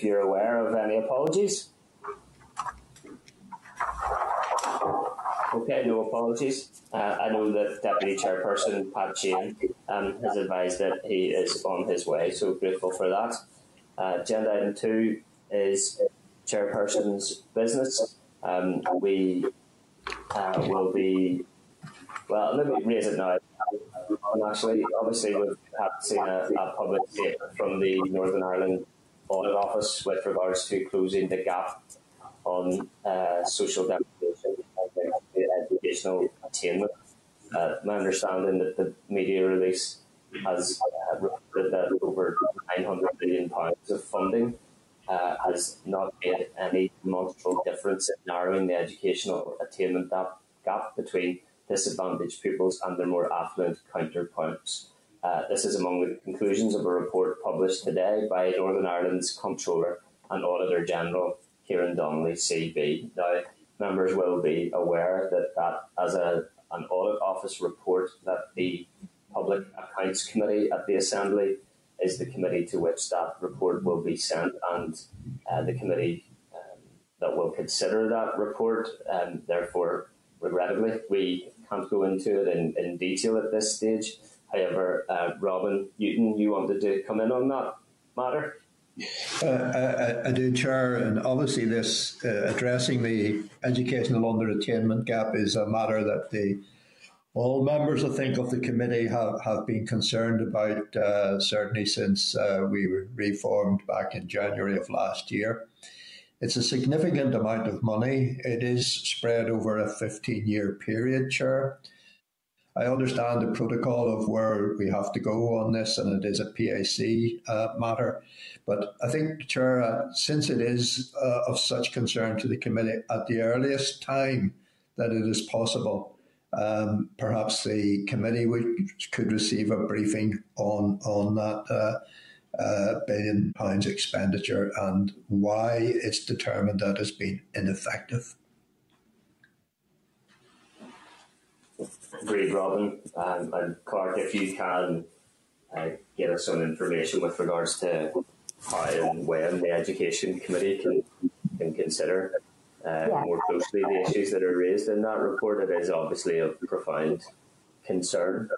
if you're aware of any apologies. Okay, no apologies. Uh, I know that Deputy Chairperson Pat Sheehan um, has advised that he is on his way, so grateful for that. Uh, agenda item two is Chairperson's business. Um, we uh, will be, well, let me raise it now. And actually, obviously, we've had seen a, a public statement from the Northern Ireland Audit Office with regards to closing the gap on uh, social deprivation and educational attainment. Uh, my understanding that the media release has uh, reported that over 900 million pounds of funding uh, has not made any demonstrable difference in narrowing the educational attainment gap between disadvantaged pupils and their more affluent counterparts. Uh, this is among the conclusions of a report published today by Northern Ireland's Comptroller and Auditor General Kieran Donnelly, CB. Now, members will be aware that that as a, an audit office report that the Public Accounts Committee at the Assembly is the committee to which that report will be sent, and uh, the committee um, that will consider that report. Um, therefore, regrettably, we can't go into it in, in detail at this stage. However, uh, Robin Newton, you wanted to come in on that matter? Uh, I, I, do, Chair, and obviously this uh, addressing the educational underattainment gap is a matter that the all members, I think, of the committee have, have been concerned about, uh, certainly since uh, we were reformed back in January of last year. It's a significant amount of money. It is spread over a 15 year period, Chair. I understand the protocol of where we have to go on this, and it is a PAC uh, matter. But I think, Chair, uh, since it is uh, of such concern to the committee at the earliest time that it is possible, um, perhaps the committee would, could receive a briefing on on that uh, uh, billion pounds expenditure and why it's determined that it's been ineffective. Agreed, Robin. Um, and Clerk, if you can uh, get us some information with regards to how and when the Education Committee can, can consider uh, yeah. more closely the issues that are raised in that report. It is obviously of profound concern.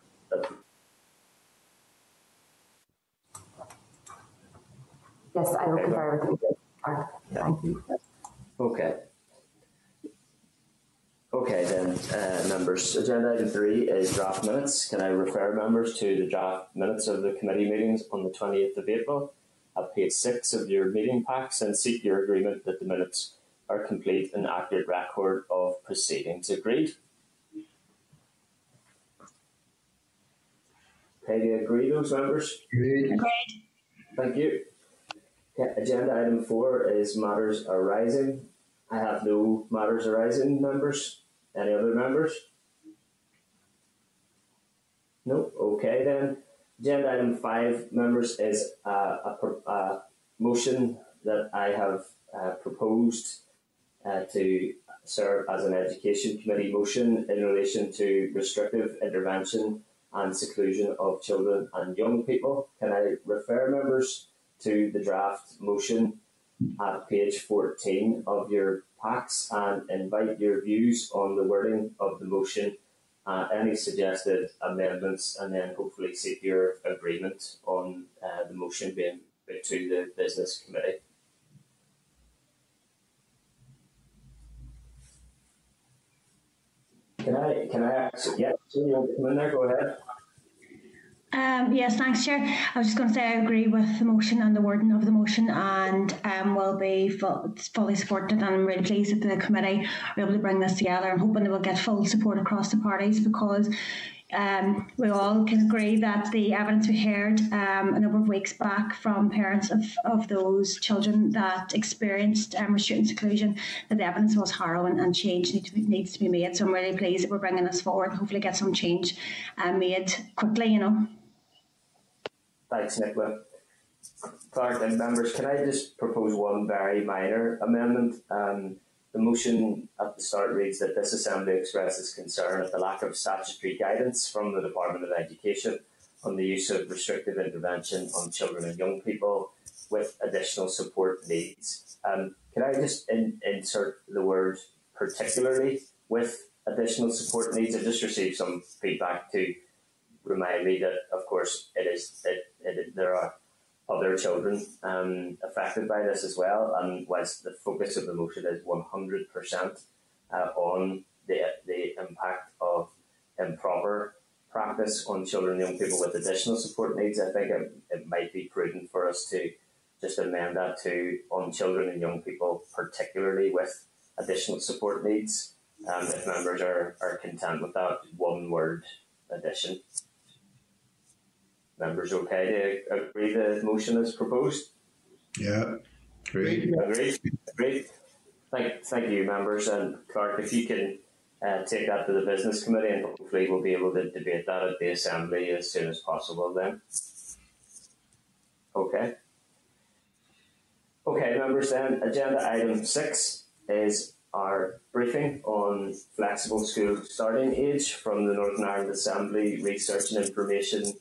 Yes, I will concur with you. Thank you. Okay. Okay, then, uh, members. Agenda item three is draft minutes. Can I refer members to the draft minutes of the committee meetings on the 20th of April at page six of your meeting packs and seek your agreement that the minutes are complete and accurate record of proceedings. Agreed? Okay, do you agree, those members? Agreed. Agreed. Thank you. Okay, agenda item four is matters arising. I have no matters arising, members. Any other members? No. Okay, then. Agenda item five, members, is a, a, a motion that I have uh, proposed uh, to serve as an education committee motion in relation to restrictive intervention and seclusion of children and young people. Can I refer members to the draft motion at page 14 of your packs and invite your views on the wording of the motion, uh, any suggested amendments, and then hopefully seek your agreement on uh, the motion being put to the business committee. Can I, can I ask, yeah, so you want to come in there, go ahead. Um, yes, thanks, Chair. I was just going to say I agree with the motion and the wording of the motion and um, will be full, fully supported and I'm really pleased that the committee are able to bring this together. I'm hoping they will get full support across the parties because um, we all can agree that the evidence we heard um, a number of weeks back from parents of, of those children that experienced um, seclusion, that the evidence was harrowing and change need to be, needs to be made. So I'm really pleased that we're bringing this forward. And hopefully, get some change uh, made quickly. You know. Thanks, Nicola. Clerk and members, can I just propose one very minor amendment? Um, the motion at the start reads that this Assembly expresses concern at the lack of statutory guidance from the Department of Education on the use of restrictive intervention on children and young people with additional support needs. Um, can I just in, insert the word particularly with additional support needs? I just received some feedback to remind me that, of course, it is it, it, there are other children um, affected by this as well. And whilst the focus of the motion is 100% uh, on the, the impact of improper practice on children and young people with additional support needs, I think it, it might be prudent for us to just amend that to on children and young people, particularly with additional support needs. Um, if members are, are content with that one word addition. Members okay to agree the motion as proposed? Yeah, agree. Agreed. Agreed. Thank, thank you, members. And Clerk, if you can uh, take that to the business committee, and hopefully we'll be able to debate that at the assembly as soon as possible. Then, okay. Okay, members. Then agenda item six is our briefing on flexible school starting age from the Northern Ireland Assembly Research and Information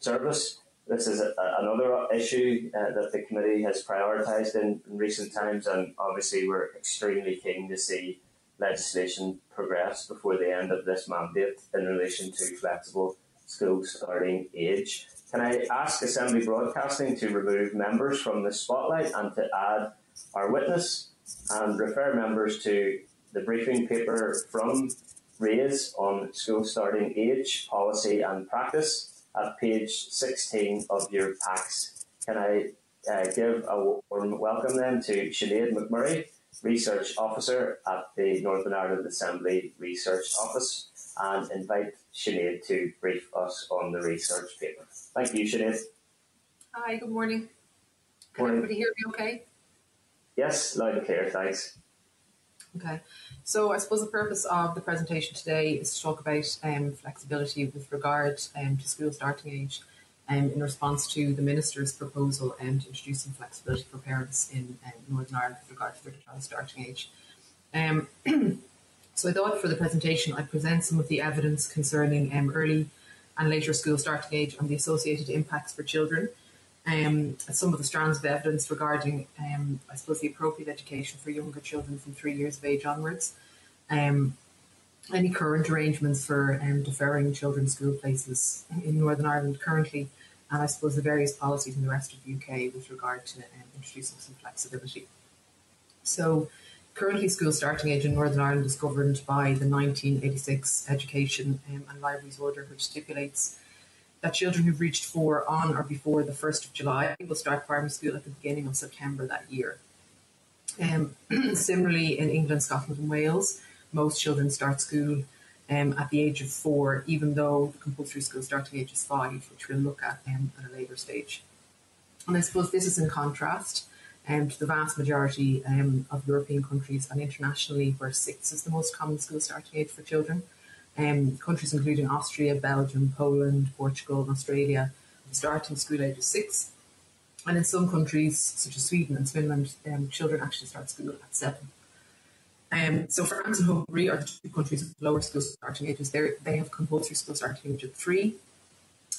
Service. This is a, another issue uh, that the committee has prioritised in, in, recent times, and obviously we're extremely keen to see legislation progress before the end of this mandate in relation to flexible school starting age. Can I ask Assembly Broadcasting to remove members from the spotlight and to add our witness and refer members to the briefing paper from RAISE on school starting age, policy and practice at page 16 of your packs. Can I uh, give a warm welcome then to Sinead McMurray, Research Officer at the Northern Ireland Assembly Research Office, and invite Sinead to brief us on the research paper. Thank you, Sinead. Hi, good morning. Can morning. everybody hear me okay? Yes, loud and clear, thanks. Okay, so I suppose the purpose of the presentation today is to talk about um, flexibility with regard um, to school starting age um, in response to the Minister's proposal um, to introduce some flexibility for parents in um, Northern Ireland with regard to their child starting age. Um, so I thought for the presentation I'd present some of the evidence concerning um, early and later school starting age and the associated impacts for children um, some of the strands of evidence regarding, um, I suppose, the appropriate education for younger children from three years of age onwards, um, any current arrangements for um, deferring children's school places in Northern Ireland currently, and I suppose the various policies in the rest of the UK with regard to um, introducing some flexibility. So, currently, school starting age in Northern Ireland is governed by the 1986 Education um, and Libraries Order, which stipulates that children who've reached four on or before the 1st of July will start primary school at the beginning of September that year. Um, similarly, in England, Scotland, and Wales, most children start school um, at the age of four, even though the compulsory school starting age is five, which we'll look at um, at a later stage. And I suppose this is in contrast um, to the vast majority um, of European countries and internationally, where six is the most common school starting age for children um, countries including Austria, Belgium, Poland, Portugal, and Australia starting school age is six. And in some countries, such as Sweden and Finland, um, children actually start school at seven. Um, so France and Hungary are the two countries with lower school starting ages. They're, they have compulsory school starting age at three,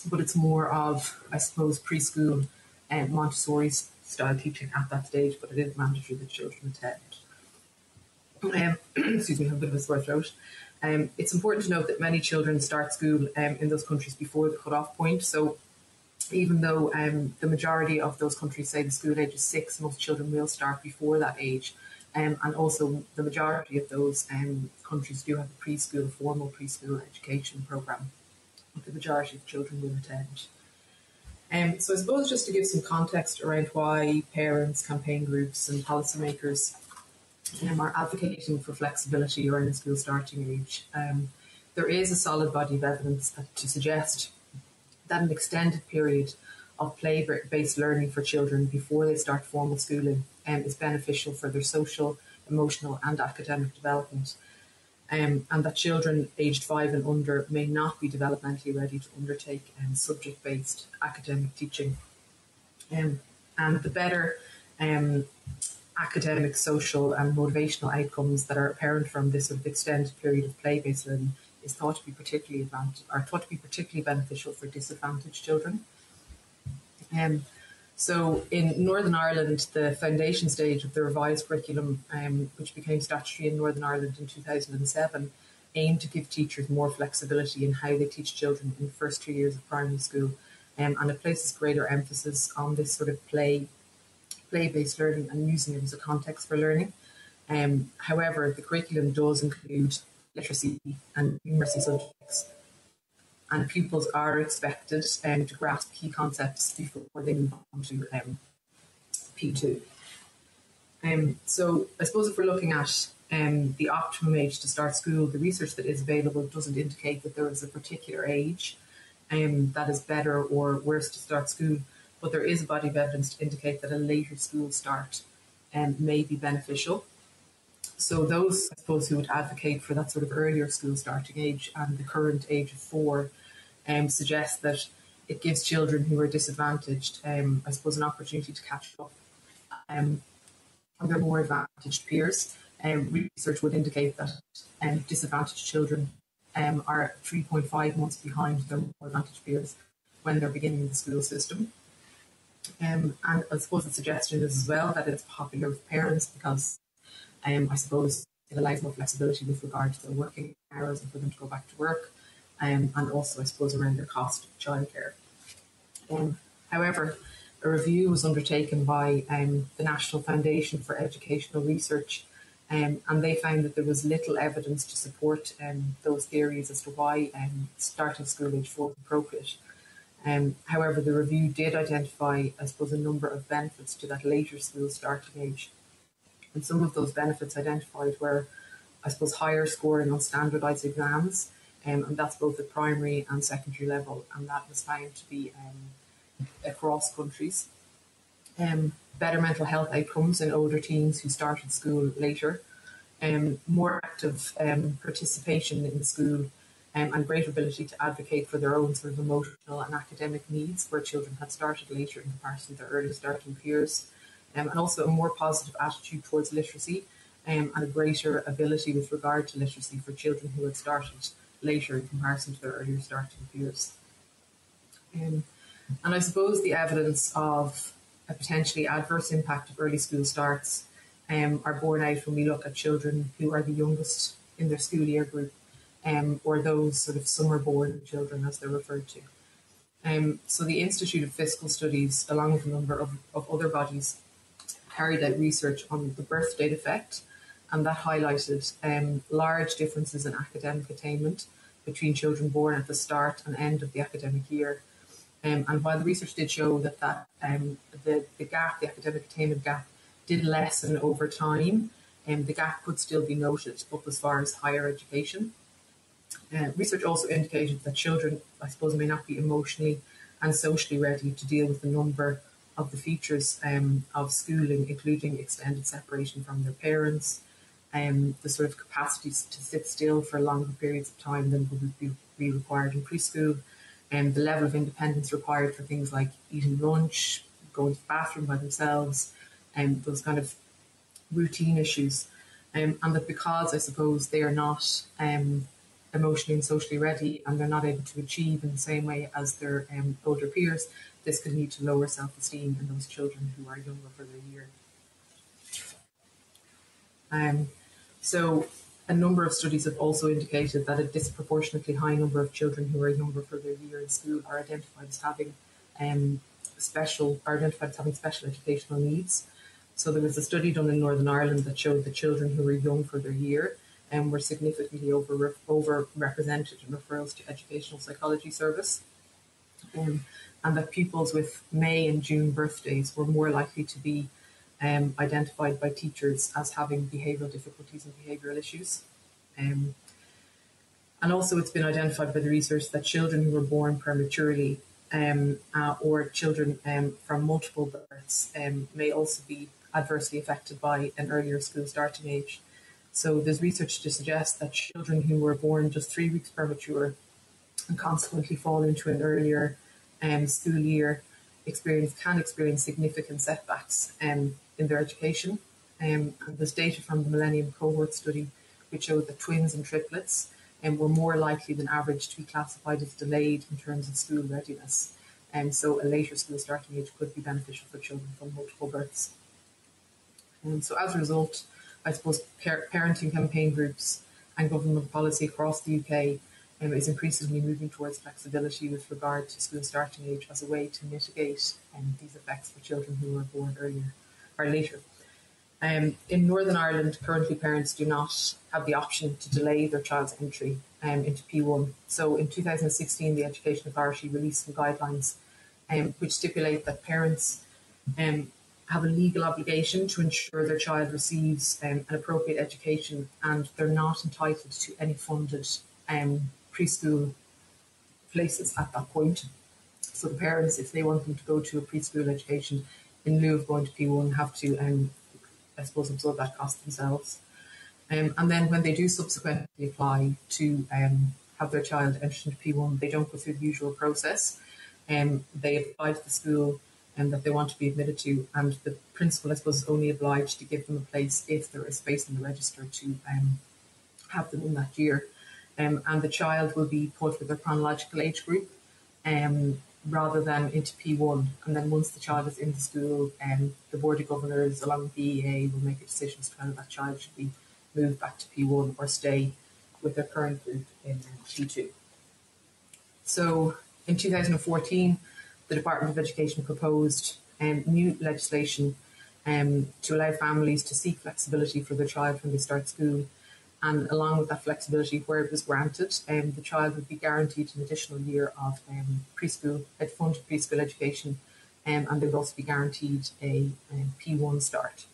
but it's more of, I suppose, preschool and um, Montessori style teaching at that stage, but it is mandatory that children attend. Um, excuse me, I have a bit of a sore throat. Um, it's important to note that many children start school um, in those countries before the cut-off point. So even though um, the majority of those countries say the school age is six, most children will start before that age. Um, and also the majority of those um, countries do have a preschool, formal preschool education programme that the majority of children will attend. Um, so I suppose just to give some context around why parents, campaign groups and policymakers um, are advocating for flexibility around the school starting age. Um, there is a solid body of evidence that, to suggest that an extended period of play-based learning for children before they start formal schooling um, is beneficial for their social, emotional, and academic development. Um, and that children aged five and under may not be developmentally ready to undertake um, subject-based academic teaching. Um, and the better um, academic, social, and motivational outcomes that are apparent from this sort of extended period of play-based learning is thought to be particularly advantage, are thought to be particularly beneficial for disadvantaged children. Um, So in Northern Ireland, the foundation stage of the revised curriculum, um, which became statutory in Northern Ireland in 2007, aimed to give teachers more flexibility in how they teach children in the first two years of primary school. Um, and it places greater emphasis on this sort of play, play-based learning and using it as a context for learning. Um, however, the curriculum does include literacy and numeracy subjects, and pupils are expected um, to grasp key concepts before they move on to um, P2. Um, so I suppose if we're looking at um, the optimum age to start school, the research that is available doesn't indicate that there is a particular age um, that is better or worse to start school, but there is a body of evidence to indicate that a later school start um, may be beneficial. So those, I suppose, who would advocate for that sort of earlier school starting age and the current age of four um, suggest that it gives children who are disadvantaged, um, I suppose, an opportunity to catch up um, on their more advantaged peers. Um, research would indicate that um, disadvantaged children um, are 3.5 months behind their more advantaged peers when they're beginning the school system. Um, and I suppose the suggestion is as well that it's popular with parents because um, I suppose it allows more flexibility with regard to their working hours and for them to go back to work um, and also, I suppose, around the cost of childcare. Um, however, a review was undertaken by um, the National Foundation for Educational Research, um, and they found that there was little evidence to support um, those theories as to why um, starting school age four is appropriate. however, the review did identify, I suppose, a number of benefits to that later school starting age. And some of those benefits identified were, I suppose, higher scoring on standardised exams, um, and that's both at primary and secondary level, and that was found to be um, across countries. Um, better mental health outcomes in older teens who started school later, um, more active um, participation in school, um, and greater ability to advocate for their own sort of emotional and academic needs where children had started later in comparison to their early starting peers, and also a more positive attitude towards literacy. and a greater ability with regard to literacy for children who had started later in comparison to their earlier starting peers. Um, and I suppose the evidence of a potentially adverse impact of early school starts um, are borne out when we look at children who are the youngest in their school year group um, or those sort of summer born children as they're referred to. Um, so the Institute of Fiscal Studies, along with a number of, of other bodies, carried out research on the birth date effect and that highlighted um, large differences in academic attainment between children born at the start and end of the academic year. Um, and while the research did show that, that um, the, the gap, the academic attainment gap, did lessen over time, um, the gap could still be noted up as far as higher education. Uh, research also indicated that children, I suppose, may not be emotionally and socially ready to deal with a number of the features um, of schooling, including extended separation from their parents, um, the sort of capacity to sit still for longer periods of time than would be, be required in preschool, and um, the level of independence required for things like eating lunch, going to the bathroom by themselves, and um, those kind of routine issues. Um, and that because I suppose they are not um, emotionally and socially ready and they're not able to achieve in the same way as their um, older peers, this can lead to lower self esteem in those children who are younger for their year. Um, so a number of studies have also indicated that a disproportionately high number of children who are younger for their year in school are identified as having um, special are identified as having special educational needs. So there was a study done in Northern Ireland that showed the children who were young for their year um, were significantly over overrepresented in referrals to educational psychology service, um, and that pupils with May and June birthdays were more likely to be um, identified by teachers as having behavioural difficulties and behavioural issues. Um, and also, it's been identified by the research that children who were born prematurely um, uh, or children um, from multiple births um, may also be adversely affected by an earlier school starting age. So, there's research to suggest that children who were born just three weeks premature and consequently fall into an earlier um, school year experience can experience significant setbacks um, in their education. Um, and there's data from the Millennium Cohort Study which showed that twins and triplets um, were more likely than average to be classified as delayed in terms of school readiness. and so a later school starting age could be beneficial for children from multiple births. And so as a result, I suppose par- parenting campaign groups and government policy across the UK um, is increasingly moving towards flexibility with regard to school starting age as a way to mitigate um, these effects for children who are born earlier or later. Um, in Northern Ireland, currently parents do not have the option to delay their child's entry um, into P1. So in 2016, the Education Authority released some guidelines um, which stipulate that parents um, have a legal obligation to ensure their child receives um, an appropriate education and they're not entitled to any funded um, preschool places at that point. So the parents, if they want them to go to a preschool education in lieu of going to P1, have to um, I suppose, absorb that cost themselves. Um, and then when they do subsequently apply to um, have their child enter into P1, they don't go through the usual process. Um, they apply to the school um, that they want to be admitted to, and the principal, I suppose, is only obliged to give them a place if there is space in the register to um, have them in that year. Um, and the child will be put with their chronological age group. Um, rather than into P1. And then once the child is in the school, um, the Board of Governors, along with the EA, will make a decision as to whether that child should be moved back to P1 or stay with their current group in P2. So in 2014, the Department of Education proposed um, new legislation um, to allow families to seek flexibility for their child when they start school and along with that flexibility, where it was granted, um, the child would be guaranteed an additional year of um, preschool, funded preschool education, um, and they would also be guaranteed a, a P1 start.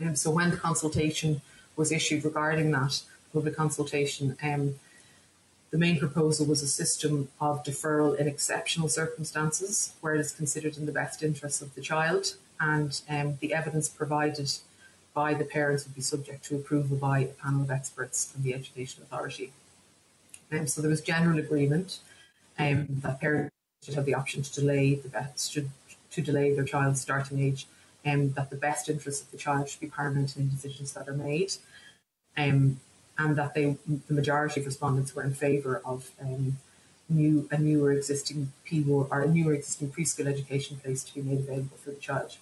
Um, so when the consultation was issued regarding that public consultation, um, the main proposal was a system of deferral in exceptional circumstances, where it is considered in the best interests of the child, and um, the evidence provided by the parents would be subject to approval by a panel of experts from the Education Authority. Um, so there was general agreement um, that parents should have the option to delay the best, should, to delay their child's starting age, and um, that the best interests of the child should be paramount in decisions that are made, um, and that they, the majority of respondents were in favour of um, new a new or existing P or a new or existing preschool education place to be made available for the child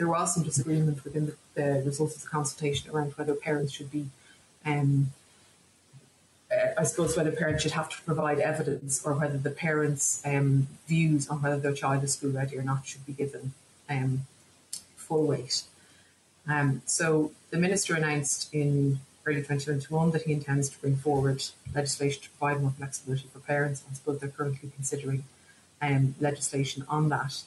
there was some disagreement within the, the results of the consultation around whether parents should be, um, uh, I suppose, whether parents should have to provide evidence or whether the parents' um, views on whether their child is school ready or not should be given um, full weight. Um, so the minister announced in early 2021 that he intends to bring forward legislation to provide more flexibility for parents. I suppose they're currently considering um, legislation on that.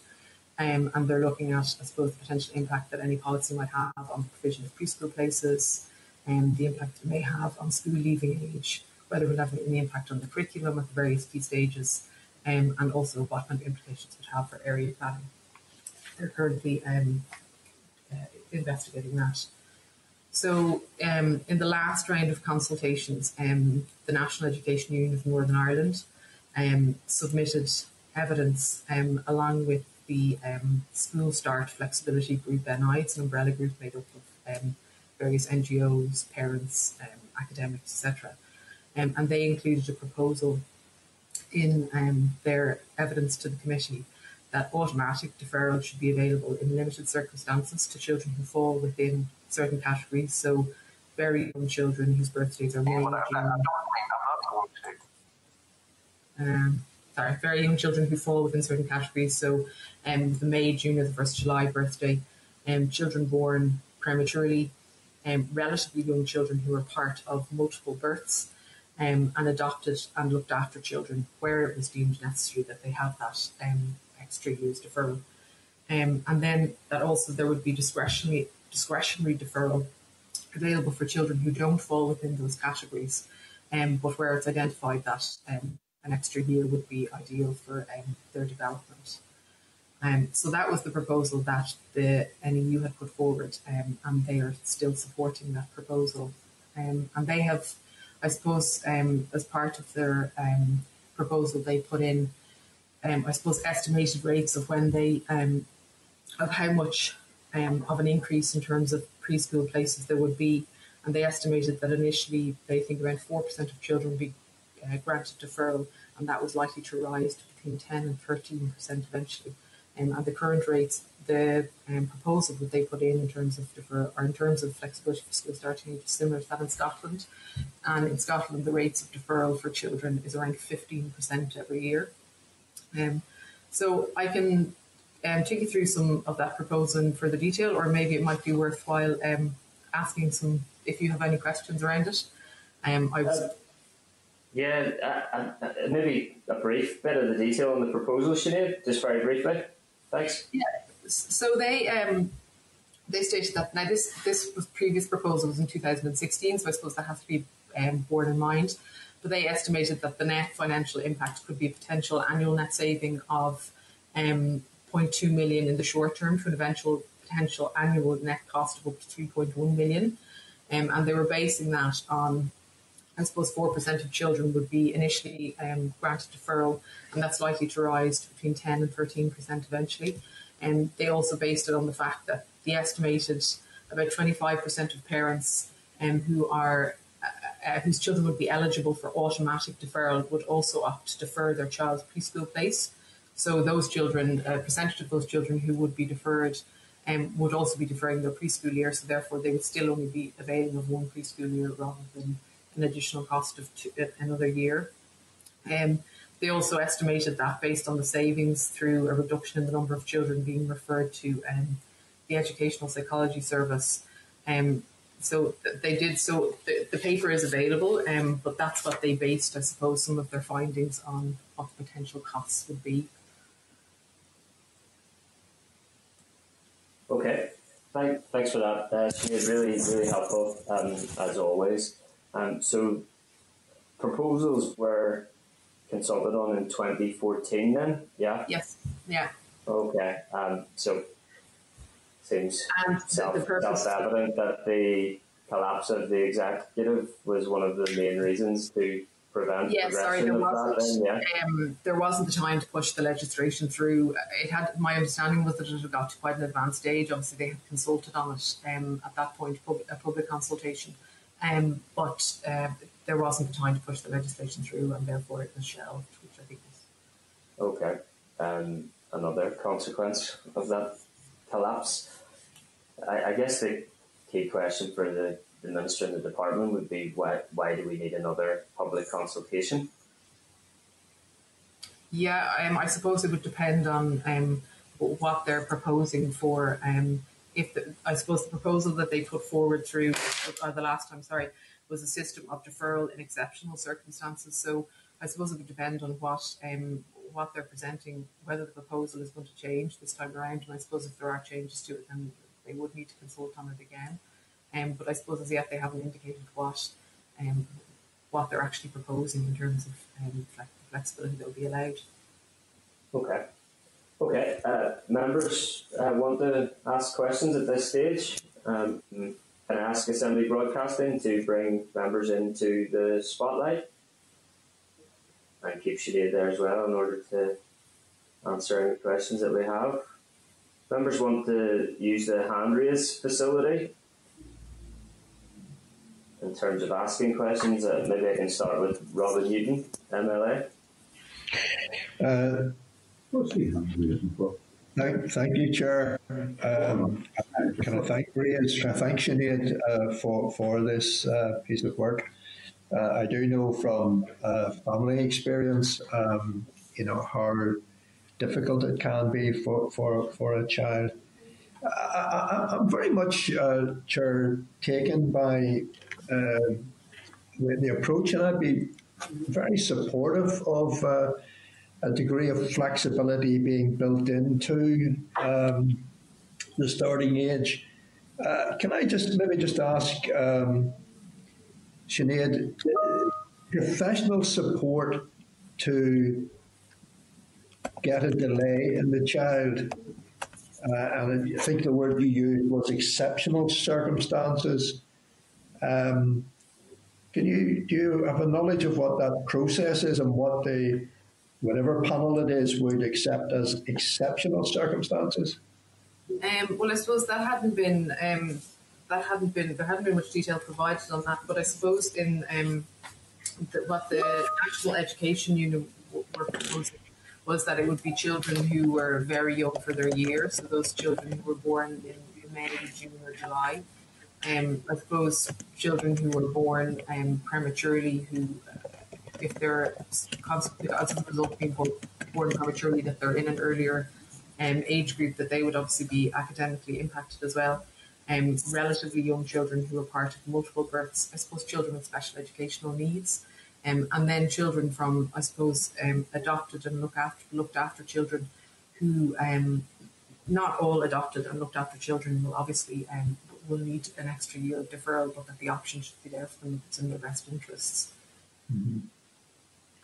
Um, and they're looking at, I suppose, the potential impact that any policy might have on provision of preschool places, and um, the impact it may have on school leaving age, whether it will have any impact on the curriculum at the various key stages, um, and also what kind of implications it would have for area planning. They're currently um, uh, investigating that. So, um, in the last round of consultations, um, the National Education Union of Northern Ireland submitted evidence along with the um, School Start Flexibility Group NI. It's an umbrella group made up of um, various NGOs, parents, um, academics, etc. Um, and they included a proposal in um, their evidence to the committee that automatic deferral should be available in limited circumstances to children who fall within certain categories. So, very young children whose birthdays are June. Um, sorry, very young children who fall within certain categories. So, um, the May, June, or the first July birthday, um, children born prematurely, um, relatively young children who are part of multiple births, um, and adopted and looked after children where it was deemed necessary that they have that um, extra years deferral. Um, and then that also there would be discretionary discretionary deferral available for children who don't fall within those categories, um, but where it's identified that um, an extra year would be ideal for um, their development. Um, so that was the proposal that the NEU had put forward, um, and they are still supporting that proposal. Um, and they have, I suppose, as part of their proposal, they put in, I suppose, estimated rates of when they, of how much of an increase in terms of preschool places there would be. And they estimated that initially they think around 4% of children would be uh, granted deferral, and that was likely to rise to between 10 and 13 percent eventually. Um, and the current rates, the um, proposal that they put in in terms of defer, or in terms of flexibility for school starting age is similar to that in Scotland. And in Scotland, the rates of deferral for children is around 15 percent every year. Um, so I can um, take you through some of that proposal in further detail, or maybe it might be worthwhile um, asking some if you have any questions around it. Um, I was. Uh, yeah, uh, uh, maybe a brief bit of the detail on the proposal, Sinead, just very briefly. Thanks. Yeah. So they um, they stated that now this this was previous proposal was in 2016, so I suppose that has to be um, borne in mind. But they estimated that the net financial impact could be a potential annual net saving of um, 0.2 million in the short term to an eventual potential annual net cost of up to 3.1 million. Um, and they were basing that on, I suppose, 4% of children would be initially um, granted deferral, and that's likely to rise to between 10 and 13% eventually. And they also based it on the fact that the estimated about 25% of parents um, who are uh, uh, whose children would be eligible for automatic deferral would also opt to defer their child's preschool place. So those children, a percentage of those children who would be deferred um, would also be deferring their preschool year, so therefore they would still only be availing of one preschool year rather than an additional cost of two, uh, another year. Um, they also estimated that based on the savings through a reduction in the number of children being referred to um, the Educational Psychology Service. Um, so they did. So the, the paper is available, um, but that's what they based, I suppose, some of their findings on what the potential costs would be. Okay, Thank, thanks for that. Uh, it's really, really helpful um, as always. Um, so, proposals were consulted on in 2014 then? Yeah? Yes, yeah. Okay, um, so seems and self, the purpose self-evident that the collapse of the executive was one of the main reasons to prevent yeah, sorry, there wasn't. yeah. Um, there wasn't the time to push the legislation through. It had my understanding was that it had got to quite an advanced stage. Obviously, they had consulted on it um, at that point, pub- a public consultation, um, but uh, there wasn't the time to push the legislation through, and therefore it was shelved, which I think was okay. Um, another consequence of that collapse. I, I guess the key question for the the minister and the department would be why why do we need another public consultation? Yeah, um, I suppose it would depend on um, what they're proposing for. Um, if the, I suppose the proposal that they put forward through, or the last time, sorry, was a system of deferral in exceptional circumstances. So I suppose it would depend on what um, what they're presenting, whether the proposal is going to change this time around. And I suppose if there are changes to it, then they would need to consult on it again. Um, but I suppose as yet they haven't indicated what um, what they're actually proposing in terms of um, flexibility that will be allowed. Okay. Okay. Uh, members uh, want to ask questions at this stage. Um, can I ask Assembly Broadcasting to bring members into the spotlight? And keep Sinead there as well in order to answer any questions that we have. Members want to use the hand raise facility in terms of asking questions. Uh, maybe I can start with Robin Newton, MLA. Uh, What's the hand for? Thank, thank you, Chair. Um, can I thank RAISE, can I thank Sinead uh, for, for this uh, piece of work? Uh, I do know from uh, family experience, um, you know, how difficult it can be for, for, for a child. I, am very much, uh, Chair, taken by uh, the, the, approach, and I'd be very supportive of uh, a degree of flexibility being built into um, the starting age. Uh, can I just maybe just ask um, Sinead, professional support to get a delay in the child? Uh, and I think the word you used was exceptional circumstances. Um, can you do you have a knowledge of what that process is and what the whatever panel it is would accept as exceptional circumstances? Um, well, I suppose that hadn't been um, that hadn't been there hadn't been much detail provided on that, but I suppose in um, the, what the National Education Union were proposing was that it would be children who were very young for their year, so those children who were born in May, June, or July. Um, I suppose children who were born um, prematurely, who, if they're as a result of being born prematurely, that they're in an earlier um, age group, that they would obviously be academically impacted as well. Um, relatively young children who are part of multiple births, I suppose children with special educational needs, um, and then children from, I suppose, um, adopted and look after, looked after children who, um, not all adopted and looked after children will obviously um, will need an extra year of deferral, but that the option should be there for them if it's in their best interests. Mm-hmm.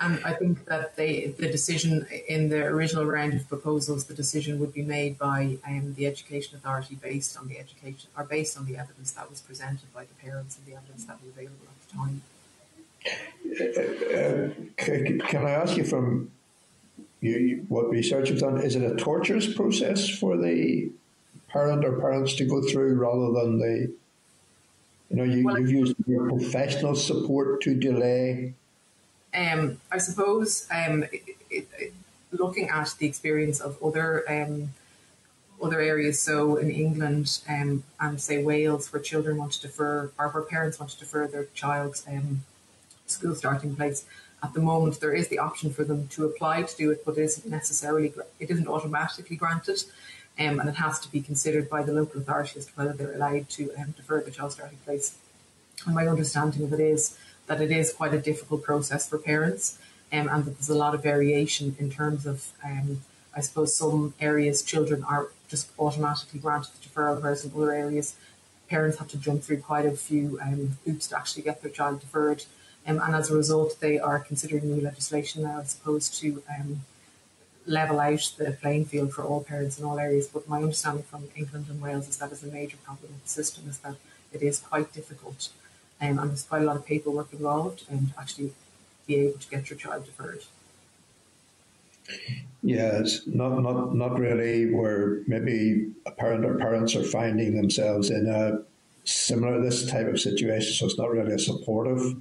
And I think that they, the decision in the original round of proposals, the decision would be made by um, the Education Authority based on the education or based on the evidence that was presented by the parents and the evidence that was available at the time. Uh, can I ask you from you, what research you've done? Is it a torturous process for the parent or parents to go through rather than the, you know, you, well, you've used your professional support to delay? Um, I suppose um, it, it, it, looking at the experience of other um, other areas, so in England um, and say Wales, where children want to defer, or where parents want to defer their child's um, school starting place. At the moment, there is the option for them to apply to do it, but it isn't necessarily it isn't automatically granted, um, and it has to be considered by the local authority as to whether they're allowed to um, defer the child starting place. And my understanding of it is that it is quite a difficult process for parents, um, and that there's a lot of variation in terms of, um, I suppose, some areas children are just automatically granted the deferral, whereas in other areas parents have to jump through quite a few um, hoops to actually get their child deferred. Um, and as a result, they are considering new legislation now, I suppose, to um, level out the playing field for all parents in all areas. But my understanding from England and Wales is that is a major problem with the system, is that it is quite difficult um, and there's quite a lot of paperwork involved and actually be able to get your child deferred. Yes, not not not really where maybe a parent or parents are finding themselves in a similar this type of situation, so it's not really a supportive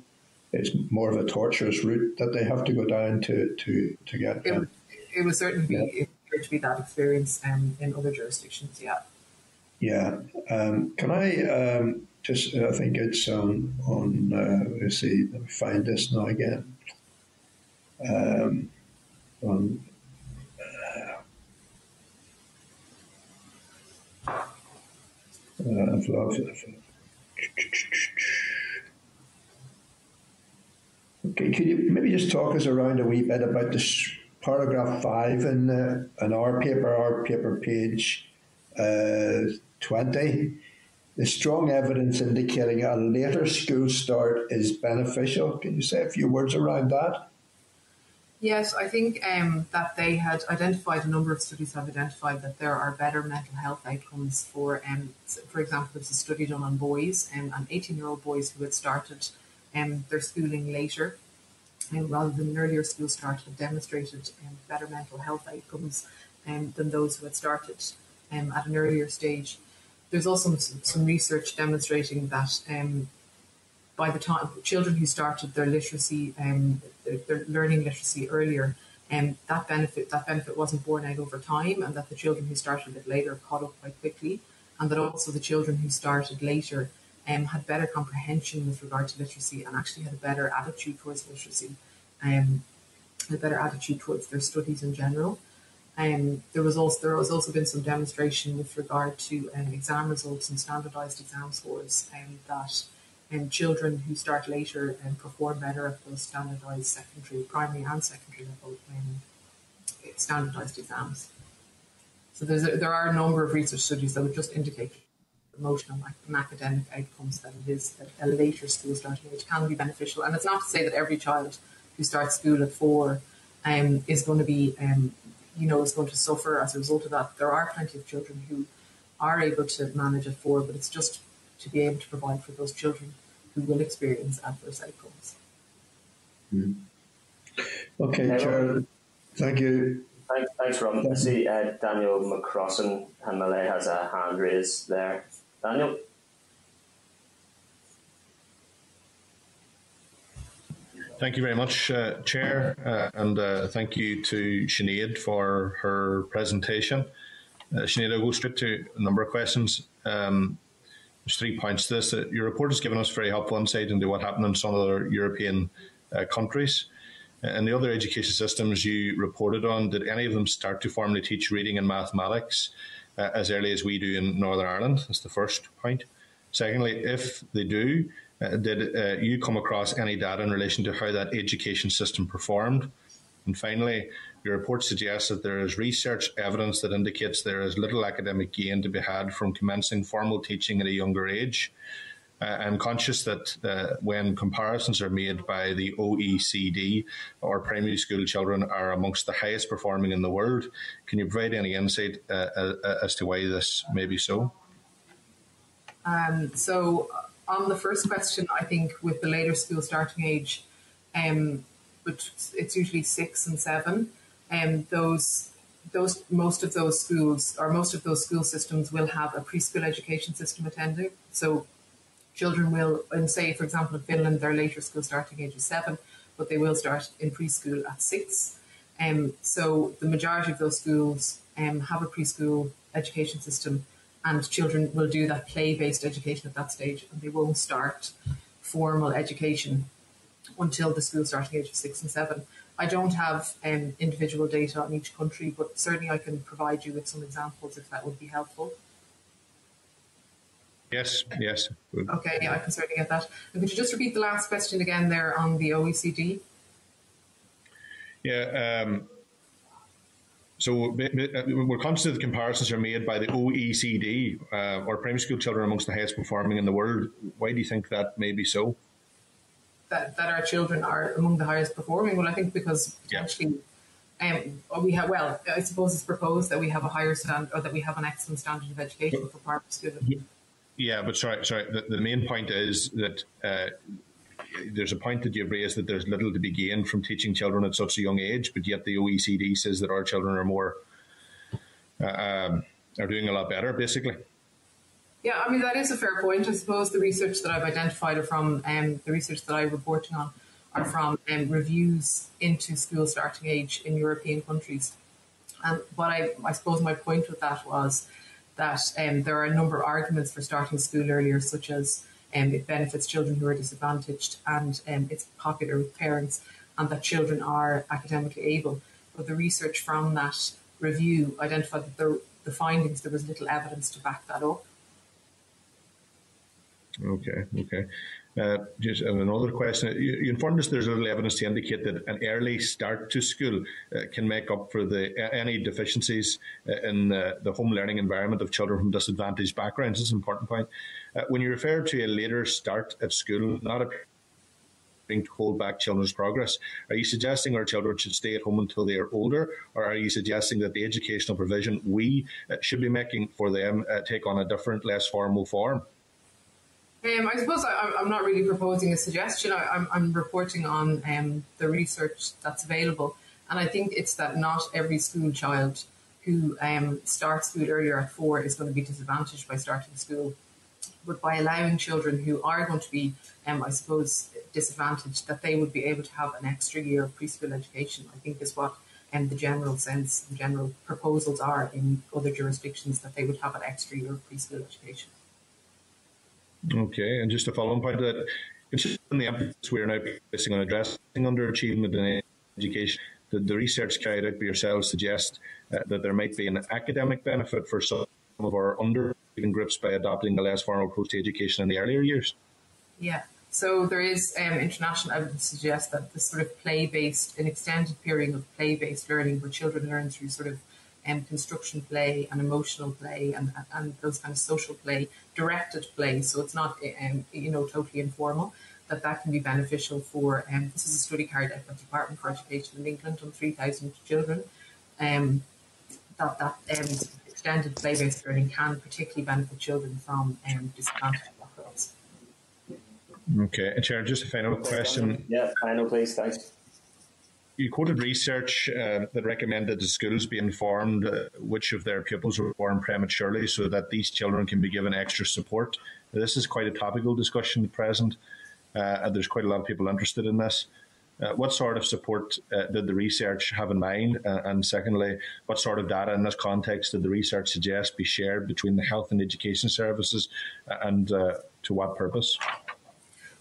it's more of a torturous route that they have to go down to to to get. It, it would certainly be yeah. to be that experience um, in other jurisdictions. Yeah. Yeah. Um, can I um, just? I think it's on on. Uh, let's see. Let me find this now again. Um, on. Uh, I've, Okay, could you maybe just talk us around a wee bit about this paragraph five in, the, in our paper, our paper page uh, 20? The strong evidence indicating a later school start is beneficial. Can you say a few words around that? Yes, I think um, that they had identified a number of studies have identified that there are better mental health outcomes for, um, for example, there's a study done on boys um, and 18 year old boys who had started um, their schooling later um, rather than an earlier school start have demonstrated um, better mental health outcomes um, than those who had started um, at an earlier stage. There's also some, some research demonstrating that um, by the time children who started their literacy, um, their, their, learning literacy earlier, um, that benefit that benefit wasn't borne out over time, and that the children who started a bit later caught up quite quickly, and that also the children who started later um, had better comprehension with regard to literacy and actually had a better attitude towards literacy, um, a better attitude towards their studies in general. Um, there was also there has also been some demonstration with regard to um, exam results and standardised exam scores, um, that um, children who start later um, perform better at those standardised secondary, primary and secondary level um, standardised exams. So there's a, there are a number of research studies that would just indicate emotional and academic outcomes that it is at a later school starting age can be beneficial. And it's not to say that every child who starts school at four um, is going to be, um, you know, is going to suffer as a result of that. There are plenty of children who are able to manage at four, but it's just to be able to provide for those children who will experience adverse outcomes. Mm. Okay, Chair. Thank you. Thanks, thanks Rob. I see uh, Daniel McCrossan MLA has a hand raised there. Daniel? Thank you very much, uh, Chair, uh, and uh, thank you to Sinead for her presentation. Uh, Sinead, I'll go straight to a number of questions. Um, there's three points to this. Uh, your report has given us very helpful insight into what happened in some other European uh, countries. And the other education systems you reported on, did any of them start to formally teach reading and mathematics uh, as early as we do in Northern Ireland? That's the first point. Secondly, if they do, uh, did uh, you come across any data in relation to how that education system performed? And finally, your report suggests that there is research evidence that indicates there is little academic gain to be had from commencing formal teaching at a younger age. Uh, I'm conscious that uh, when comparisons are made by the OECD, our primary school children are amongst the highest performing in the world. Can you provide any insight uh, uh as to why this may be so? Um, so, on the first question, I think with the later school starting age, um, but it's usually six and seven, um, those those most of those schools or most of those school systems will have a preschool education system attending. So children will, and say for example in Finland, their later school starting age is seven, but they will start in preschool at six. Um, so the majority of those schools um, have a preschool education system and children will do that play-based education at that stage and they won't start formal education until the school starting age of six and seven. I don't have um, individual data on each country, but certainly I can provide you with some examples if that would be helpful. Yes, yes. Okay, yeah, I can certainly get that. And could you just repeat the last question again there on the OECD? Yeah, um, so we're conscious that the comparisons are made by the OECD, uh, or primary school children amongst the highest performing in the world. Why do you think that may be so? That, that our children are among the highest performing? Well, I think because potentially yeah. um, we have, well, I suppose it's proposed that we have a higher standard, or that we have an excellent standard of education for primary school. Yeah, but sorry, sorry. The, the main point is that uh, there's a point that you've raised that there's little to be gained from teaching children at such a young age, but yet the OECD says that our children are more uh, um, are doing a lot better, basically. Yeah, I mean that is a fair point. I suppose the research that I've identified are from um, the research that I'm reporting on are from um, reviews into school starting age in European countries. And what I, I suppose my point with that was that um, there are a number of arguments for starting school earlier, such as um, it benefits children who are disadvantaged and um, it's popular with parents and that children are academically able. But the research from that review identified that the findings, there was little evidence to back that up. Okay, okay. Uh, just another question. You, you, informed us there's little evidence to indicate that an early start to school uh, can make up for the any deficiencies uh, in the home learning environment of children from disadvantaged backgrounds. It's an important point. Uh, when you refer to a later start at school, not a to hold back children's progress. Are you suggesting our children should stay at home until they are older, or are you suggesting that the educational provision we uh, should be making for them uh, take on a different, less formal form? Um, I suppose I, am not really proposing a suggestion. I, am reporting on um, the research that's available, and I think it's that not every school child who um, starts school earlier at four is going to be disadvantaged by starting school. But by allowing children who are going to be, um, I suppose, disadvantaged, that they would be able to have an extra year of preschool education, I think is what um, the general sense, the general proposals are in other jurisdictions that they would have an extra year of preschool education. Okay, and just a follow-on point to that, in the emphasis we are now placing on addressing underachievement in education, the, the research carried out by yourselves suggests uh, that there might be an academic benefit for some of our underachieving groups by adopting a less formal approach to education in the earlier years. Yeah, so there is um, international evidence to suggest that this sort of play-based, an extended period of play-based learning where children learn through sort of um, construction play and emotional play and, and those kind of social play, directed play. So it's not, um, you know, totally informal. That that can be beneficial for. Um, this is a study carried out by the Department for Education in England on 3,000 children. Um, that that um, extended play-based learning can particularly benefit children from um, disadvantaged backgrounds. Okay, and Chair, just a final question. Yeah, final, please. Thanks you quoted research uh, that recommended the schools be informed uh, which of their pupils were born prematurely so that these children can be given extra support. This is quite a topical discussion at present. Uh, and there's quite a lot of people interested in this. Uh, what sort of support uh, did the research have in mind? Uh, and secondly, what sort of data in this context did the research suggest be shared between the health and education services and to what purpose?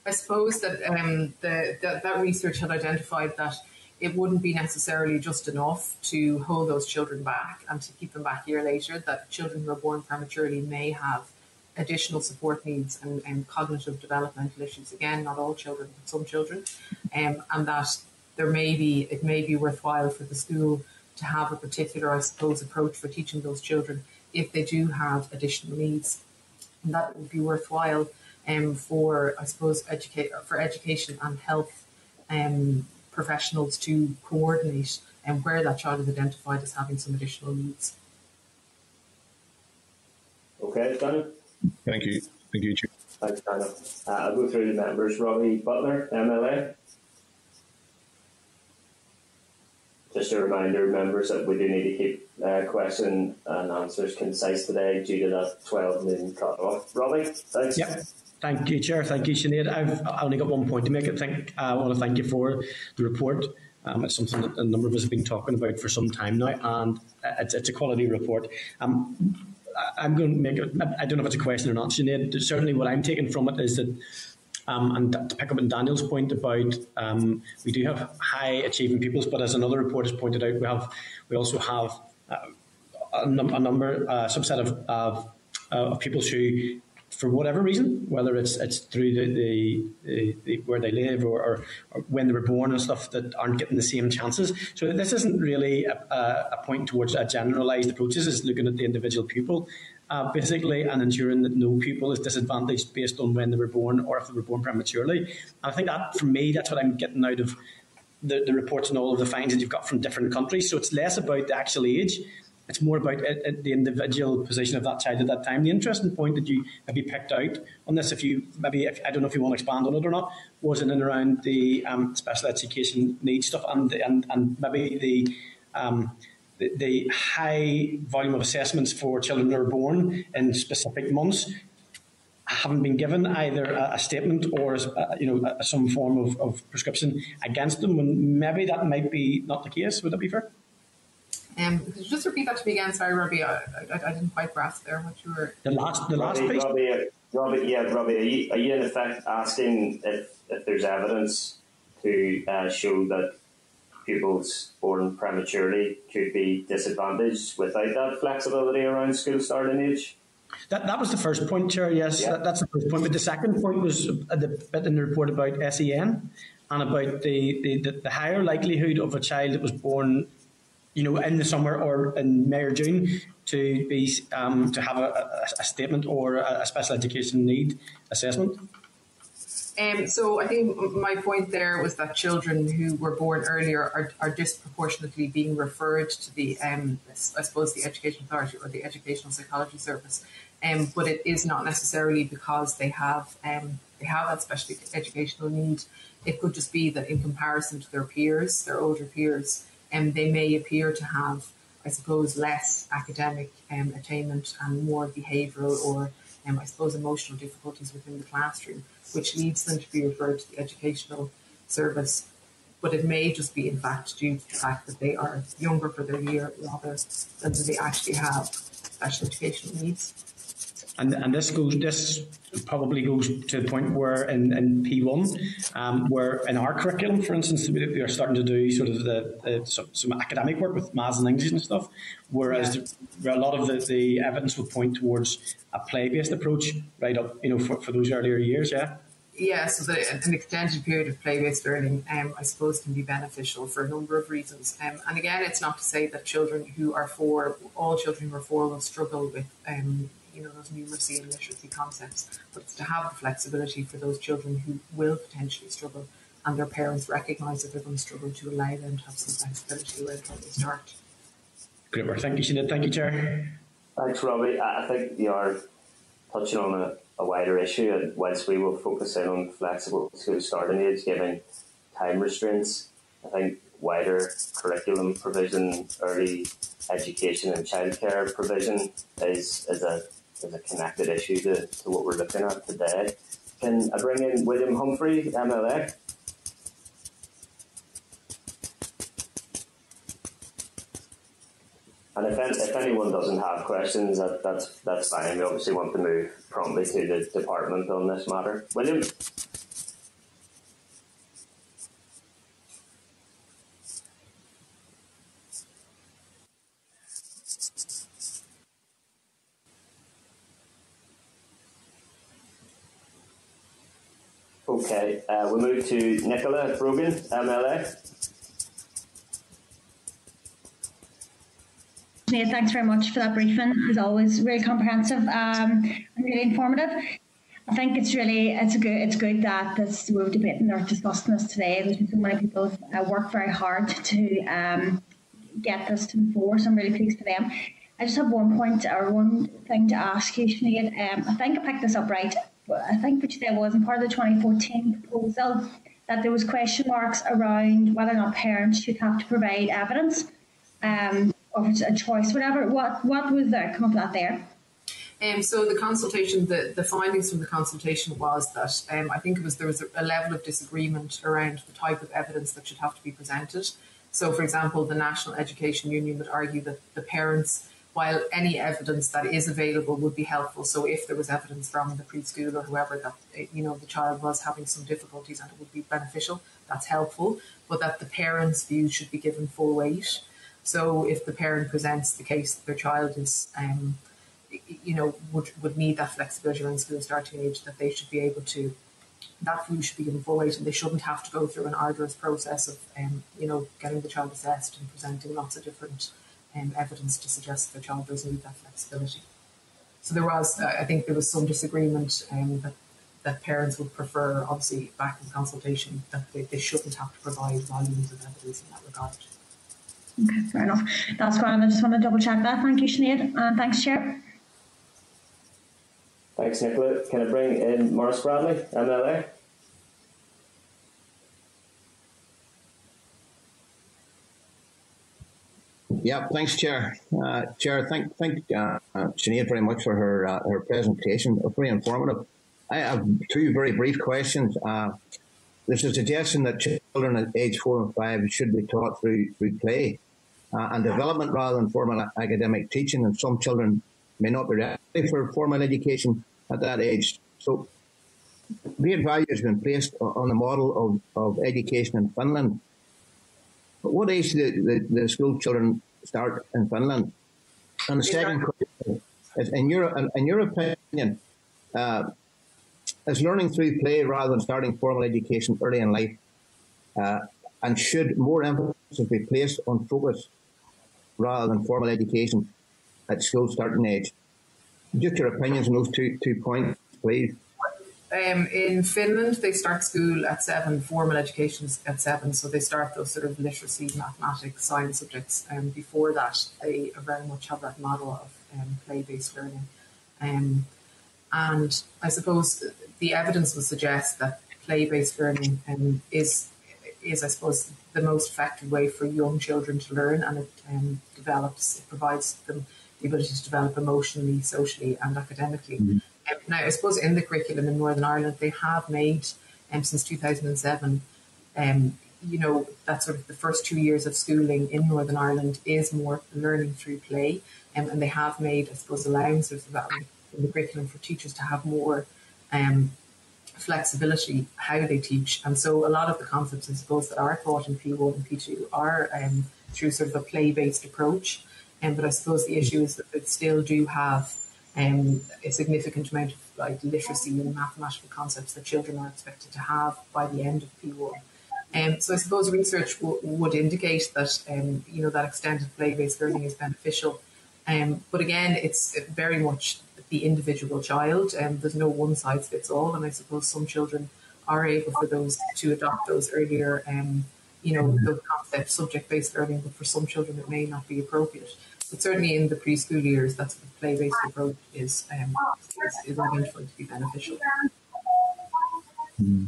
I suppose that um, the, the, that research had identified that it wouldn't be necessarily just enough to hold those children back and to keep them back a year later, that children who are born prematurely may have additional support needs and, and cognitive developmental issues. Again, not all children, but some children, um, and that there may be it may be worthwhile for the school to have a particular, I suppose, approach for teaching those children if they do have additional needs, and that would be worthwhile um, for I suppose educate for education and health um, professionals to coordinate and um, where that child is identified as having some additional needs. Okay, Daniel. Thank you. Thank you, Chair. Thanks, Daniel. Uh, I'll go through the members. Robbie Butler, MLA. Just a reminder, members, that we do need to keep uh, question and answers concise today due to that 12 noon cut off. Robbie, thanks. Yep. Thank you, Chair. Thank you, Sinead. I've only got one point to make. I think uh, I want to thank you for the report. Um, it's something that a number of us have been talking about for some time now, and it's, it's a quality report. Um, I'm going to make it, I don't know if it's a question or not, Sinead. Certainly, what I'm taking from it is that, um, and to pick up on Daniel's point about um, we do have high achieving pupils, but as another report has pointed out, we have we also have uh, a, num- a, number, a subset of, of, uh, of pupils who for whatever reason, whether it's it's through the, the, the, the where they live or, or, or, when they were born and stuff that aren't getting the same chances. So this isn't really a, a point towards a generalised approach. This is looking at the individual pupil. Uh, basically, and ensuring that no pupil is disadvantaged based on when they were born or if they were born prematurely. And I think that, for me, that's what I'm getting out of the, the reports and all of the findings you've got from different countries. So it's less about the actual age it's more about it, it, the individual position of that child at that time. The interesting point that you maybe picked out on this, if you maybe if, I don't know if you want to expand on it or not, was in and around the um, special education needs stuff and and and maybe the um, the, the high volume of assessments for children that are born in specific months haven't been given either a, a statement or uh, you know a, some form of, of prescription against them. When maybe that might be not the case. Would that be fair? Um, could you just repeat that to me again? Sorry, Robbie, I, I, I didn't quite grasp there what you were. The last, the last Robbie, piece. Robbie, Robbie, yeah, Robbie, are you, are you in effect asking if, if there's evidence to uh, show that pupils born prematurely could be disadvantaged without that flexibility around school starting age? That, that was the first point, Chair. Yes, yeah. that, that's the first point. But the second point was the bit in the report about SEN and about the, the, the higher likelihood of a child that was born you know, in the summer or in May or June to be um, to have a, a, statement or a special education need assessment? Um, so I think my point there was that children who were born earlier are, are disproportionately being referred to the, um, I suppose, the Education Authority or the Educational Psychology Service, um, but it is not necessarily because they have um, they have that special educational need. It could just be that in comparison to their peers, their older peers, um, they may appear to have, I suppose, less academic um, attainment and more behavioural or, um, I suppose, emotional difficulties within the classroom, which leads them to be referred to the educational service. But it may just be, in fact, due to the fact that they are younger for their year rather than they actually have special educational needs. And, and this goes this probably goes to the point where in, in P1, um, where in our curriculum, for instance, we are starting to do sort of the, the some, some, academic work with maths and English and stuff, whereas yeah. a lot of the, the evidence would point towards a play-based approach right up, you know, for, for those earlier years, yeah? Yeah, so the, an extended period of play-based learning, um, I suppose, can be beneficial for a number of reasons. Um, and again, it's not to say that children who are four, all children who are four will struggle with um, you know those numeracy and literacy concepts, but it's to have the flexibility for those children who will potentially struggle, and their parents recognise that they're going to struggle to allow them to have some flexibility around how they start. Great work, thank you, Sinead. Thank you, Chair. Thanks, Robbie. I think you are touching on a, a wider issue, and whilst we will focus in on flexible school starting age, given time restraints, I think wider curriculum provision, early education and childcare provision is, is a is a connected issue to, to what we're looking at today. Can I bring in William Humphrey, MLA? And if, if anyone doesn't have questions, that, that's that's fine. We obviously want to move promptly to the department on this matter. William? Okay, uh, we move to Nicola Brogan, MLA. Yeah, thanks very much for that briefing. As always, really comprehensive um, and really informative. I think it's really it's good it's good that this we're debating or discussing this today. There's so many people have uh, worked very hard to um, get this to the fore, so I'm really pleased for them. I just have one point or one thing to ask you, Sinead. Um, I think I picked this up right. I think which said was in part of the 2014 proposal that there was question marks around whether or not parents should have to provide evidence. Um, or a choice, whatever. What what was there? Come up with that there. Um, so the consultation, the, the findings from the consultation was that um, I think it was there was a, level of disagreement around the type of evidence that should have to be presented. So, for example, the National Education Union would argue that the parents, while any evidence that is available would be helpful. So, if there was evidence from the preschool or whoever that you know the child was having some difficulties and it would be beneficial, that's helpful. But that the parents' view should be given full weight. So if the parent presents the case that their child is, um, you know, would, would need that flexibility around school starting age, that they should be able to, that view should be given full weight and they shouldn't have to go through an arduous process of, um, you know, getting the child assessed and presenting lots of different um, evidence to suggest that the child does need that flexibility. So there was, I think there was some disagreement um, that that parents would prefer, obviously, back in consultation, that they, they shouldn't have to provide volumes of evidence in that regard. Okay, fair enough. That's grand. I just want to double check that. Thank you, Sinead. And thanks, Chair. Thanks, Nicola. Can I bring in Maurice Bradley, MLA? Yeah, thanks, Chair. Uh, Chair, thank thank uh, Sinead very much for her uh, her presentation. Very informative. I have two very brief questions. Uh, there's a suggestion that children at age four and five should be taught through through play uh, and development rather than formal academic teaching. And some children may not be ready for formal education at that age. So great value has been placed on the model of, of education in Finland. But what age do the, the, the school children start in Finland? And the second question is, in your, in your opinion, uh, is learning through play rather than starting formal education early in life? Uh, and should more emphasis be placed on focus rather than formal education at school starting age. Just your opinions on those two two points, please. Um, in Finland, they start school at seven, formal education at seven, so they start those sort of literacy, mathematics, science subjects. And um, before that, they very much have that model of um, play-based learning. Um, and I suppose the evidence would suggest that play-based learning um, is is, I suppose, the most effective way for young children to learn, and it um, develops, it provides them the ability to develop emotionally, socially, and academically. Mm-hmm. Um, now, I suppose in the curriculum in Northern Ireland, they have made um, since 2007. Um, you know that sort of the first two years of schooling in Northern Ireland is more learning through play, um, and they have made, I suppose, allowances for that in the curriculum for teachers to have more um, flexibility how they teach. And so a lot of the concepts, I suppose, that are taught in P1 and P2 are um, through sort of a play based approach. Um, but I suppose the issue is that they still do have um, a significant amount of like literacy and mathematical concepts that children are expected to have by the end of P1. Um, so I suppose research w- would indicate that um, you know that extended play-based learning is beneficial, um, but again, it's very much the individual child, and um, there's no one size fits all. And I suppose some children are able for those to adopt those earlier, um, you know, mm-hmm. the concept subject based learning, but for some children it may not be appropriate. But certainly in the preschool years, that's the play based approach is, um, is, is identified to be beneficial. Mm.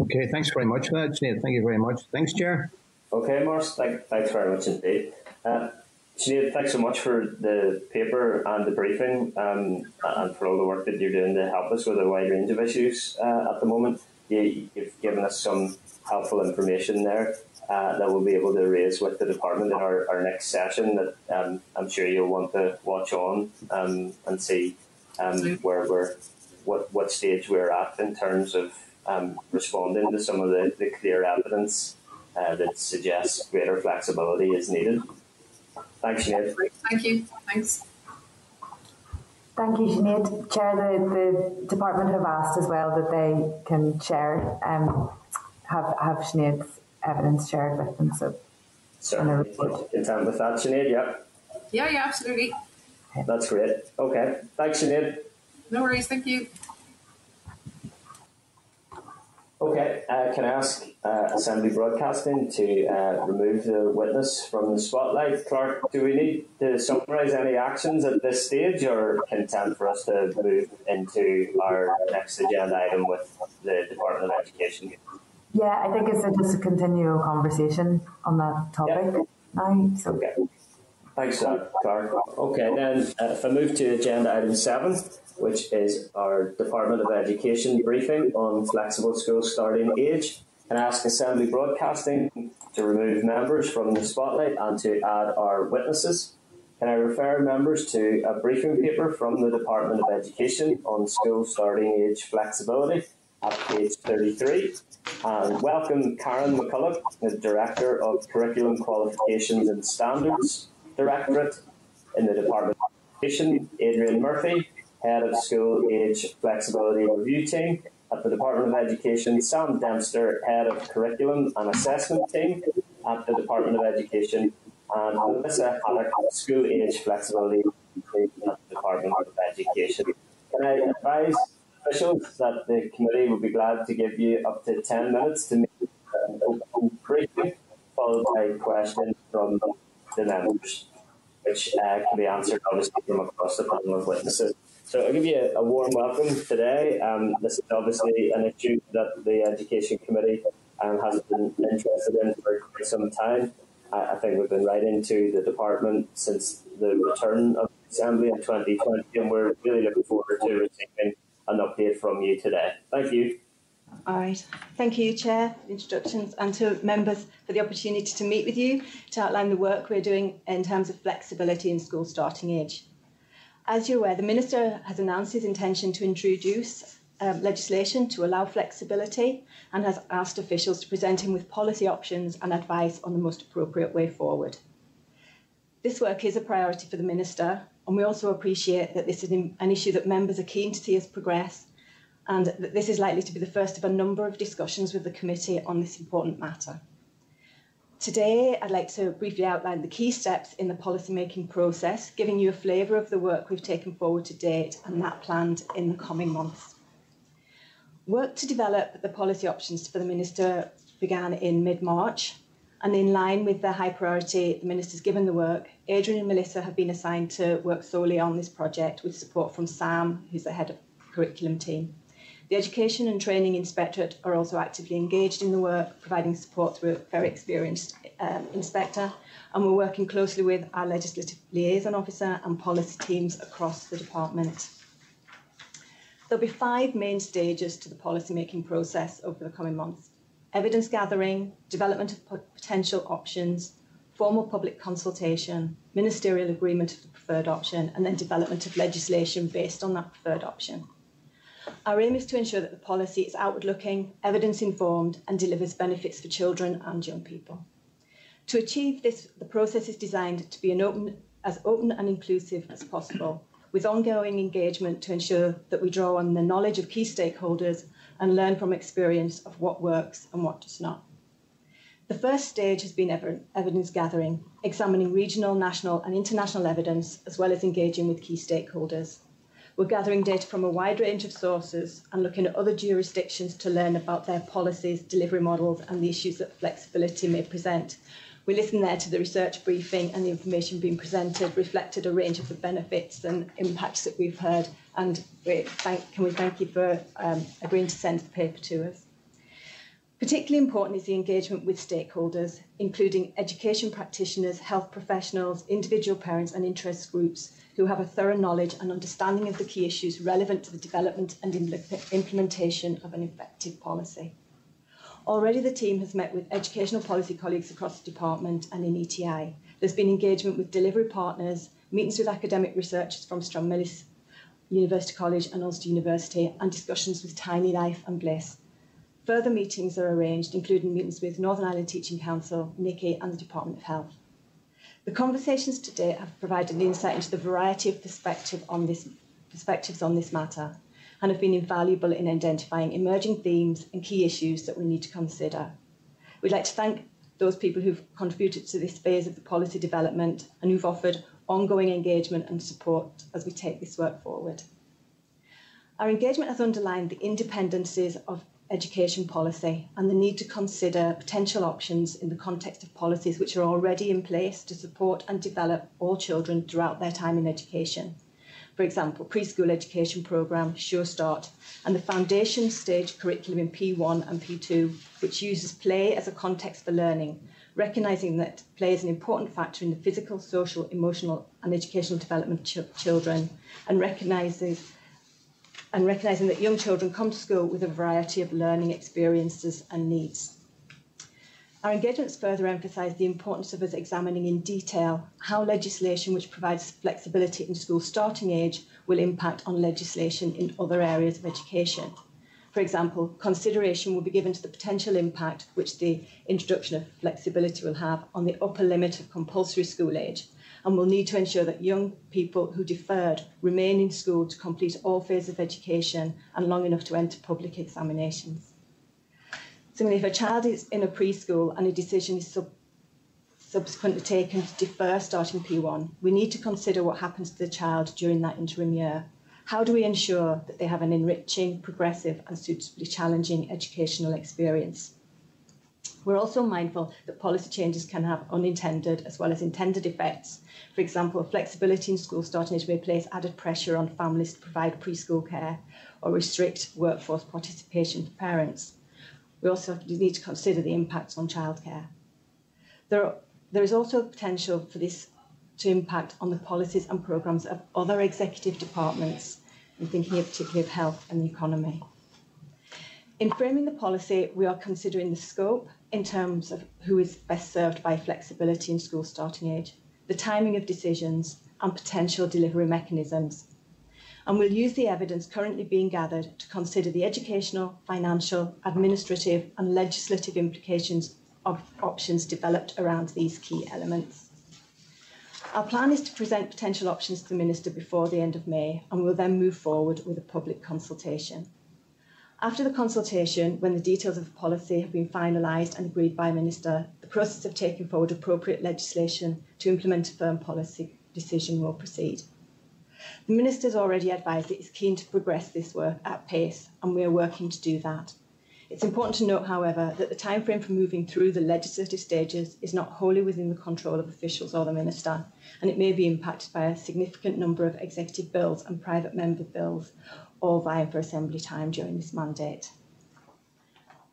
Okay, thanks very much for that, Sinead. Thank you very much. Thanks, Chair. Okay, Maurice, thank, thanks very much indeed. Uh, Sinead, thanks so much for the paper and the briefing um, and for all the work that you're doing to help us with a wide range of issues uh, at the moment. You, have given us some helpful information there. Uh, that we'll be able to raise with the department in our, our next session that um, I'm sure you'll want to watch on um, and see um, where we're what what stage we're at in terms of um, responding to some of the, the clear evidence uh, that suggests greater flexibility is needed. Thanks, Sinead. Thank you. Thanks. Thank you, Sinead. Chair, the, the department have asked as well that they can share, um, have, have Sinead's evidence shared with them. So, Certainly. Content with that, Sinead? Yep. Yeah, yeah, absolutely. That's great. Okay. Thanks, Sinead. No worries. Thank you. Okay, uh, can I ask uh, Assembly Broadcasting to uh, remove the witness from the spotlight? Clerk, do we need to summarise any actions at this stage or content for us to move into our next agenda item with the Department of Education? Yeah, I think it's a, just a continual conversation on that topic yeah. now. So. Okay. Thanks for Clerk. Okay, then uh, if I move to agenda item seven, which is our Department of Education briefing on flexible school starting age, and ask Assembly Broadcasting to remove members from the spotlight and to add our witnesses. Can I refer members to a briefing paper from the Department of Education on school starting age flexibility at page 33? And um, welcome Karen McCulloch, the Director of Curriculum Qualifications and Standards Directorate in the Department of Education, Adrian Murphy, Head of School Age Flexibility Review Team at the Department of Education, Sam Dempster, Head of Curriculum and Assessment Team at the Department of Education, and Melissa Haddock, School Age Flexibility Department of Education. Can I advise officials that the committee would be glad to give you up to 10 minutes to make an open briefing, followed by questions from the members which uh, can be answered obviously from across the panel of witnesses. So I'll give you a, a warm welcome today. Um, this is obviously an issue that the Education Committee um, has been interested in for quite some time. I, I, think we've been right into the department since the return of the Assembly in 2020, and we're really looking forward to receiving an update from you today. Thank you. All right. Thank you, Chair, for the introductions, and to members for the opportunity to meet with you to outline the work we're doing in terms of flexibility in school starting age. As you're aware, the Minister has announced his intention to introduce um, legislation to allow flexibility and has asked officials to present him with policy options and advice on the most appropriate way forward. This work is a priority for the Minister, and we also appreciate that this is an issue that members are keen to see us progress and that this is likely to be the first of a number of discussions with the committee on this important matter. Today, I'd like to briefly outline the key steps in the policymaking process, giving you a flavour of the work we've taken forward to date and that planned in the coming months. Work to develop the policy options for the Minister began in mid March, and in line with the high priority the Minister's given the work, Adrian and Melissa have been assigned to work solely on this project with support from Sam, who's the head of curriculum team. The Education and Training Inspectorate are also actively engaged in the work, providing support through a very experienced um, inspector, and we're working closely with our Legislative Liaison Officer and policy teams across the department. There'll be five main stages to the policy making process over the coming months evidence gathering, development of potential options, formal public consultation, ministerial agreement of the preferred option, and then development of legislation based on that preferred option. Our aim is to ensure that the policy is outward looking, evidence informed, and delivers benefits for children and young people. To achieve this, the process is designed to be open, as open and inclusive as possible, with ongoing engagement to ensure that we draw on the knowledge of key stakeholders and learn from experience of what works and what does not. The first stage has been evidence gathering, examining regional, national, and international evidence, as well as engaging with key stakeholders. We're gathering data from a wide range of sources and looking at other jurisdictions to learn about their policies, delivery models, and the issues that flexibility may present. We listened there to the research briefing, and the information being presented reflected a range of the benefits and impacts that we've heard. And we thank, can we thank you for um, agreeing to send the paper to us? Particularly important is the engagement with stakeholders, including education practitioners, health professionals, individual parents, and interest groups who have a thorough knowledge and understanding of the key issues relevant to the development and implementation of an effective policy. Already, the team has met with educational policy colleagues across the department and in ETI. There's been engagement with delivery partners, meetings with academic researchers from Stranmillis University College and Ulster University, and discussions with Tiny Life and Bliss. Further meetings are arranged, including meetings with Northern Ireland Teaching Council, NICCY, and the Department of Health. The conversations today have provided an insight into the variety of perspective on this, perspectives on this matter and have been invaluable in identifying emerging themes and key issues that we need to consider. We'd like to thank those people who've contributed to this phase of the policy development and who've offered ongoing engagement and support as we take this work forward. Our engagement has underlined the independencies of education policy and the need to consider potential options in the context of policies which are already in place to support and develop all children throughout their time in education. For example, preschool education programme, Sure Start, and the foundation stage curriculum in P1 and P2, which uses play as a context for learning, recognising that play is an important factor in the physical, social, emotional, and educational development of ch- children, and recognises and recognising that young children come to school with a variety of learning experiences and needs. Our engagements further emphasise the importance of us examining in detail how legislation which provides flexibility in school starting age will impact on legislation in other areas of education. For example, consideration will be given to the potential impact which the introduction of flexibility will have on the upper limit of compulsory school age, and will need to ensure that young people who deferred remain in school to complete all phases of education and long enough to enter public examinations. Similarly, if a child is in a preschool and a decision is sub- subsequently taken to defer starting P1, we need to consider what happens to the child during that interim year. How do we ensure that they have an enriching, progressive, and suitably challenging educational experience? We're also mindful that policy changes can have unintended as well as intended effects. For example, flexibility in school starting age may place added pressure on families to provide preschool care or restrict workforce participation for parents we also need to consider the impacts on childcare. There, are, there is also potential for this to impact on the policies and programmes of other executive departments, I'm thinking particularly of health and the economy. In framing the policy, we are considering the scope in terms of who is best served by flexibility in school starting age, the timing of decisions, and potential delivery mechanisms and we'll use the evidence currently being gathered to consider the educational, financial, administrative, and legislative implications of options developed around these key elements. Our plan is to present potential options to the Minister before the end of May, and we'll then move forward with a public consultation. After the consultation, when the details of the policy have been finalised and agreed by Minister, the process of taking forward appropriate legislation to implement a firm policy decision will proceed. The Minister has already advised that he's keen to progress this work at pace, and we are working to do that. It's important to note, however, that the timeframe for moving through the legislative stages is not wholly within the control of officials or the Minister, and it may be impacted by a significant number of executive bills and private member bills, all vying for Assembly time during this mandate.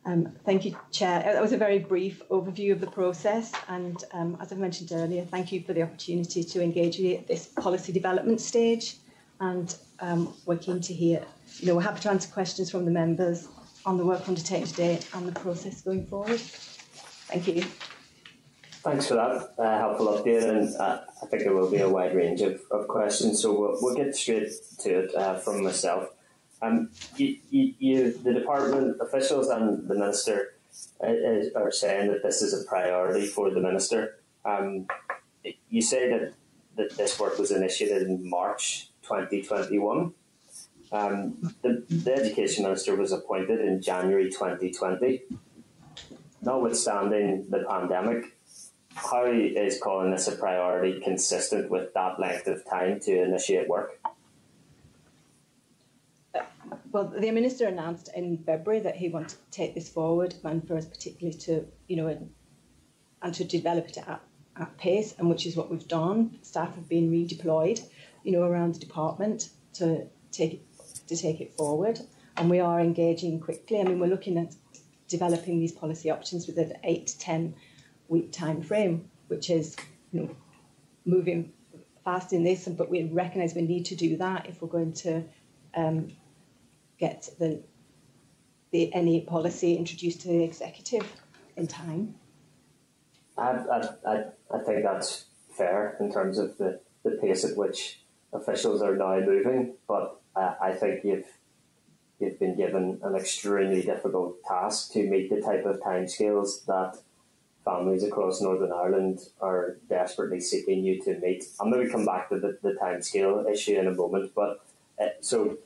Um, thank you, Chair. That was a very brief overview of the process, and um, as I mentioned earlier, thank you for the opportunity to engage you at this policy development stage. And um, we're keen to hear, you know, we're happy to answer questions from the members on the work undertaken today and the process going forward. Thank you. Thanks for that uh, helpful update, and uh, I think there will be a wide range of, of questions, so we'll, we'll get straight to it uh, from myself. Um, you, you, you, the department officials and the minister uh, are saying that this is a priority for the minister. Um, you say that, that this work was initiated in March 2021. Um, the, the education minister was appointed in January 2020. Notwithstanding the pandemic, how is calling this a priority consistent with that length of time to initiate work? Well, the minister announced in February that he wanted to take this forward and for us particularly to, you know, and to develop it at, at pace, and which is what we've done. Staff have been redeployed, you know, around the department to take it, to take it forward, and we are engaging quickly. I mean, we're looking at developing these policy options with an eight to ten week time frame, which is, you know, moving fast in this, but we recognise we need to do that if we're going to um, get the the any policy introduced to the executive in time? I, I, I, I think that's fair in terms of the, the pace at which officials are now moving, but uh, I think you've you've been given an extremely difficult task to meet the type of timescales that families across Northern Ireland are desperately seeking you to meet. I'm going to come back to the, the timescale issue in a moment, but uh, so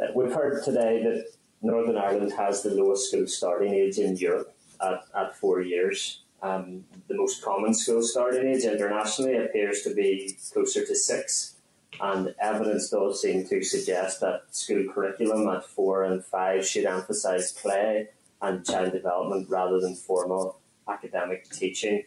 uh, we've heard today that Northern Ireland has the lowest school starting age in Europe at, at four years. Um, the most common school starting age internationally appears to be closer to six, and evidence does seem to suggest that school curriculum at four and five should emphasise play and child development rather than formal academic teaching.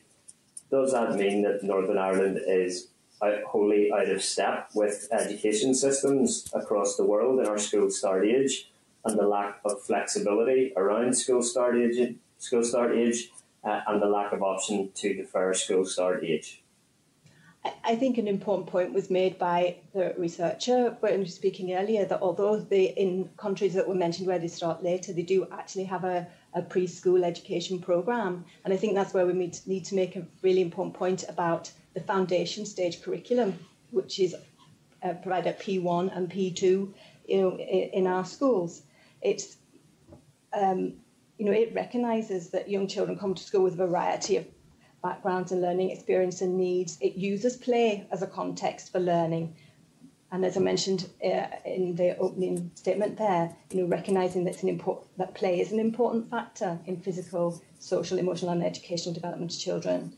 Does that mean that Northern Ireland is wholly out of step with education systems across the world in our school start age and the lack of flexibility around school start age, school start age uh, and the lack of option to defer school start age? I think an important point was made by the researcher when was speaking earlier that although they in countries that were mentioned where they start later, they do actually have a, a preschool education program. And I think that's where we need to make a really important point about the foundation stage curriculum, which is uh, provided at P1 and P2 you know, in, our schools. It's um, you know, it recognises that young children come to school with a variety of backgrounds and learning experience and needs. It uses play as a context for learning. And as I mentioned uh, in the opening statement there, you know, recognising that, import- that play is an important factor in physical, social, emotional and educational development of children.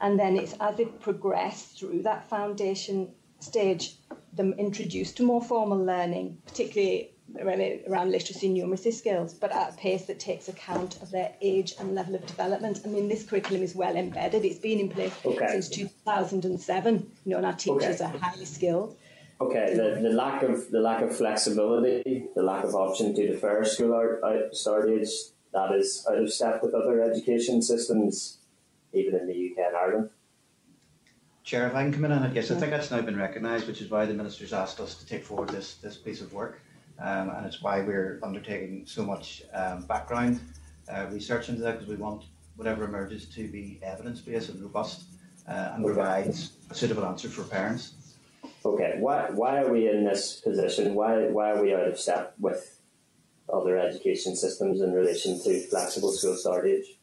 And then it's as it progressed through that foundation stage, them introduced to more formal learning, particularly around literacy and numeracy skills, but at a pace that takes account of their age and level of development. I mean, this curriculum is well embedded. It's been in place okay. since 2007. You know, and our teachers okay. are highly skilled. Okay, the, the lack of the lack of flexibility, the lack of option to defer school out, out start age, that is out of step with other education systems, even in the UK and Ireland. Chair, if I can come in on it, yes, I think that's now been recognised, which is why the Minister's asked us to take forward this, this piece of work um, and it's why we're undertaking so much um, background uh, research into that because we want whatever emerges to be evidence based and robust uh, and okay. provides a suitable answer for parents. Okay, why, why are we in this position? Why, why are we out of step with other education systems in relation to flexible school start age?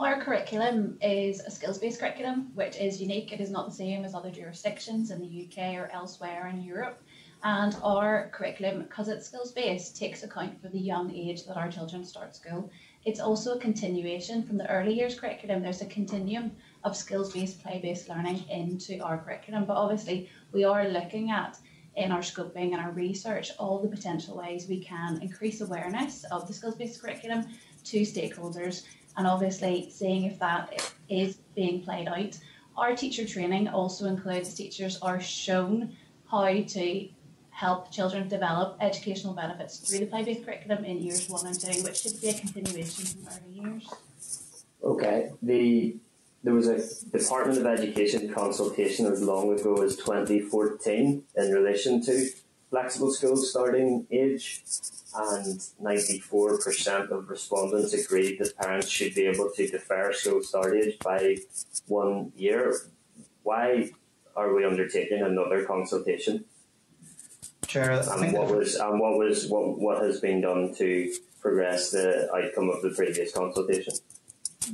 Our curriculum is a skills based curriculum, which is unique. It is not the same as other jurisdictions in the UK or elsewhere in Europe. And our curriculum, because it's skills based, takes account for the young age that our children start school. It's also a continuation from the early years curriculum. There's a continuum of skills based, play based learning into our curriculum. But obviously, we are looking at in our scoping and our research all the potential ways we can increase awareness of the skills based curriculum to stakeholders and obviously seeing if that is being played out. Our teacher training also includes teachers are shown how to help children develop educational benefits through the play-based curriculum in years one and two, which should be a continuation from early years. Okay. The there was a Department of Education consultation as long ago as 2014 in relation to flexible schools starting age, and 94% of respondents agreed that parents should be able to defer school start age by one year. Why are we undertaking another consultation? Chair, and what was and what was what what has been done to progress the outcome of the previous consultation?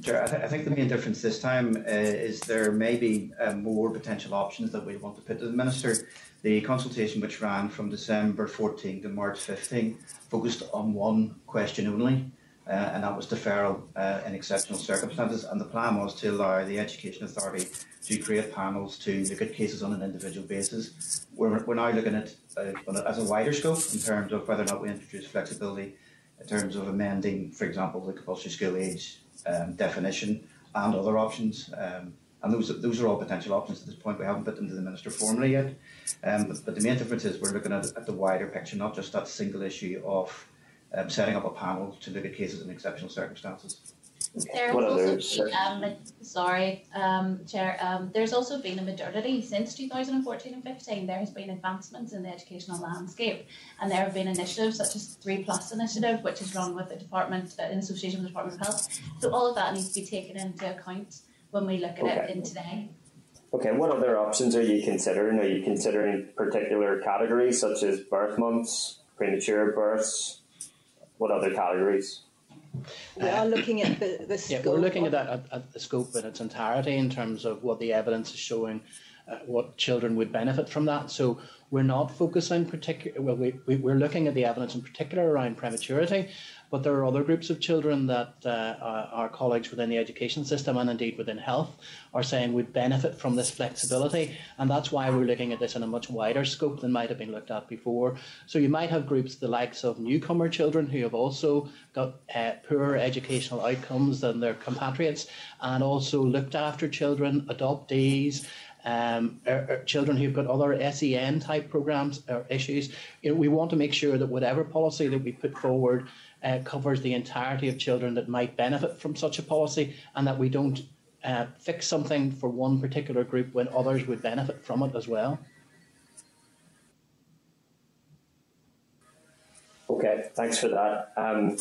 Chair, I, th- I think the main difference this time uh, is there may be uh, more potential options that we want to put to the minister. The consultation, which ran from December 14 to March 15, focused on one question only, uh, and that was deferral uh, in exceptional circumstances. And the plan was to allow the Education Authority to create panels to look at cases on an individual basis. We're, we're now looking at uh, as a wider scope in terms of whether or not we introduce flexibility in terms of amending, for example, the compulsory school age um, definition and other options. Um, and those, those are all potential options at this point. We haven't put them to the Minister formally yet. Um, but, but, the main difference is we're looking at, at, the wider picture, not just that single issue of um, setting up a panel to look at cases in exceptional circumstances. There's what also been, um, sorry, um, Chair. Um, there's also been a modernity since 2014 and 15. There has been advancements in the educational landscape, and there have been initiatives such as the Three Plus Initiative, which is run with the department uh, in association with the Department of Health. So all of that needs to be taken into account when we look at Okay. it in today. Okay, what other options are you considering? Are you considering particular categories such as birth months, premature births? What other categories? We are looking at the, the Yeah, we're looking at that at, at the scope in its entirety in terms of what the evidence is showing, uh, what children would benefit from that. So we're not focusing particular. Well, we, we we're looking at the evidence in particular around prematurity, but there are other groups of children that uh, our, colleagues within the education system and indeed within health are saying would benefit from this flexibility, and that's why we're looking at this in a much wider scope than might have been looked at before. So you might have groups the likes of newcomer children who have also got uh, poorer educational outcomes than their compatriots, and also looked after children, adoptees. Um, er, er, children who've got other SEN type programs or issues, you know, we want to make sure that whatever policy that we put forward uh, covers the entirety of children that might benefit from such a policy, and that we don't uh, fix something for one particular group when others would benefit from it as well. Okay, thanks for that. Um,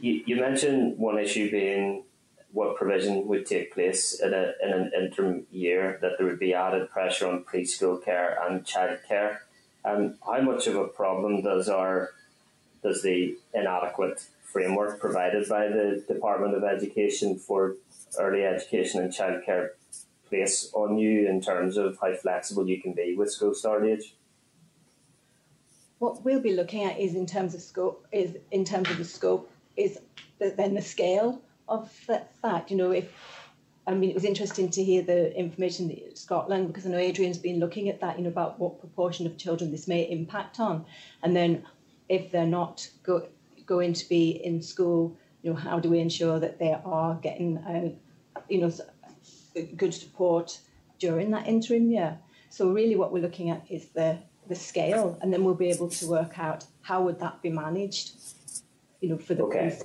you, you mentioned one issue being what provision would take place in, a, in an interim year, that there would be added pressure on preschool care and childcare. Um, how much of a problem does our does the inadequate framework provided by the Department of Education for early education and childcare place on you in terms of how flexible you can be with school start age? What we'll be looking at is in terms of scope, is in terms of the scope, is the, then the scale of that, that. You know, if I mean, it was interesting to hear the information that Scotland because I know Adrian's been looking at that. You know, about what proportion of children this may impact on, and then if they're not go, going to be in school, you know, how do we ensure that they are getting, uh, you know, good support during that interim year? So really, what we're looking at is the the scale, and then we'll be able to work out how would that be managed, you know, for the Okay.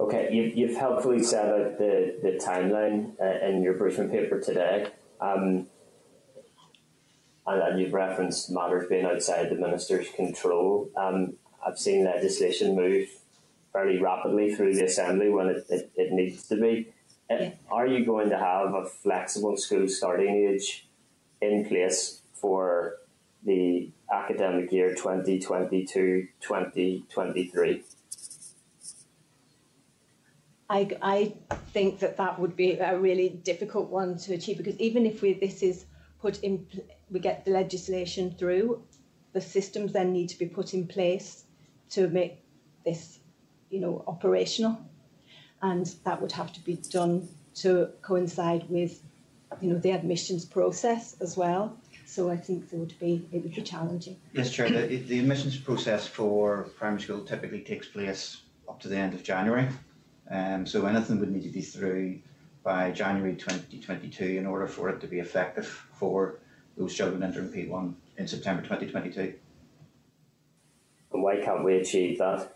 Okay, you've, you've helpfully set out the, the timeline uh, in your briefing paper today. Um, and, and you've referenced matters being outside the minister's control. Um, I've seen legislation move fairly rapidly through the assembly when it, it, it needs to be. Uh, Are you going to have a flexible school starting age in place for the academic year 2022 2023? I, I think that that would be a really difficult one to achieve because even if we this is put in, we get the legislation through, the systems then need to be put in place to make this, you know, operational, and that would have to be done to coincide with, you know, the admissions process as well. So I think there would be it would be challenging. Yes, Chair. The, the admissions process for primary school typically takes place up to the end of January. Um, so anything would need to be through by January 2022 in order for it to be effective for those children entering P1 in September 2022. And why can't we achieve that?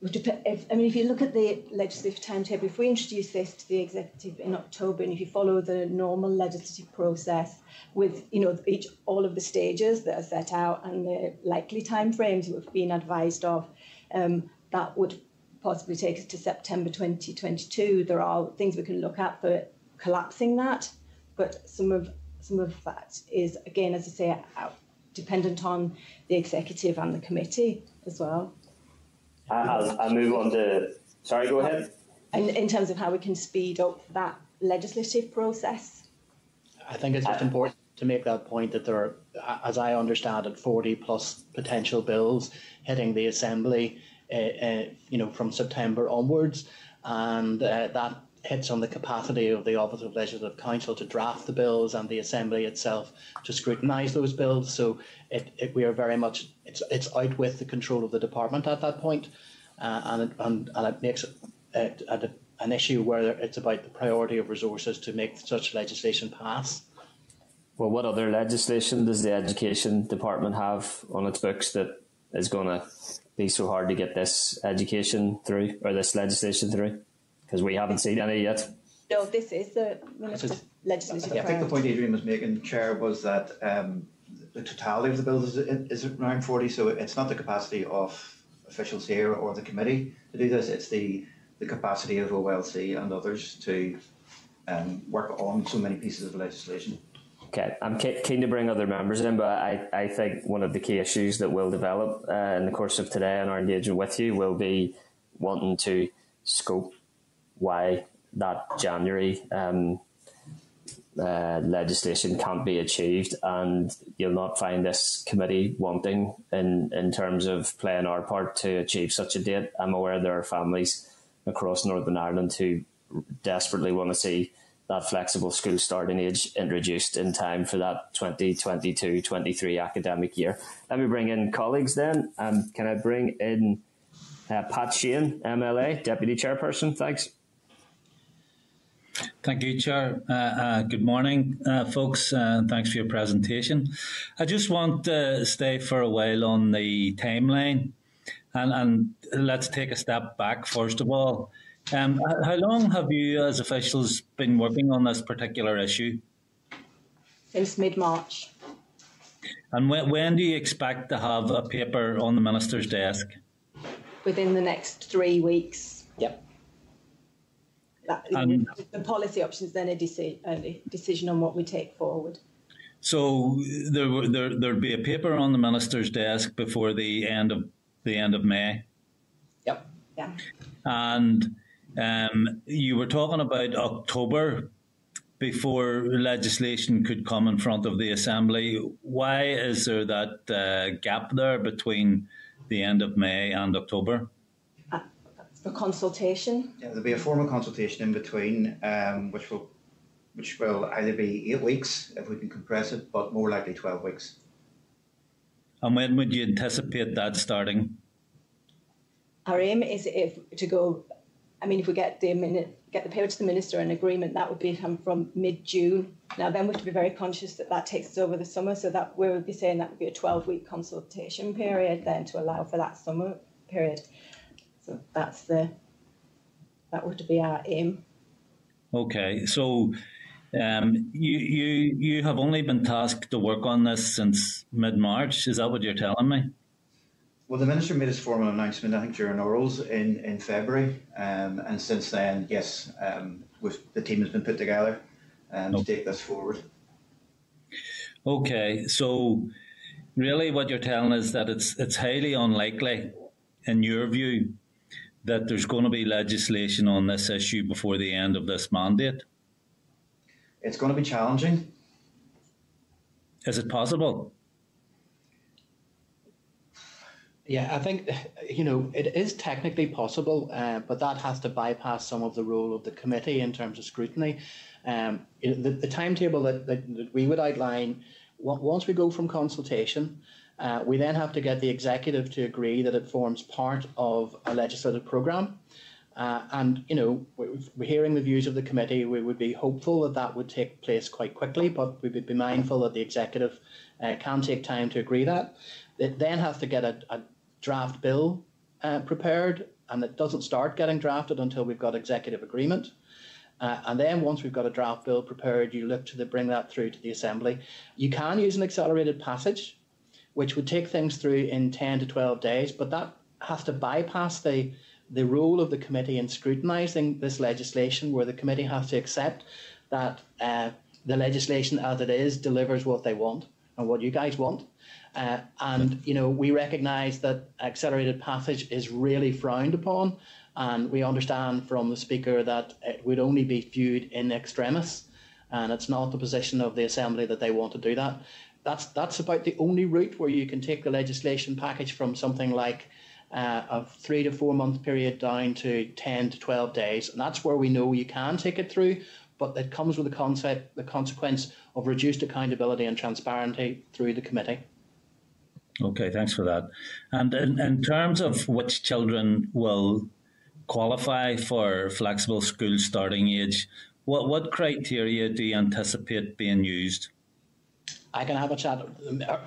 if, I mean, if you look at the legislative timetable, if we introduce this to the executive in October, and if you follow the normal legislative process with, you know, each all of the stages that are set out and the likely timeframes we've been advised of, um, that would possibly take us to September 2022. There are things we can look at for collapsing that, but some of some of that is again, as I say, out, dependent on the executive and the committee as well. I- I'll, I'll move on to. Sorry, go ahead. And in terms of how we can speed up that legislative process. I think it's just important to make that point that there are, as I understand it, 40 plus potential bills hitting the Assembly, uh, uh, you know, from September onwards, and uh, that hits on the capacity of the Office of Legislative Counsel to draft the bills and the Assembly itself to scrutinise those bills. So it, it, we are very much it's it's out with the control of the department at that point, uh, and it, and and it makes it a, an issue where it's about the priority of resources to make such legislation pass. Well, what other legislation does the Education Department have on its books that is going to be so hard to get this education through or this legislation through? Because we haven't seen any yet. No, this is the minister's legislative I think the point Adrian was making, Chair, was that um, the totality of the bill is, is around 40, so it's not the capacity of officials here or the committee to do this, it's the, the capacity of OLC and others to um, work on so many pieces of legislation. Okay, I'm keen to bring other members in, but I, I think one of the key issues that will develop uh, in the course of today and our engagement with you will be wanting to scope why that January um, uh, legislation can't be achieved, and you'll not find this committee wanting in in terms of playing our part to achieve such a date. I'm aware there are families across Northern Ireland who desperately want to see that flexible school starting age introduced in time for that 2022-23 academic year. Let me bring in colleagues then. Um, can I bring in uh, Pat Sheehan, MLA, Deputy Chairperson? Thanks. Thank you, Chair. Uh, uh, good morning, uh, folks, and thanks for your presentation. I just want to stay for a while on the timeline, and, and let's take a step back first of all. Um, how long have you, as officials, been working on this particular issue? Since mid March. And when, when do you expect to have a paper on the minister's desk? Within the next three weeks. Yep. That, um, the policy options, then a, deci- a decision on what we take forward. So there, there, there'd be a paper on the minister's desk before the end of the end of May. Yep. Yeah. And um, you were talking about October before legislation could come in front of the Assembly. Why is there that uh, gap there between the end of May and October? For consultation? Yeah, there'll be a formal consultation in between, um, which will which will either be eight weeks if we can compress it, but more likely twelve weeks. And when would you anticipate that starting? Our aim is if to go. I mean, if we get the minute, get the paper to the minister and agreement, that would be from mid June. Now, then we have to be very conscious that that takes us over the summer, so that we would be saying that would be a twelve week consultation period then to allow for that summer period. So that's the that would be our aim. Okay, so um, you you you have only been tasked to work on this since mid March. Is that what you're telling me? Well, the minister made his formal announcement, I think, during orals in in February, um, and since then, yes, um, the team has been put together um, okay. to take this forward. Okay, so really, what you're telling us that it's it's highly unlikely, in your view, that there's going to be legislation on this issue before the end of this mandate? It's going to be challenging. Is it possible? Yeah, I think you know it is technically possible, uh, but that has to bypass some of the role of the committee in terms of scrutiny. Um, the, the, timetable that, that, that we would outline once we go from consultation, uh, we then have to get the executive to agree that it forms part of a legislative programme. Uh, and, you know, we're hearing the views of the committee. We would be hopeful that that would take place quite quickly, but we would be mindful that the executive uh, can take time to agree that. It then has to get a, a draft bill uh, prepared, and it doesn't start getting drafted until we've got executive agreement. Uh, and then once we've got a draft bill prepared, you look to the, bring that through to the Assembly. You can use an accelerated passage which would take things through in 10 to 12 days, but that has to bypass the the role of the committee in scrutinising this legislation, where the committee has to accept that uh, the legislation as it is delivers what they want and what you guys want. Uh, and you know we recognise that accelerated passage is really frowned upon, and we understand from the speaker that it would only be viewed in extremis, and it's not the position of the assembly that they want to do that that's that's about the only route where you can take the legislation package from something like uh, a three to four month period down to 10 to 12 days. And that's where we know you can take it through, but it comes with the concept, the consequence of reduced accountability and transparency through the committee. Okay, thanks for that. And in, in terms of which children will qualify for flexible school starting age, what, what criteria do you anticipate being used? I can have a chat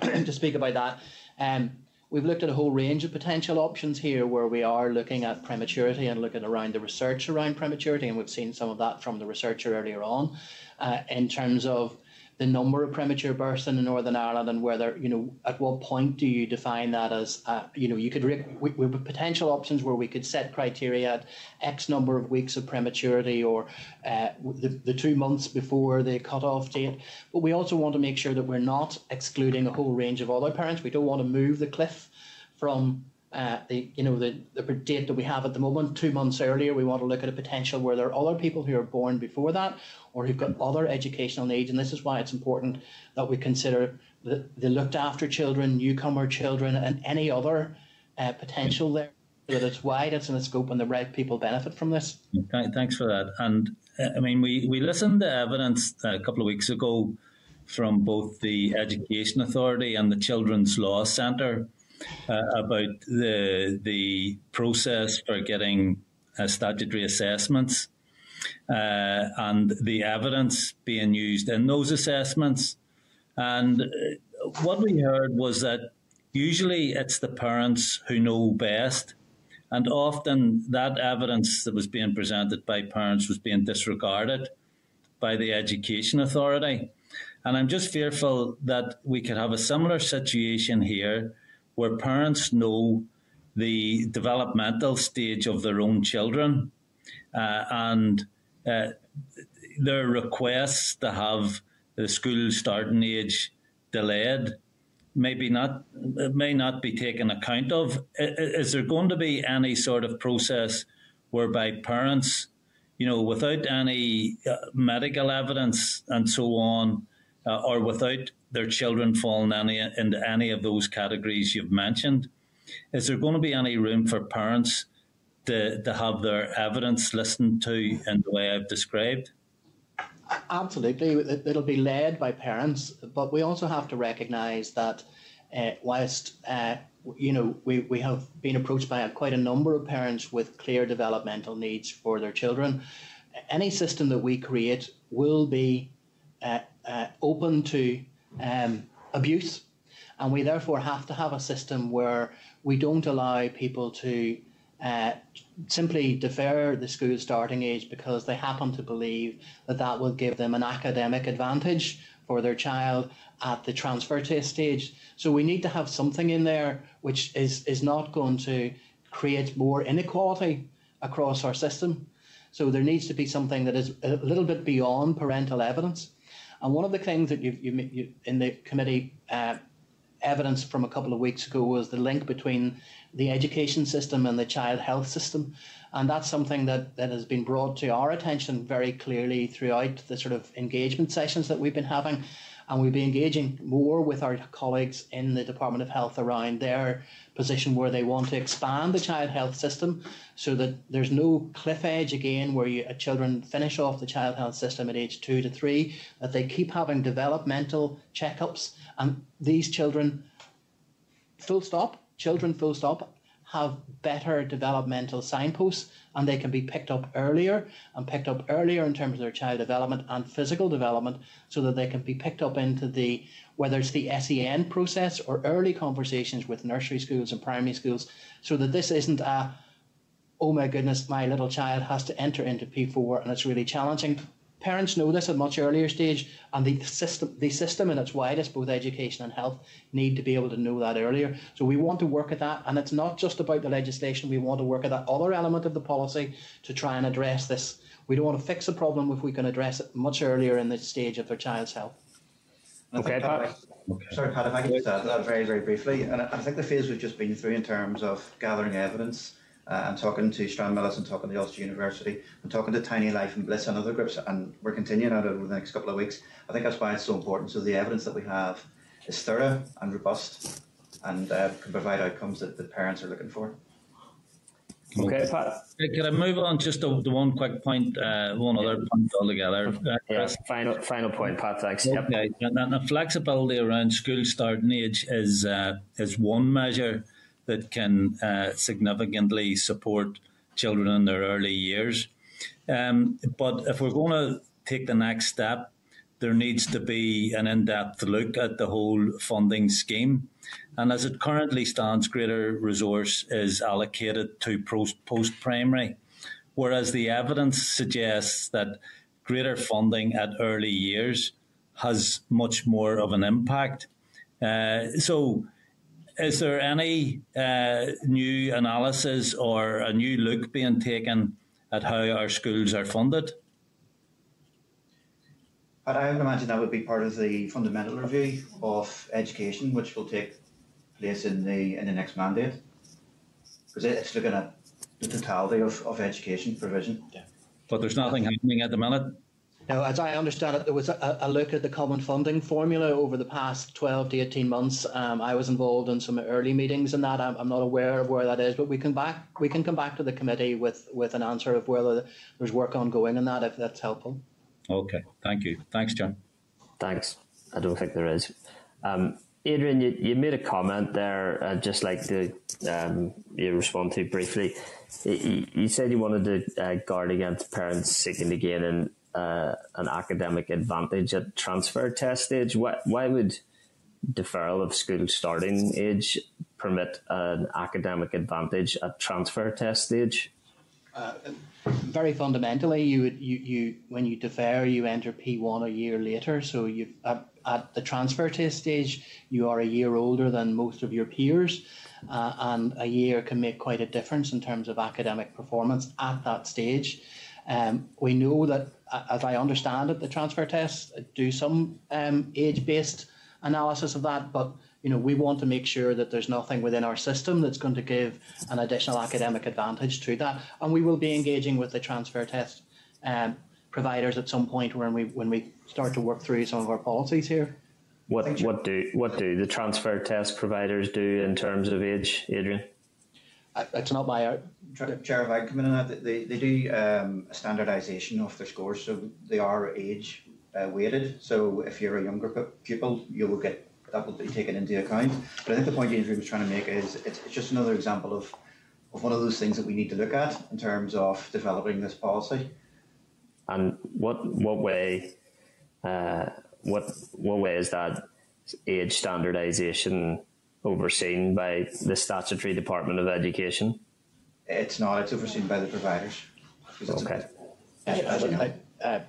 to speak about that. Um, We've looked at a whole range of potential options here where we are looking at prematurity and looking around the research around prematurity, and we've seen some of that from the researcher earlier on uh, in terms of the number of premature births in Northern Ireland and whether, you know, at what point do you define that as, uh, you know, you could, re- we, we potential options where we could set criteria at X number of weeks of prematurity or uh, the, the two months before the cut-off date. But we also want to make sure that we're not excluding a whole range of other parents. We don't want to move the cliff from uh, the you know the, the date that we have at the moment, two months earlier, we want to look at a potential where there are other people who are born before that or who've got other educational needs, and this is why it's important that we consider the, the looked after children, newcomer children, and any other uh, potential there. That it's wide, it's in its scope, and the right people benefit from this. Thanks for that. And uh, I mean, we, we listened to evidence a couple of weeks ago from both the Education Authority and the Children's Law Centre uh, about the the process for getting uh, statutory assessments uh, and the evidence being used in those assessments. And uh, what we heard was that usually it's the parents who know best. And often that evidence that was being presented by parents was being disregarded by the education authority. And I'm just fearful that we could have a similar situation here where parents know the developmental stage of their own children uh, and uh, their requests to have the school starting age delayed maybe not may not be taken account of. Is there going to be any sort of process whereby parents, you know, without any uh, medical evidence and so on, uh, or without their children falling any, into any of those categories you've mentioned, is there going to be any room for parents to, to have their evidence listened to in the way I've described? Absolutely. It'll be led by parents, but we also have to recognise that uh, whilst uh, you know we, we have been approached by quite a number of parents with clear developmental needs for their children, any system that we create will be uh, uh open to um, abuse, and we therefore have to have a system where we don't allow people to uh, simply defer the school starting age because they happen to believe that that will give them an academic advantage for their child at the transfer test stage. So we need to have something in there which is, is not going to create more inequality across our system. So there needs to be something that is a little bit beyond parental evidence. And one of the things that you, you, you in the committee uh, evidence from a couple of weeks ago was the link between the education system and the child health system. And that's something that, that has been brought to our attention very clearly throughout the sort of engagement sessions that we've been having. And we'll be engaging more with our colleagues in the Department of Health around their position where they want to expand the child health system so that there's no cliff edge again where you, uh, children finish off the child health system at age two to three, that they keep having developmental checkups. And these children, full stop, children, full stop, have better developmental signposts and they can be picked up earlier and picked up earlier in terms of their child development and physical development so that they can be picked up into the whether it's the SEN process or early conversations with nursery schools and primary schools so that this isn't a oh my goodness my little child has to enter into P4 and it's really challenging Parents know this at a much earlier stage, and the system, the system in its widest, both education and health, need to be able to know that earlier. So we want to work at that, and it's not just about the legislation. We want to work at that other element of the policy to try and address this. We don't want to fix a problem if we can address it much earlier in the stage of their child's health. Okay, Pat. Okay. Sorry, Pat, if I could just add that very, very briefly. And I think the phase we've just been through in terms of gathering evidence uh, and talking to Stranmillis and talking to Ulster University and talking to Tiny Life and Bliss and other groups, and we're continuing that over the next couple of weeks. I think that's why it's so important. So the evidence that we have is thorough and robust and uh, can provide outcomes that the parents are looking for. Okay, Pat. Can I move on just to, to one quick point, uh, one other point altogether? Uh, yeah, final final point, Pat. Thanks. Okay. Yep. And, and the flexibility around school starting age is uh, is one measure that can uh, significantly support children in their early years. Um, but if we're going to take the next step, there needs to be an in depth look at the whole funding scheme. And as it currently stands, greater resource is allocated to post primary, whereas the evidence suggests that greater funding at early years has much more of an impact. Uh, so, is there any uh, new analysis or a new look being taken at how our schools are funded? But I would imagine that would be part of the fundamental review of education, which will take place in the in the next mandate, because it's looking at the totality of, of education provision. Yeah. But there's nothing happening at the minute. Now, as I understand it, there was a, a, look at the common funding formula over the past 12 to 18 months. Um, I was involved in some early meetings in that. I'm, I'm, not aware of where that is, but we can back we can come back to the committee with, with an answer of whether there's work ongoing in that, if that's helpful. Okay, thank you. Thanks, John. Thanks. I don't think there is. Um, Adrian, you, you made a comment there. I'd just like to um, you respond to briefly. You, you said you wanted to uh, guard against parents seeking to gain an, uh, an academic advantage at transfer test stage. Why, why would deferral of school starting age permit an academic advantage at transfer test stage? Uh, very fundamentally, you would you, you when you defer, you enter P one a year later. So you at, at, the transfer test stage, you are a year older than most of your peers, uh, and a year can make quite a difference in terms of academic performance at that stage. Um, we know that, as I understand it, the transfer tests do some um, age based analysis of that, but you know, we want to make sure that there's nothing within our system that's going to give an additional academic advantage to that. And we will be engaging with the transfer test um, providers at some point when we when we start to work through some of our policies here. What what do what do the transfer test providers do in terms of age, Adrian? It's not my Chair, if I come in on that, they, they do um, a standardisation of their scores, so they are age uh, weighted. So if you're a younger pupil, you will get that will be taken into account. But I think the point Adrian was trying to make is it's, it's just another example of, of one of those things that we need to look at in terms of developing this policy. And what what way uh, what what way is that age standardisation overseen by the statutory Department of Education? It's not. It's overseen by the providers. Okay. As, as, uh,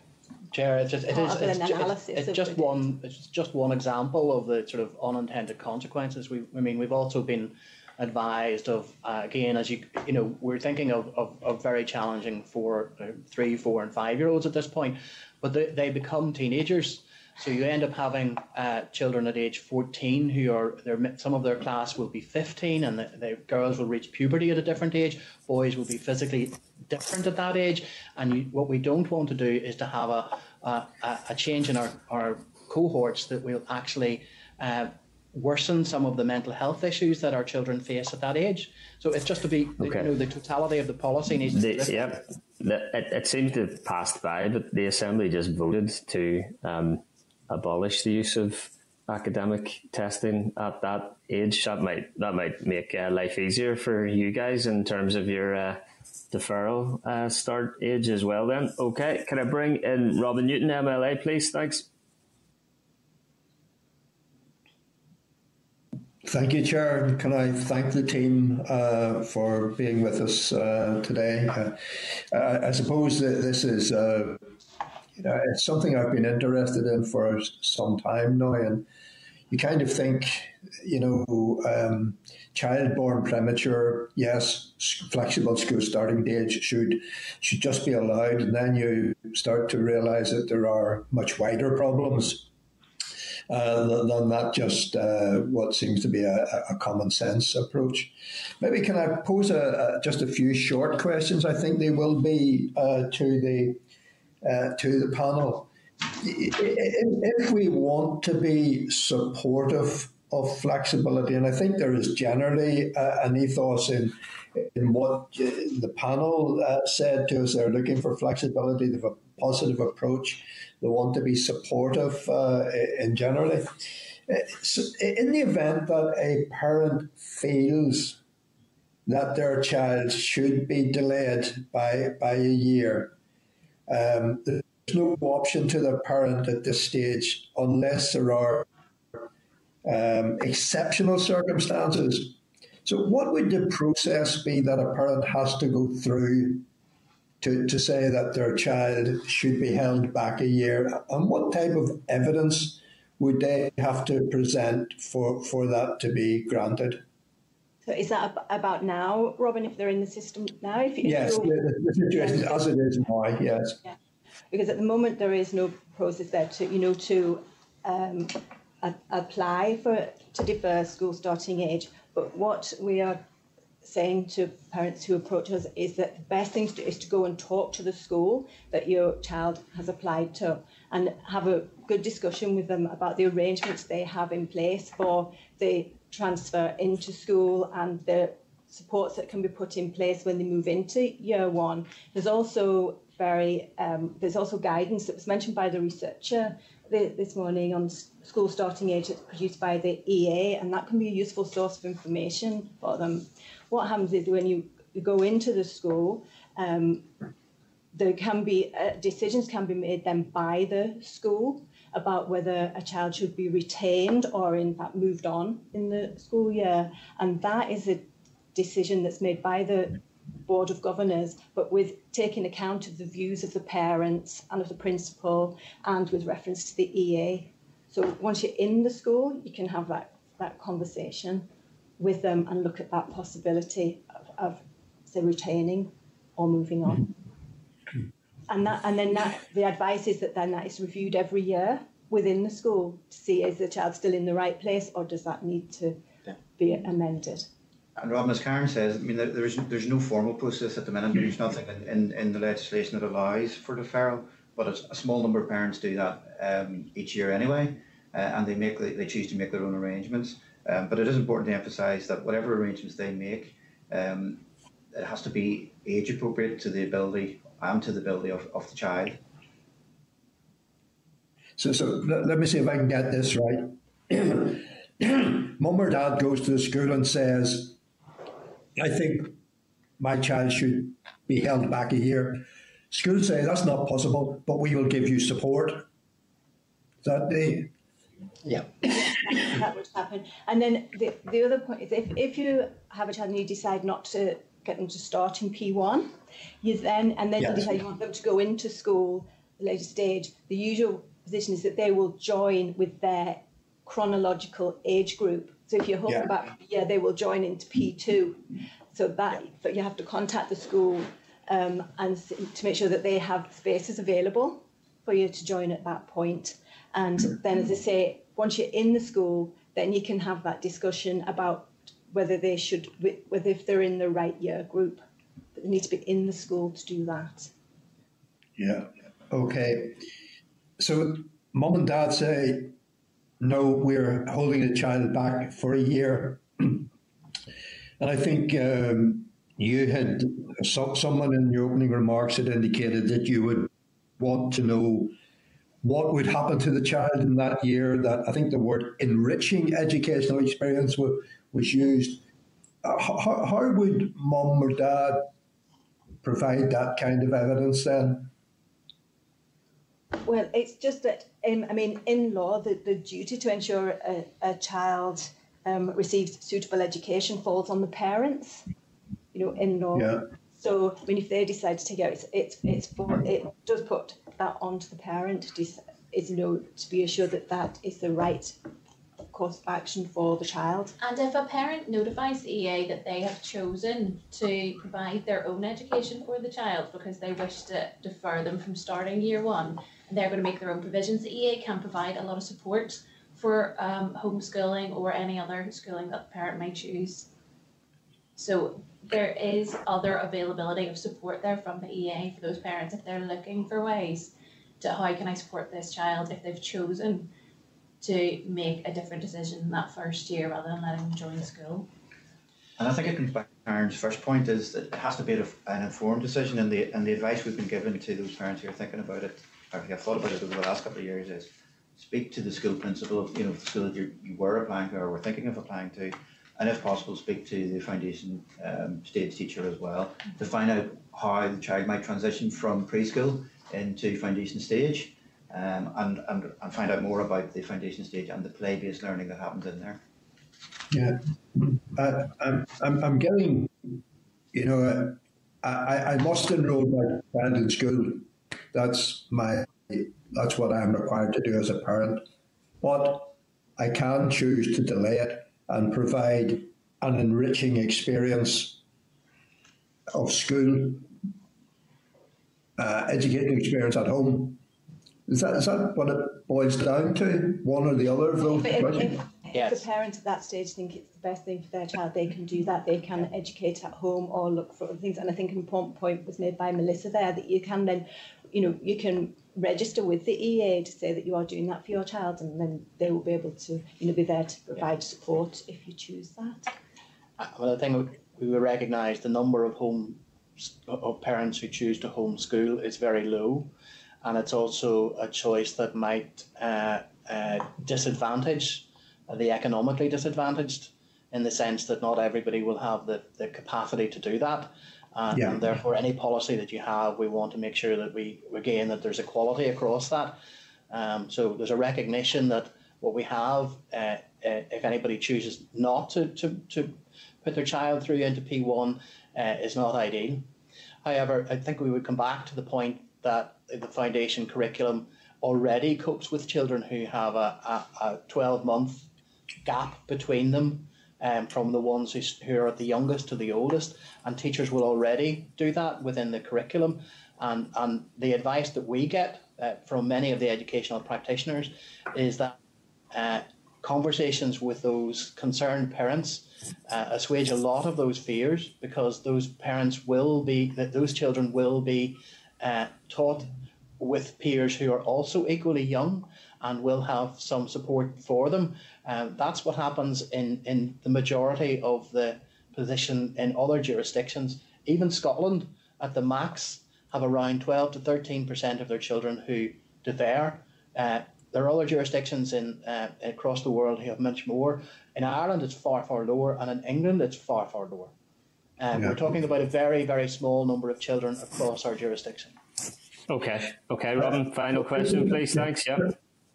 Chair, it's just, it is, it's, it's, it's just one it's just one example of the sort of unintended consequences. We, I mean, we've also been advised of uh, again, as you you know, we're thinking of, of, of very challenging for uh, three, four, and five year olds at this point, but they, they become teenagers. So you end up having uh, children at age 14 who are their some of their class will be 15, and the, the, girls will reach puberty at a different age. Boys will be physically different at that age, and you, what we don't want to do is to have a a, a change in our, our cohorts that will actually uh, worsen some of the mental health issues that our children face at that age. So it's just to be, okay. you know, the totality of the policy needs the, to. Yep, the, it, it seems to have passed by, but the Assembly just voted to um, abolish the use of academic testing at that age. That might that might make uh, life easier for you guys in terms of your uh, deferral uh, start age as well. Then, okay, can I bring in Robin Newton, MLA, please? Thanks. Thank you, Chair. Can I thank the team uh, for being with us uh, today? Uh, I suppose that this is, uh, you know, it's something I've been interested in for some time now, and you kind of think, you know, um, child born premature, yes, flexible school starting age should should just be allowed, and then you start to realise that there are much wider problems uh, than that just uh, what seems to be a, a, common sense approach. Maybe can I pose a, a, just a few short questions? I think they will be uh, to the uh, to the panel. If we want to be supportive of flexibility, and I think there is generally uh, an ethos in in what the panel uh, said to us. They're looking for flexibility. They have a positive approach. They want to be supportive uh, in generally. Uh, so in the event that a parent feels that their child should be delayed by by a year, um, there's no option to the parent at this stage unless there are um, exceptional circumstances. So, what would the process be that a parent has to go through to, to say that their child should be held back a year? And what type of evidence would they have to present for, for that to be granted? So is that about now, Robin, if they're in the system now? If, if yes, the, the situation as it is now, yes. Yeah. Because at the moment there is no process there to, you know, to um, a, apply for to defer school starting age. But what we are saying to parents who approach us is that the best thing to do is to go and talk to the school that your child has applied to and have a good discussion with them about the arrangements they have in place for the transfer into school and the supports that can be put in place when they move into year one. There's also very um, there's also guidance that was mentioned by the researcher this morning on school starting age that's produced by the EA, and that can be a useful source of information for them. What happens is when you, go into the school, um, there can be uh, decisions can be made then by the school about whether a child should be retained or in fact moved on in the school year, and that is a decision that's made by the board of governors, but with taking account of the views of the parents and of the principal, and with reference to the EA. So once you're in the school, you can have that, that conversation with them and look at that possibility of, of say, retaining or moving on. And that, and then that, the advice is that then that is reviewed every year within the school to see is the child still in the right place or does that need to be amended. And Robin, as Karen says, I mean, there's there's no formal process at the minute. There's nothing in, in, in the legislation that allows for deferral, but a, a small number of parents do that um, each year anyway, uh, and they make they choose to make their own arrangements. Um, but it is important to emphasise that whatever arrangements they make, um, it has to be age appropriate to the ability and to the ability of, of the child. So, so let, let me see if I can get this right. Mum or dad goes to the school and says, I think my child should be held back a year. School say that's not possible, but we will give you support. Is that the yeah. that would happen. And then the, the other point is if, if you have a child and you decide not to get them to start in P1, you then, and then yes. you decide you want them to go into school at a later stage, the usual position is that they will join with their chronological age group. So if you're hoping yeah. back, yeah, they will join into P2. So that, but you have to contact the school um, and to make sure that they have spaces available for you to join at that point. And then, as I say, once you're in the school, then you can have that discussion about whether they should, whether if they're in the right year group. But they need to be in the school to do that. Yeah. Okay. So, mom and dad say no, we're holding the child back for a year. and I think um, you had so, someone in your opening remarks had indicated that you would want to know what would happen to the child in that year. That I think the word enriching educational experience was, was used. Uh, how, how would mum or dad provide that kind of evidence then? Well, it's just that, um, I mean, in law, the, the duty to ensure a, a child um, receives suitable education falls on the parents, you know, in law. Yeah. So, I mean, if they decide to take out, it's, it's, it's for, it does put that onto the parent, is, you know, to be assured that that is the right course of action for the child. And if a parent notifies the EA that they have chosen to provide their own education for the child because they wish to defer them from starting year one, they're going to make their own provisions. The EA can provide a lot of support for um, homeschooling or any other schooling that the parent might choose. So there is other availability of support there from the EA for those parents if they're looking for ways to how can I support this child if they've chosen to make a different decision that first year rather than letting them join school. And I think it comes back to Karen's first point is that it has to be an informed decision and the and the advice we've been given to those parents who are thinking about it I've thought about it over the last couple of years is speak to the school principal of you know the school that you, you were applying to or were thinking of applying to, and if possible, speak to the foundation um, stage teacher as well to find out how the child might transition from preschool into foundation stage. Um, and, and, and find out more about the foundation stage and the play based learning that happens in there. Yeah, uh, I'm, I'm, I'm getting, you know, I, I must enroll my child in school. That's my, that's what I'm required to do as a parent. But I can choose to delay it and provide an enriching experience of school, uh, educating experience at home. Is that, is that what it boils down to? One or the other of those? If, if, yes. the parents at that stage think it's the best thing for their child, they can do that. They can educate at home or look for other things. And I think an important point was made by Melissa there that you can then, you know, you can register with the EA to say that you are doing that for your child, and then they will be able to, you know, be there to provide support if you choose that. Uh, well, I think we will recognise the number of home of parents who choose to homeschool is very low, and it's also a choice that might uh, uh, disadvantage the economically disadvantaged in the sense that not everybody will have the, the capacity to do that. And, yeah. and, therefore, any policy that you have, we want to make sure that we, again, that there's equality across that. Um, so there's a recognition that what we have, uh, uh, if anybody chooses not to, to, to put their child through into P1, uh, is not ideal. However, I think we would come back to the point that the foundation curriculum already copes with children who have a, a, a 12 month gap between them um, from the ones who, who are the youngest to the oldest, and teachers will already do that within the curriculum. And, and the advice that we get uh, from many of the educational practitioners is that uh, conversations with those concerned parents uh, assuage a lot of those fears because those parents will be that those children will be uh, taught with peers who are also equally young and will have some support for them. Um, that's what happens in, in the majority of the position in other jurisdictions. Even Scotland, at the max, have around 12 to 13% of their children who defer. Uh, there are other jurisdictions in uh, across the world who have much more. In Ireland, it's far, far lower, and in England, it's far, far lower. Um, yeah. We're talking about a very, very small number of children across our jurisdiction. Okay, okay, Robin. Final question, please. Thanks. Yeah.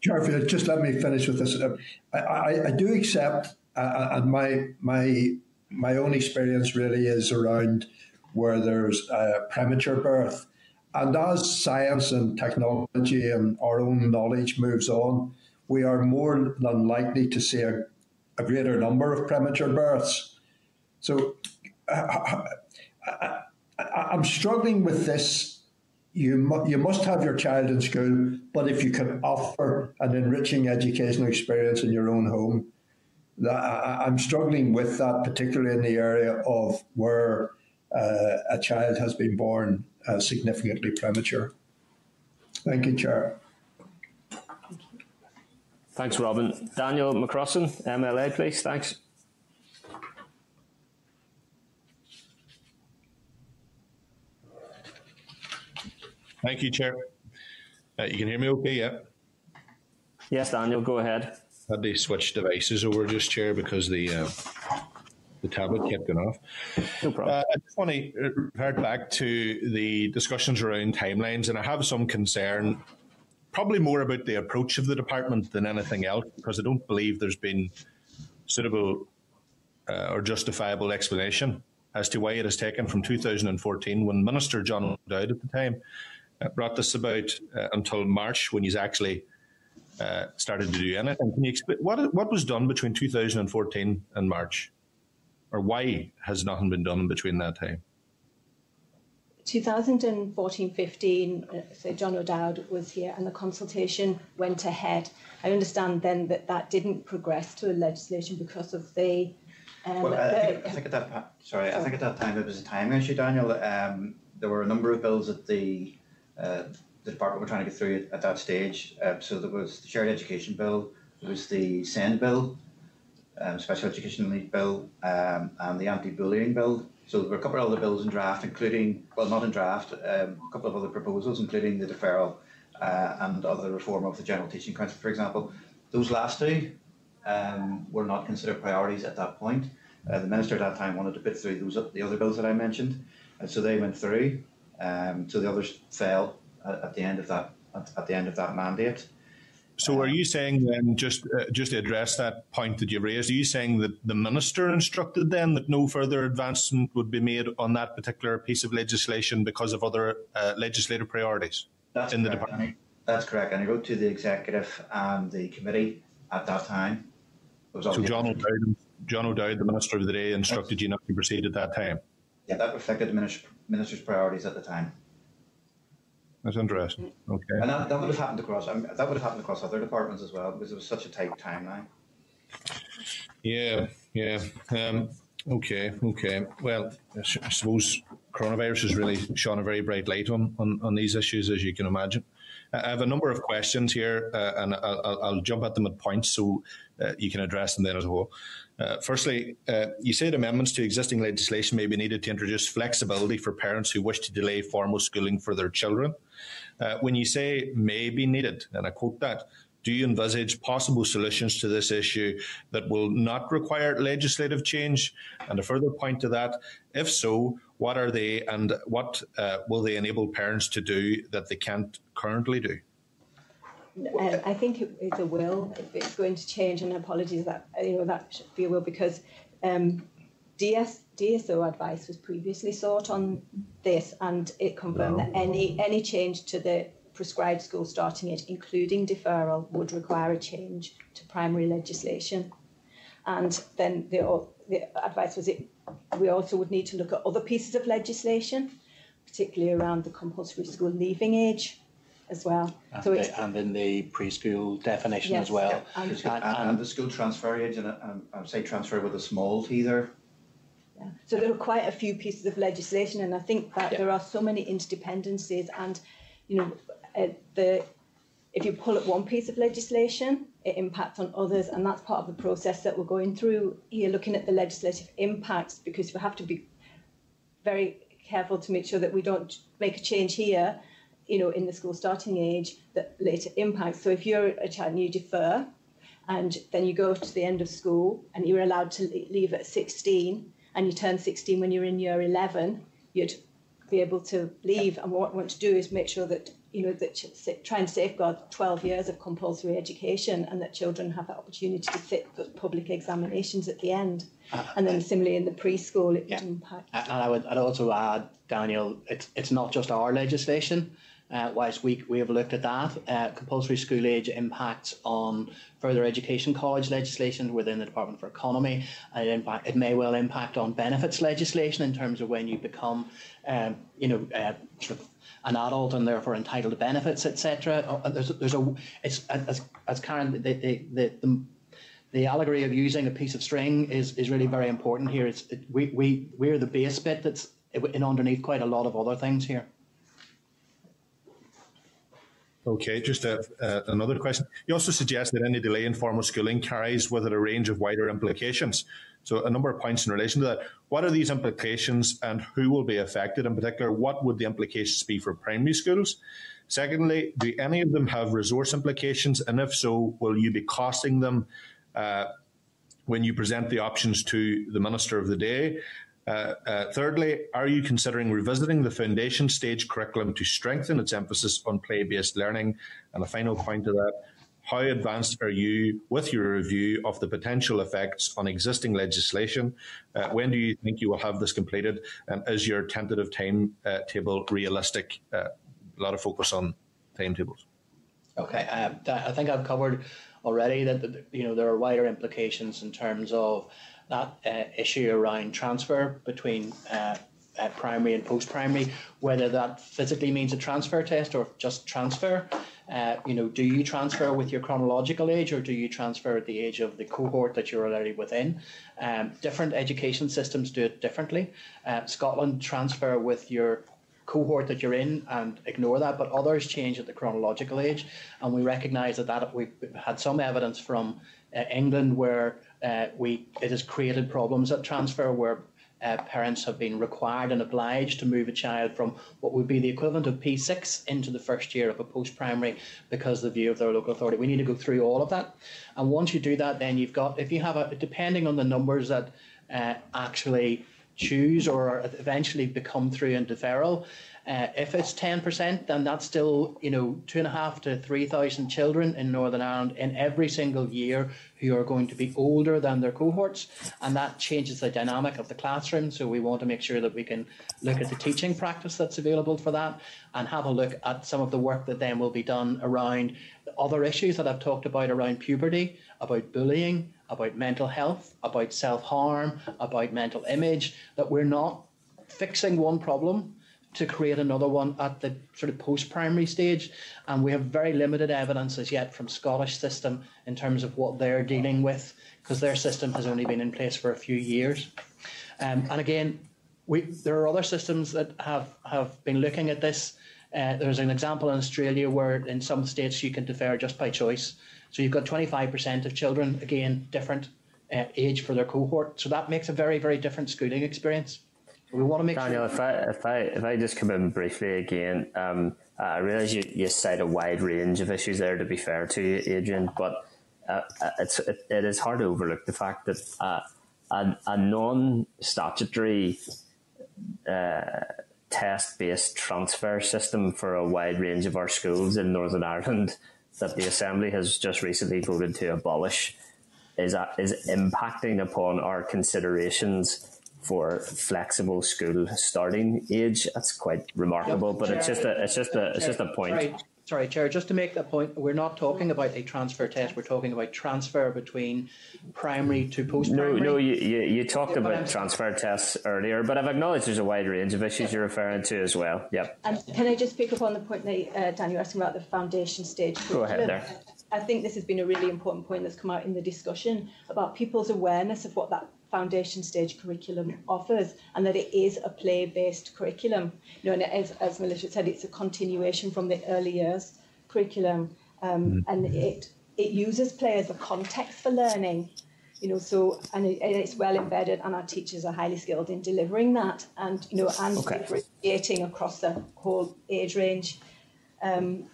Sure, just let me finish with this. I, I, I do accept, uh, uh, and my my my own experience really is around where there's a premature birth, and as science and technology and our own knowledge moves on, we are more than likely to see a, a greater number of premature births. So uh, I, I'm struggling with this you, mu- you must have your child in school, but if you can offer an enriching educational experience in your own home, that, I, am struggling with that, particularly in the area of where uh, a child has been born uh, significantly premature. Thank you, Chair. Thanks, Robin. Daniel McCrossan, MLA, please. Thanks. Thank you, Chair. Uh, you can hear me okay, yeah? Yes, Daniel, go ahead. I had to switch devices over just, Chair, because the uh, the tablet kept going off. No problem. Uh, I just want to revert back to the discussions around timelines, and I have some concern, probably more about the approach of the department than anything else, because I don't believe there's been suitable uh, or justifiable explanation as to why it has taken from 2014, when Minister John O'Dowd at the time uh, brought this about uh, until March when he's actually uh, started to do anything. Can you explain what what was done between 2014 and March, or why has nothing been done between that time? 2014-15, uh, so John O'Dowd was here, and the consultation went ahead. I understand then that that didn't progress to a legislation because of the. Um, well, I, think, I think at that sorry, I think at that time it was a timing issue, Daniel. Um, there were a number of bills at the uh, the department were trying to get through at, at that stage. Uh, so there was the shared education bill, there was the SEND bill, um, special education need bill, um, and the anti-bullying bill. So there were a couple of other bills in draft, including well, not in draft, um, a couple of other proposals, including the deferral uh, and other reform of the General Teaching Council, for example. Those last two um, were not considered priorities at that point. Uh, the minister at that time wanted to put through those the other bills that I mentioned, and so they went through. Um, so the others fell at, at, the end of that at, at the end of that mandate. So, are you saying then, just uh, just to address that point that you raised, are you saying that the minister instructed then that no further advancement would be made on that particular piece of legislation because of other uh, legislative priorities That's in the correct, department? That's correct. And I wrote to the executive and the committee at that time. Was So, John O'Dowd, John O'Dowd, the minister of the day, instructed you not to proceed at that time. Yeah, that reflected the minister, minister's priorities at the time. That's interesting. Okay. And that, that would have happened across, I mean, that would have happened across other departments as well because it was such a tight timeline. Yeah, yeah. Um, okay, okay. Well, I suppose coronavirus has really shone a very bright light on, on, on these issues, as you can imagine. I have a number of questions here, uh, and I'll, I'll, I'll jump at them at points so uh, you can address them then as a whole. Uh, firstly, uh, you said amendments to existing legislation may be needed to introduce flexibility for parents who wish to delay formal schooling for their children. Uh, when you say may be needed, and I quote that, do you envisage possible solutions to this issue that will not require legislative change? And a further point to that, if so, what are they and what uh, will they enable parents to do that they can't currently do? Um, I think it, it's a will. It's going to change, and apologies that you know that should be a will because um, DS, DSO advice was previously sought on this, and it confirmed that any any change to the prescribed school starting age, including deferral, would require a change to primary legislation. And then the, the advice was it we also would need to look at other pieces of legislation, particularly around the compulsory school leaving age as well. And, so it's the, and in the preschool definition Yes, as well. yeah, and- And, and the school transfer age, and um, I say transfer with a small t there. Yeah. So there are quite a few pieces of legislation, and I think that there are so many interdependencies, and you know, uh, the if you pull at one piece of legislation, it impacts on others, and that's part of the process that we're going through here, looking at the legislative impacts, because we have to be very careful to make sure that we don't make a change here, you know, in the school starting age that later impacts. So if you're a child and you defer, and then you go to the end of school and you're allowed to leave at 16 and you turn 16 when you're in year 11 you'd be able to leave and what we want to do is make sure that you know that try and safeguard 12 years of compulsory education and that children have that opportunity to sit for public examinations at the end uh, and then similarly in the preschool it would impact And I would I'd also add, Daniel, it's it's not just our legislation. Uh, whilst we, we have looked at that, uh, compulsory school age impacts on further education college legislation within the Department for Economy. And it, impact, it may well impact on benefits legislation in terms of when you become, um, you know, uh, sort of an adult and therefore entitled to benefits, etc. Uh, There's, there's a, it's as, as Karen, the, the, the, the the allegory of using a piece of string is, is really very important here. It's it, we we we're the base bit that's in underneath quite a lot of other things here. Okay, just a, uh, another question. You also suggest that any delay in formal schooling carries with it a range of wider implications. So, a number of points in relation to that. What are these implications and who will be affected? In particular, what would the implications be for primary schools? Secondly, do any of them have resource implications? And if so, will you be costing them uh, when you present the options to the Minister of the Day? Uh, uh, thirdly, are you considering revisiting the foundation stage curriculum to strengthen its emphasis on play based learning? And a final point to that how advanced are you with your review of the potential effects on existing legislation? Uh, when do you think you will have this completed? And is your tentative timetable realistic? Uh, a lot of focus on timetables. Okay, I think I've covered already that that, you know there are wider implications in terms of that uh, issue around transfer between uh, uh, primary and post-primary, whether that physically means a transfer test or just transfer. Uh, you know, do you transfer with your chronological age or do you transfer at the age of the cohort that you're already within? Um, different education systems do it differently. Uh, Scotland transfer with your cohort that you're in and ignore that, but others change at the chronological age. And we recognise that, that we've had some evidence from uh, England where uh, we it has created problems at transfer where uh, parents have been required and obliged to move a child from what would be the equivalent of P6 into the first year of a post primary because of the view of their local authority. We need to go through all of that. And once you do that, then you've got, if you have a, depending on the numbers that uh, actually choose or eventually become through in deferral. Uh, if it's 10%, then that's still, you know, two and a half to 3,000 children in Northern Ireland in every single year who are going to be older than their cohorts. And that changes the dynamic of the classroom. So we want to make sure that we can look at the teaching practice that's available for that and have a look at some of the work that then will be done around other issues that I've talked about around puberty, about bullying, about mental health, about self harm, about mental image, that we're not fixing one problem to create another one at the sort of post-primary stage. And we have very limited evidence as yet from Scottish system in terms of what they're dealing with, because their system has only been in place for a few years. Um, and again, we, there are other systems that have, have been looking at this. Uh, there's an example in Australia where in some states you can defer just by choice. So you've got 25% of children, again, different uh, age for their cohort. So that makes a very, very different schooling experience. We want to make Daniel, sure. if I if I if I just come in briefly again, um, I realise you, you cite a wide range of issues there. To be fair to you, Adrian, but uh, uh it's it, it is hard to overlook the fact that uh, a, a non statutory uh, test based transfer system for a wide range of our schools in Northern Ireland that the Assembly has just recently voted to abolish is is impacting upon our considerations for flexible school starting age. That's quite remarkable, yep. but it's just a it's just a it's just a point. Sorry, sorry, Chair. Just to make that point, we're not talking about a transfer test. We're talking about transfer between primary to post. No, no, you, you, you talked yeah, about transfer tests earlier, but I've acknowledged there's a wide range of issues you're referring to as well. Yep. And can I just pick up on the point that uh, Daniel asking about the foundation stage? Go ahead there. I think this has been a really important point that's come out in the discussion about people's awareness of what that foundation stage curriculum offers and that it is a play based curriculum. You know, and as, as Melissa said, it's a continuation from the early years curriculum um, mm. and it, it uses play as a context for learning. You know, so and, it, it's well embedded, and our teachers are highly skilled in delivering that, and you know, and okay. differentiating across the whole age range um,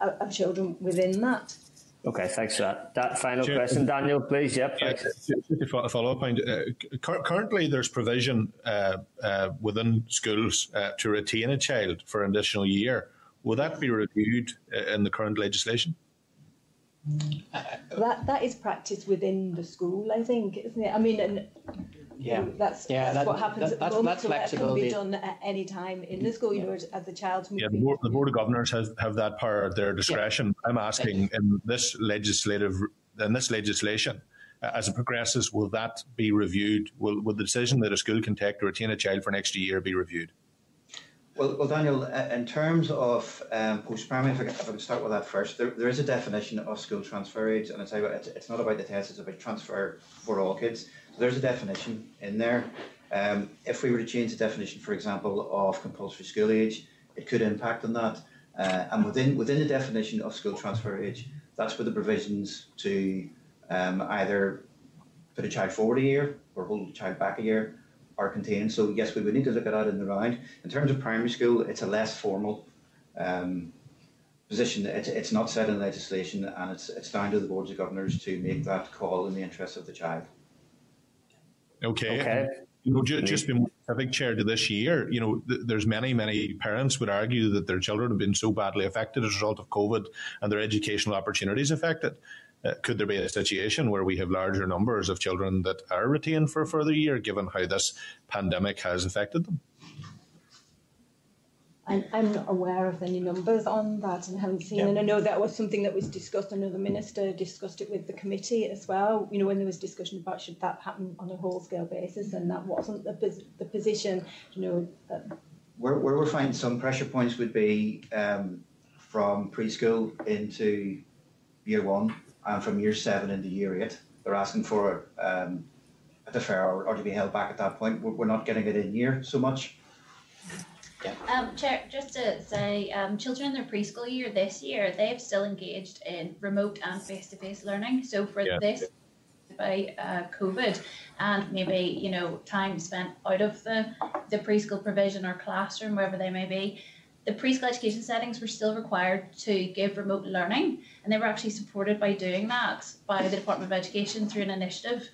of, of children within that. Okay, thanks for that. That final question, Daniel, please. Yep. Yeah, just a follow up point. Uh, currently, there's provision uh, uh, within schools uh, to retain a child for an additional year. Will that be reviewed uh, in the current legislation? That that is practiced within the school, I think, isn't it? I mean, and yeah, that's, yeah, that's that, what happens that, at the that's, moment. That's flexibility. That can be done at any time in the school, you know, as the child. Yeah, the board, the board of governors have, have that power at their discretion. Yeah. I'm asking in this legislative in this legislation, uh, as it progresses, will that be reviewed? Will, will the decision that a school can take to retain a child for an extra year be reviewed? Well, well, Daniel, uh, in terms of um, post-primary, if I, can, if I can start with that first, there, there is a definition of school transfer age, and I tell it's, it's not about the test; it's about transfer for all kids. So there's a definition in there. Um, if we were to change the definition, for example, of compulsory school age, it could impact on that. Uh, and within within the definition of school transfer age, that's where the provisions to um, either put a child forward a year or hold a child back a year are contained. So yes, we would need to look at that in the round. In terms of primary school, it's a less formal um, position. It's, it's not set in legislation, and it's it's down to the boards of governors to make that call in the interest of the child. Okay. Okay. You know, just, just been a big chair to this year. You know, th- there's many, many parents would argue that their children have been so badly affected as a result of COVID and their educational opportunities affected. Uh, could there be a situation where we have larger numbers of children that are retained for a further year, given how this pandemic has affected them? I'm, I'm not aware of any numbers on that and haven't seen. Yeah. And I know that was something that was discussed. I know the minister discussed it with the committee as well. You know, when there was discussion about should that happen on a whole scale basis, and that wasn't the, the position. You know, uh, where, where we're finding some pressure points would be um, from preschool into year one and from year seven into year eight. They're asking for um, a deferral or to be held back at that point. We're, we're not getting it in year so much. Um, Chair, just to say, um, children in their preschool year this year, they've still engaged in remote and face-to-face learning. So for yeah. this, by uh, COVID, and maybe you know time spent out of the the preschool provision or classroom, wherever they may be, the preschool education settings were still required to give remote learning, and they were actually supported by doing that by the Department of Education through an initiative.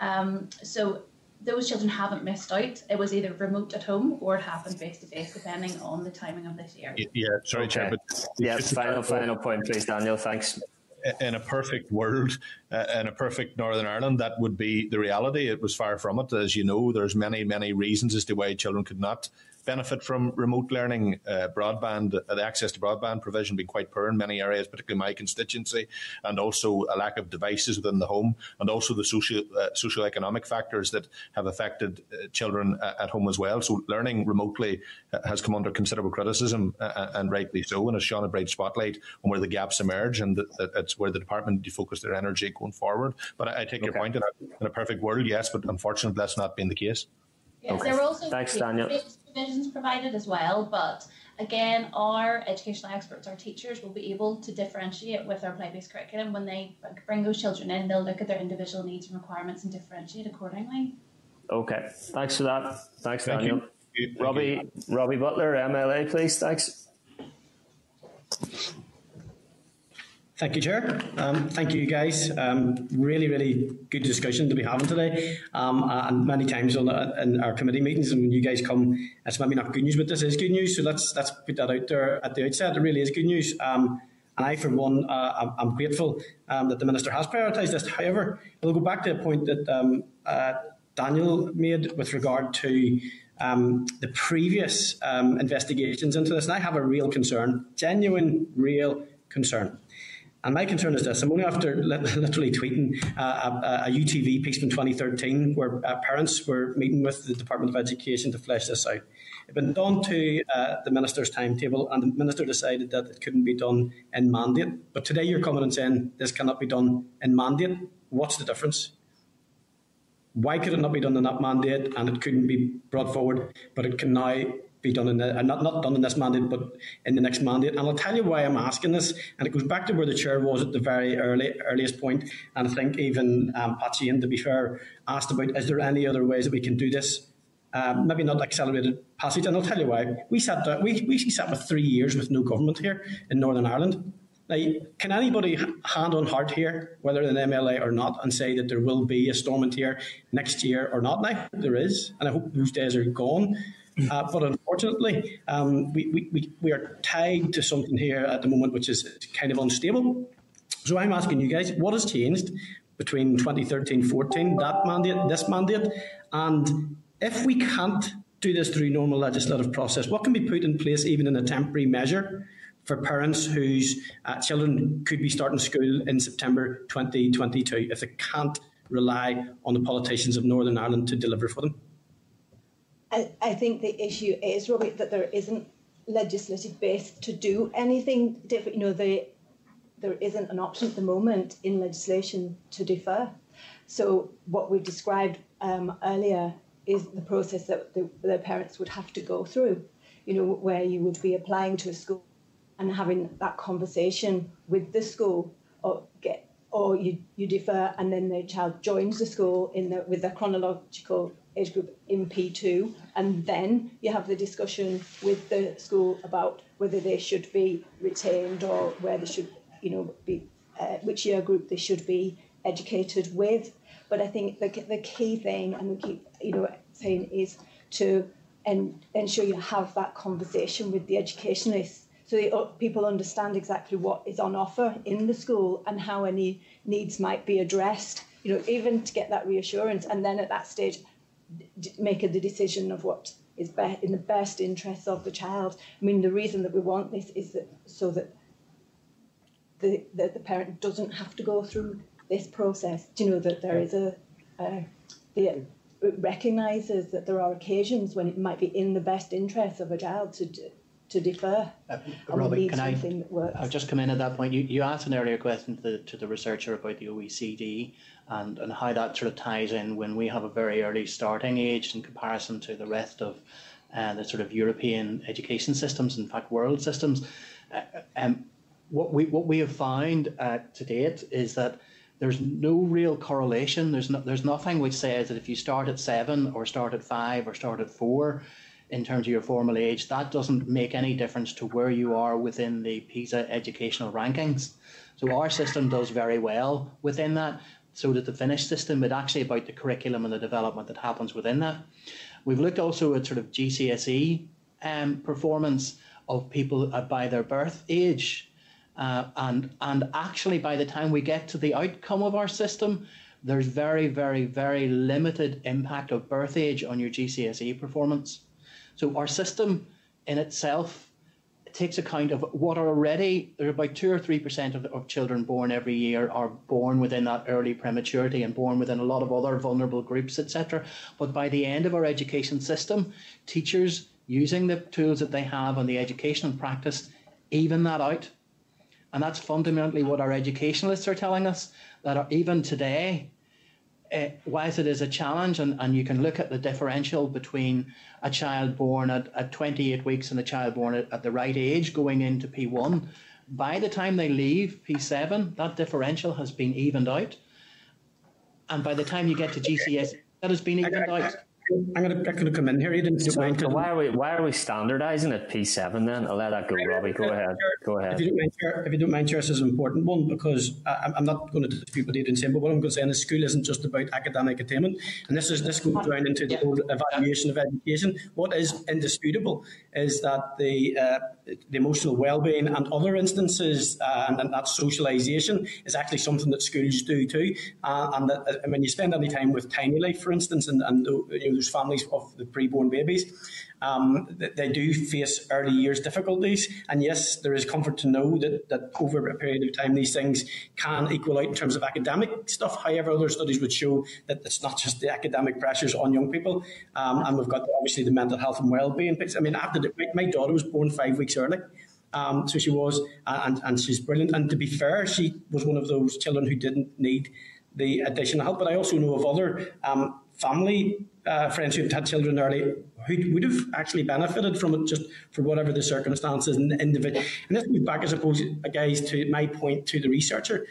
Um, so those children haven't missed out. It was either remote at home or it happened face to face, depending on the timing of this year. Yeah, sorry, okay. Chair, but yeah, final final point, please, Daniel. Thanks. In a perfect world, uh, in a perfect Northern Ireland, that would be the reality. It was far from it, as you know. There's many, many reasons as to why children could not benefit from remote learning. Uh, broadband, uh, the access to broadband provision being quite poor in many areas, particularly my constituency, and also a lack of devices within the home, and also the social uh, social economic factors that have affected uh, children uh, at home as well. So learning remotely uh, has come under considerable criticism, and rightly so, and has shone a bright spotlight on where the gaps emerge, and that it's where the department need to focus their energy going forward. But I, I take okay. your point in a, in a perfect world, yes, but unfortunately that's not been the case. Yes, okay. there also Thanks, Daniel provisions provided as well, but again, our educational experts, our teachers, will be able to differentiate with our play-based curriculum when they bring those children in. They'll look at their individual needs and requirements and differentiate accordingly. Okay, thanks for that. Thanks, Thank Daniel. You. Thank Robbie, you. Robbie Butler, MLA, please. Thanks. Thank you, Chair. Um, thank you, guys. Um, really, really good discussion to be having today. Um, and many times on in our committee meetings, and when you guys come, it's maybe not good news, but this is good news. So let's let's put that out there at the outset. It really is good news. Um, and I, for one, uh, I'm, grateful um, that the minister has prioritised this. However, we'll go back to a point that um, uh, Daniel made with regard to um, the previous um, investigations into this, and I have a real concern, genuine, real concern. And my concern is this I'm only after literally tweeting uh, a, a, UTV piece from 2013 where uh, parents were meeting with the Department of Education to flesh this out. It went on to uh, the minister's timetable, and the minister decided that it couldn't be done in mandate. But today you're coming and saying this cannot be done in mandate. What's the difference? Why could it not be done in that mandate and it couldn't be brought forward, but it can now be done in the, uh, not, not done in this mandate, but in the next mandate. And I'll tell you why I'm asking this. And it goes back to where the chair was at the very early earliest point. And I think even um, Patsy, and to be fair, asked about is there any other ways that we can do this? Um, maybe not accelerated passage. And I'll tell you why. We sat, we, we sat with three years with no government here in Northern Ireland. Now, can anybody hand on heart here, whether an MLA or not, and say that there will be a Stormont here next year or not? Now, there is, and I hope those days are gone. Uh, but unfortunately, um, we, we, we are tied to something here at the moment which is kind of unstable. So I'm asking you guys, what has changed between 2013-14, that mandate, this mandate, and if we can't do this through normal legislative process, what can be put in place even in a temporary measure for parents whose uh, children could be starting school in September 2022 if they can't rely on the politicians of Northern Ireland to deliver for them? I, I think the issue is, Robert, that there isn't legislative base to do anything different. You know, the, there isn't an option at the moment in legislation to defer. So what we've described um, earlier is the process that the, the parents would have to go through. You know, where you would be applying to a school and having that conversation with the school, or get, or you you defer, and then the child joins the school in the with the chronological age group in P2, and then you have the discussion with the school about whether they should be retained or where they should, you know, be uh, which year group they should be educated with. But I think the, the key thing, and we keep, you know, saying is to and ensure you have that conversation with the educationalists so that uh, people understand exactly what is on offer in the school and how any needs might be addressed. You know, even to get that reassurance, and then at that stage, make the decision of what is be- in the best interests of the child. I mean, the reason that we want this is that so that the, the, the parent doesn't have to go through this process. Do you know that there is a, a the, it recognises that there are occasions when it might be in the best interests of a child to to defer. Uh, Robin, can I? I'll just come in at that point. You, you asked an earlier question to the, to the researcher about the OECD and, and how that sort of ties in when we have a very early starting age in comparison to the rest of uh, the sort of European education systems, in fact, world systems. Uh, um, what we what we have found uh, to date is that there's no real correlation. There's no, there's nothing which says that if you start at seven or start at five or start at four, in terms of your formal age, that doesn't make any difference to where you are within the PISA educational rankings. So our system does very well within that. So that the Finnish system, but actually about the curriculum and the development that happens within that. We've looked also at sort of GCSE um, performance of people by their birth age. Uh, and and actually, by the time we get to the outcome of our system, there's very, very, very limited impact of birth age on your GCSE performance. So our system in itself takes account of what are already there are about two or three percent of, of children born every year are born within that early prematurity and born within a lot of other vulnerable groups, etc. But by the end of our education system, teachers using the tools that they have on the education and practice even that out. And that's fundamentally what our educationalists are telling us that are, even today, uh, whilst it is a challenge, and, and you can look at the differential between a child born at, at 28 weeks and a child born at, at the right age going into P1, by the time they leave P7, that differential has been evened out. And by the time you get to GCS, that has been evened out. I'm going to, I'm going to come in here. You didn't so, so why are we why are we standardising at P7 then? I'll let that go, Robbie. Go ahead. Go ahead. If you don't mind, Chair, if you don't mind, Chair, this is an important one because I, am not going to dispute what you didn't say, but what I'm going to say is school isn't just about academic attainment, and this is this goes down into the whole evaluation of education. What is indisputable is that the uh, the emotional well-being and other instances, uh, and, that socialisation is actually something that schools do too. Uh, and that, uh, when you spend any time with Tiny Life, for instance, and, and you know, those families of the pre-born babies, um, they do face early years difficulties. And yes, there is comfort to know that, that over a period of time, these things can equal out in terms of academic stuff. However, other studies would show that it's not just the academic pressures on young people. Um, and we've got obviously the mental health and well-being. I mean, after the, my daughter was born five weeks early. Um, so she was, and, and she's brilliant. And to be fair, she was one of those children who didn't need the additional help. But I also know of other um, family uh, friends who've had children early who would have actually benefited from it just for whatever the circumstances and individual. And this goes back, I suppose, guys, to my point to the researcher.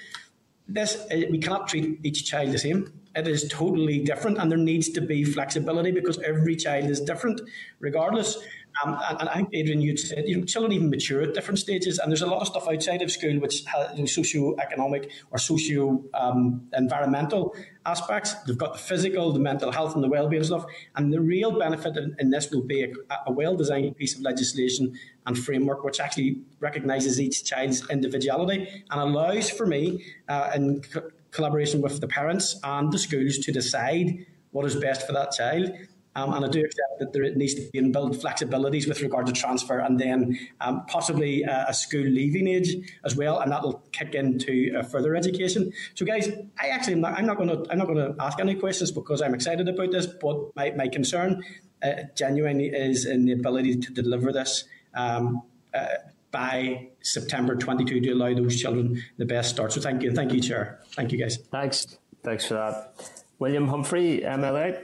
This uh, we cannot treat each child the same. It is totally different, and there needs to be flexibility because every child is different, regardless. Um, and, and, I think, Adrian, you said you know, children even mature at different stages, and there's a lot of stuff outside of school which has you know, socio-economic or socio-environmental um, aspects. They've got the physical, the mental health, and the well-being stuff. And the real benefit in, in this will be a, a well-designed piece of legislation and framework which actually recognises each child's individuality and allows for me, uh, in co- collaboration with the parents and the schools, to decide what is best for that child. Um, and I do accept that there needs to be inbuilt flexibilities with regard to transfer and then um, possibly uh, a school leaving age as well, and that will kick into uh, further education. So, guys, I actually am not, I'm not going to I'm not going to ask any questions because I'm excited about this, but my, my concern uh, genuinely is in the ability to deliver this. Um, uh, by September 22 to allow those children the best start. So thank you. Thank you, Chair. Thank you, guys. Thanks. Thanks for that. William Humphrey, MLA.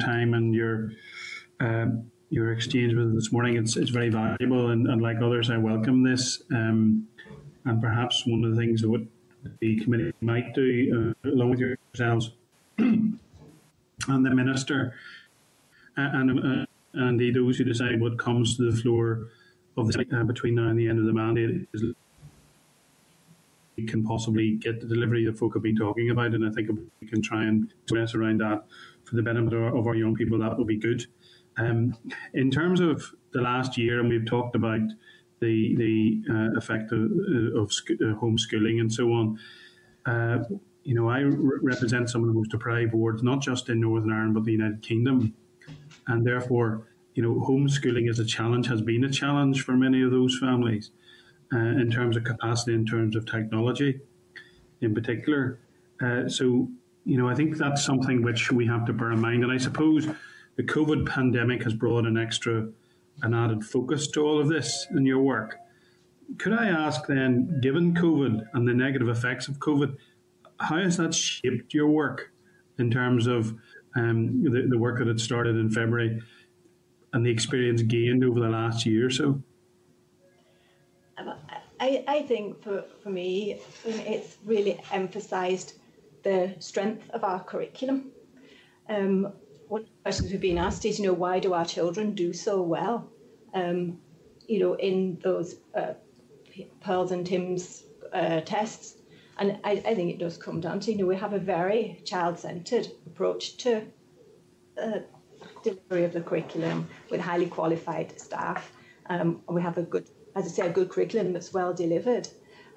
Time and your um, your exchange with us this morning. It's it's very valuable, and, and like others, I welcome this. Um, and perhaps one of the things that the committee might do, uh, along with yourselves and the minister, and, uh, and indeed those who decide what comes to the floor of the uh, between now and the end of the mandate, is we can possibly get the delivery that folk have been talking about, and I think we can try and address around that for the benefit of our, young people, that would be good. Um, in terms of the last year, and we've talked about the the uh, effect of, uh, of sc- uh, homeschooling and so on. Uh, you know, I re- represent some of the most deprived wards, not just in Northern Ireland, but the United Kingdom, and therefore, you know, homeschooling as a challenge has been a challenge for many of those families uh, in terms of capacity, in terms of technology, in particular. Uh, so you know, I think that's something which we have to bear in mind. And I suppose the COVID pandemic has brought an extra, an added focus to all of this in your work. Could I ask then, given COVID and the negative effects of COVID, how has that shaped your work in terms of um, the, the work that had started in February and the experience gained over the last year or so? I, I think for, for me, it's really emphasised the strength of our curriculum. Um, one of the questions we've been asked is, you know, why do our children do so well? Um, you know, in those uh, PIRLS and TIMSS uh, tests. And I, I, think it does come down to, you know, we have a very child-centred approach to uh, delivery of the curriculum with highly qualified staff. Um, we have a good, as I say, a good curriculum that's well delivered.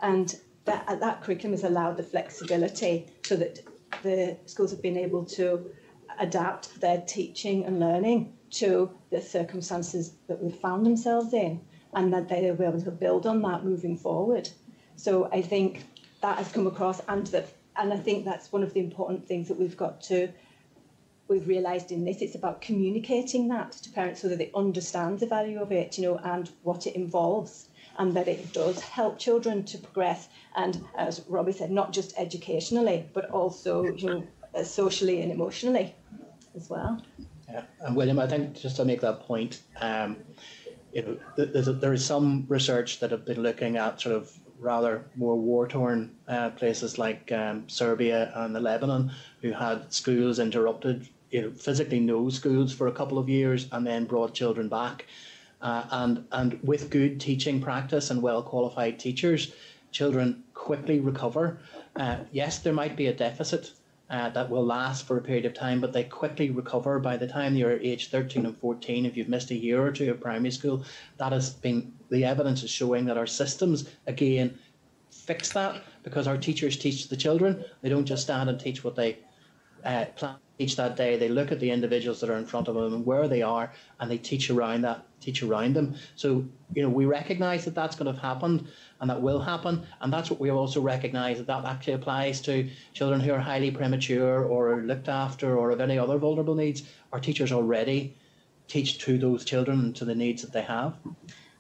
And that, that curriculum has allowed the flexibility so that the schools have been able to adapt their teaching and learning to the circumstances that we've found themselves in and that they be able to build on that moving forward. So I think that has come across, and that, and I think that's one of the important things that we've got to we've realised in this. It's about communicating that to parents so that they understand the value of it, you know, and what it involves, and that it does help children to progress. And as Robbie said, not just educationally, but also you know, socially and emotionally as well. Yeah, and William, I think just to make that point, um, you know, there's a, there is some research that have been looking at sort of rather more war-torn uh, places like um, Serbia and the Lebanon, who had schools interrupted, you know, physically no schools for a couple of years, and then brought children back. Uh, and and with good teaching practice and well qualified teachers, children quickly recover. Uh, yes, there might be a deficit uh, that will last for a period of time, but they quickly recover by the time you're age 13 and 14. If you've missed a year or two of primary school, that has been the evidence is showing that our systems again fix that because our teachers teach the children. They don't just stand and teach what they uh, plan teach that day. They look at the individuals that are in front of them and where they are, and they teach around that, teach around them. So you know we recognise that that's going to have happened, and that will happen. And that's what we also recognise that that actually applies to children who are highly premature or looked after or have any other vulnerable needs. Our teachers already teach to those children and to the needs that they have.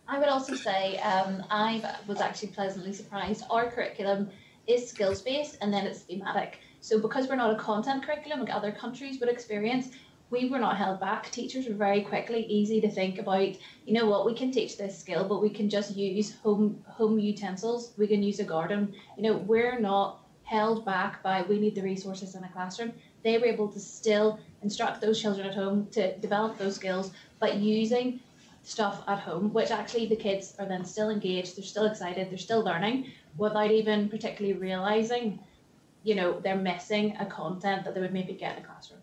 I would also say um, I was actually pleasantly surprised. Our curriculum is skills based and then it's thematic. So because we're not a content curriculum like other countries would experience, we were not held back. Teachers were very quickly easy to think about, you know what, we can teach this skill, but we can just use home home utensils. We can use a garden. You know, we're not held back by we need the resources in a classroom. They were able to still instruct those children at home to develop those skills, but using stuff at home, which actually the kids are then still engaged, they're still excited, they're still learning without even particularly realizing, you know, they're missing a content that they would maybe get in a classroom.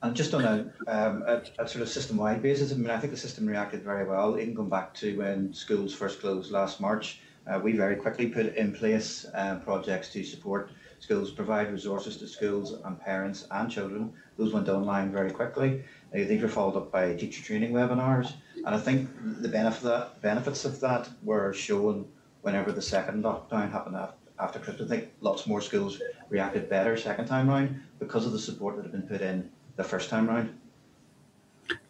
And just on a, um, a, a, sort of system-wide basis, I mean, I think the system reacted very well. Even going back to when schools first closed last March, uh, we very quickly put in place uh, projects to support schools, provide resources to schools and parents and children. Those went online very quickly. Uh, these were followed up by teacher training webinars, and I think the benefit benefits of that were shown whenever the second lockdown happened after Christmas. I think lots more schools reacted better second time round because of the support that had been put in the first time round?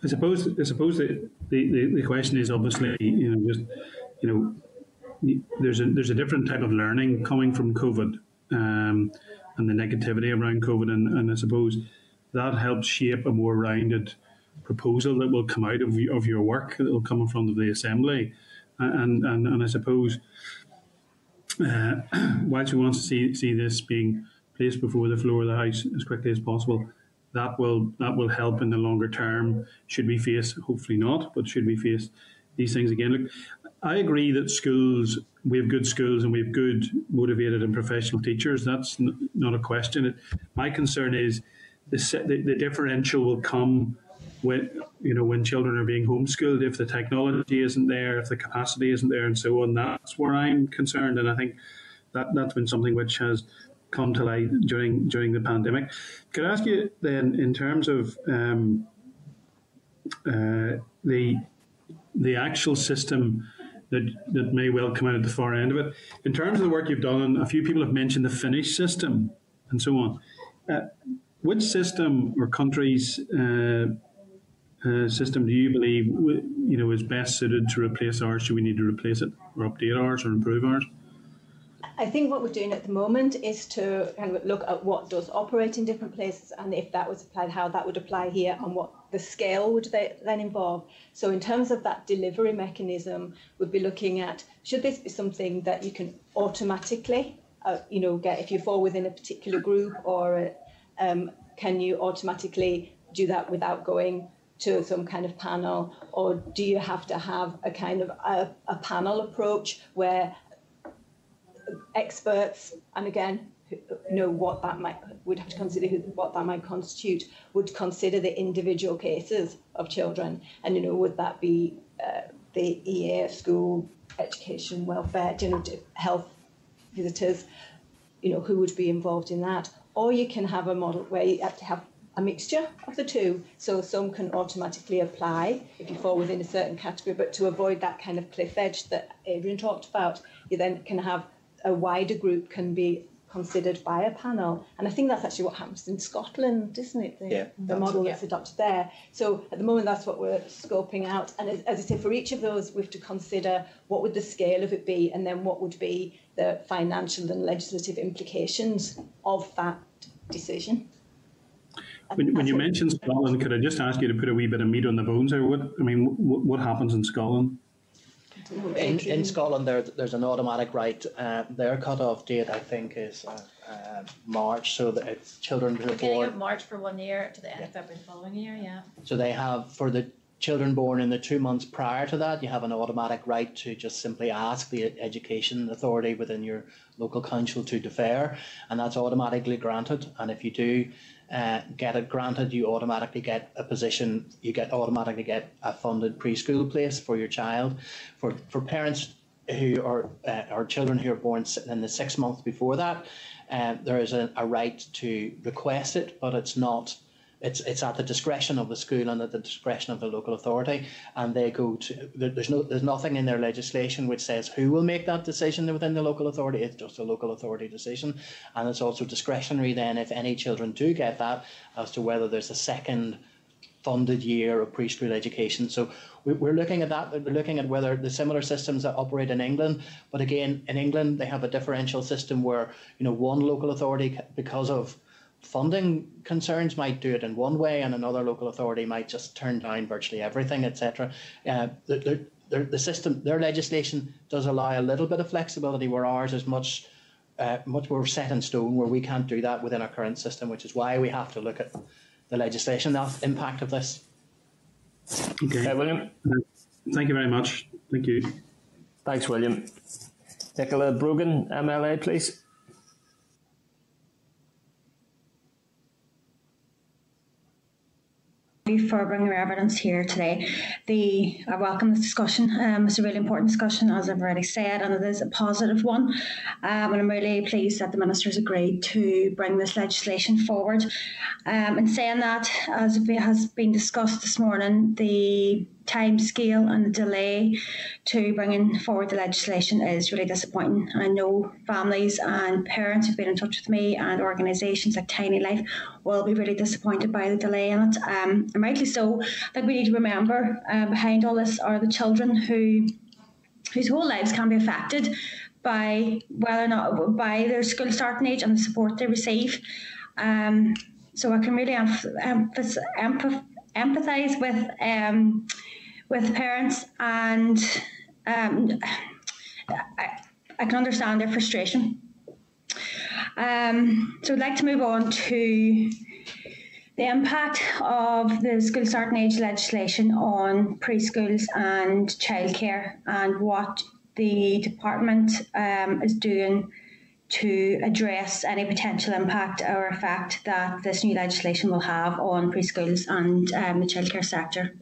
I suppose I suppose the, the, the question is obviously you know just you know there's a there's a different type of learning coming from COVID um, and the negativity around COVID and, and I suppose that helps shape a more rounded proposal that will come out of, of your work that will come in front of the assembly and and, and I suppose uh, whilst we want to see see this being placed before the floor of the house as quickly as possible that will that will help in the longer term. Should we face, hopefully not, but should we face these things again? Look, I agree that schools we have good schools and we have good motivated and professional teachers. That's n- not a question. It, my concern is the, the, the differential will come when you know when children are being homeschooled if the technology isn't there if the capacity isn't there and so on that's where i'm concerned and i think that that's been something which has come to light during during the pandemic. Could I ask you then, in terms of um, uh, the the actual system that that may well come out at the far end of it, in terms of the work you've done, and a few people have mentioned the Finnish system and so on. Uh, which system or countries uh, uh, system do you believe you know is best suited to replace ours? Do we need to replace it or update ours or improve ours? I think what we're doing at the moment is to kind of look at what does operate in different places and if that was applied, how that would apply here and what the scale would they then involve. So in terms of that delivery mechanism, we'd be looking at should this be something that you can automatically, uh, you know, get if you fall within a particular group or um, can you automatically do that without going to some kind of panel, or do you have to have a kind of a, a panel approach where experts, and again, know what that might would have to consider what that might constitute would consider the individual cases of children? And you know would that be uh, the EA school education welfare you know health visitors you know who would be involved in that? Or you can have a model where you have to have a mixture of the two so some can automatically apply if you fall within a certain category but to avoid that kind of cliff edge that Adrian talked about you then can have a wider group can be considered by a panel. And I think that's actually what happens in Scotland, isn't it? The, yeah, the model that's adopted there. So at the moment, that's what we're scoping out. And as, as I say, for each of those, we have to consider what would the scale of it be, and then what would be the financial and legislative implications of that decision. When, when you mentioned Scotland, could I just ask you to put a wee bit of meat on the bones there? What I mean, what, what happens in Scotland? In, in Scotland, there, there's an automatic right. Uh, their cut-off date, I think, is uh, uh, March, so that it's children who are born. of March for one year to the end of February the following year, yeah. So they have for the children born in the two months prior to that, you have an automatic right to just simply ask the education authority within your local council to defer, and that's automatically granted. And if you do uh, get it granted, you automatically get a position. You get automatically get a funded preschool place for your child. For for parents who are uh, children who are born in the six months before that, uh, there is a, a right to request it, but it's not it's it's at the discretion of the school and at the discretion of the local authority, and they go to there's no there's nothing in their legislation which says who will make that decision within the local authority. It's just a local authority decision, and it's also discretionary then if any children do get that as to whether there's a second funded year of preschool education. So we're looking at that. We're looking at whether the similar systems that operate in England, but again, in England they have a differential system where you know one local authority because of funding concerns might do it in one way, and another local authority might just turn down virtually everything, etc. Uh, the, the, the system, their legislation does allow a little bit of flexibility, where ours is much. Uh, much more set in stone where we can't do that within our current system, which is why we have to look at the legislation, the impact of this. Okay, uh, William. Thank you very much. Thank you. Thanks, William. Nicola Brogan, MLA, please. For bringing your evidence here today. The I welcome this discussion. Um, it's a really important discussion, as I've already said, and it is a positive one. Um, and I'm really pleased that the ministers agreed to bring this legislation forward. Um, in saying that, as has been discussed this morning, the time scale and the delay to bringing forward the legislation is really disappointing. I know families and parents who've been in touch with me and organisations like Tiny Life will be really disappointed by the delay in it. Um, and rightly so. I think we need to remember uh, behind all this are the children who whose whole lives can be affected by whether or not by their school starting age and the support they receive. Um, so I can really empath- empath- empathize with um, with parents, and um, I, I can understand their frustration. Um, so I'd like to move on to the impact of the school starting age legislation on preschools and childcare and what the department um, is doing to address any potential impact or effect that this new legislation will have on preschools and um, the childcare sector.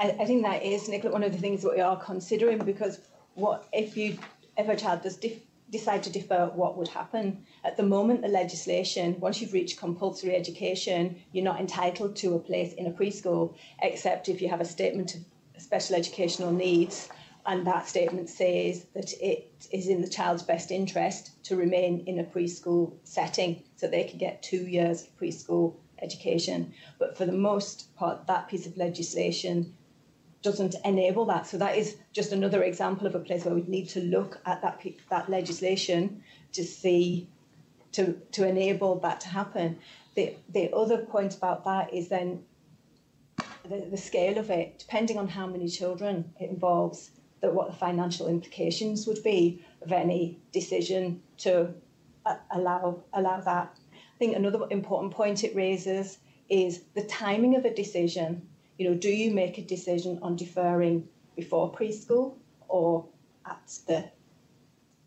I, I think that is, Nicola, one of the things that we are considering because what if you if a child does dif- decide to defer, what would happen? At the moment, the legislation, once you've reached compulsory education, you're not entitled to a place in a preschool, except if you have a statement of special educational needs, and that statement says that it is in the child's best interest to remain in a preschool setting so they can get two years of preschool education. But for the most part, that piece of legislation doesn't enable that. So that is just another example of a place where we need to look at that that legislation to see to to enable that to happen. The the other point about that is then the, the scale of it, depending on how many children it involves, that what the financial implications would be of any decision to uh, allow allow that. I think another important point it raises is the timing of a decision. You know, do you make a decision on deferring before preschool or at the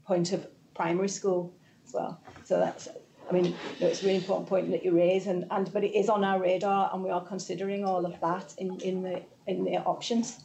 point of primary school as well? So that's, I mean, it's a really important point that you raise, and, and but it is on our radar, and we are considering all of that in, in the in the options.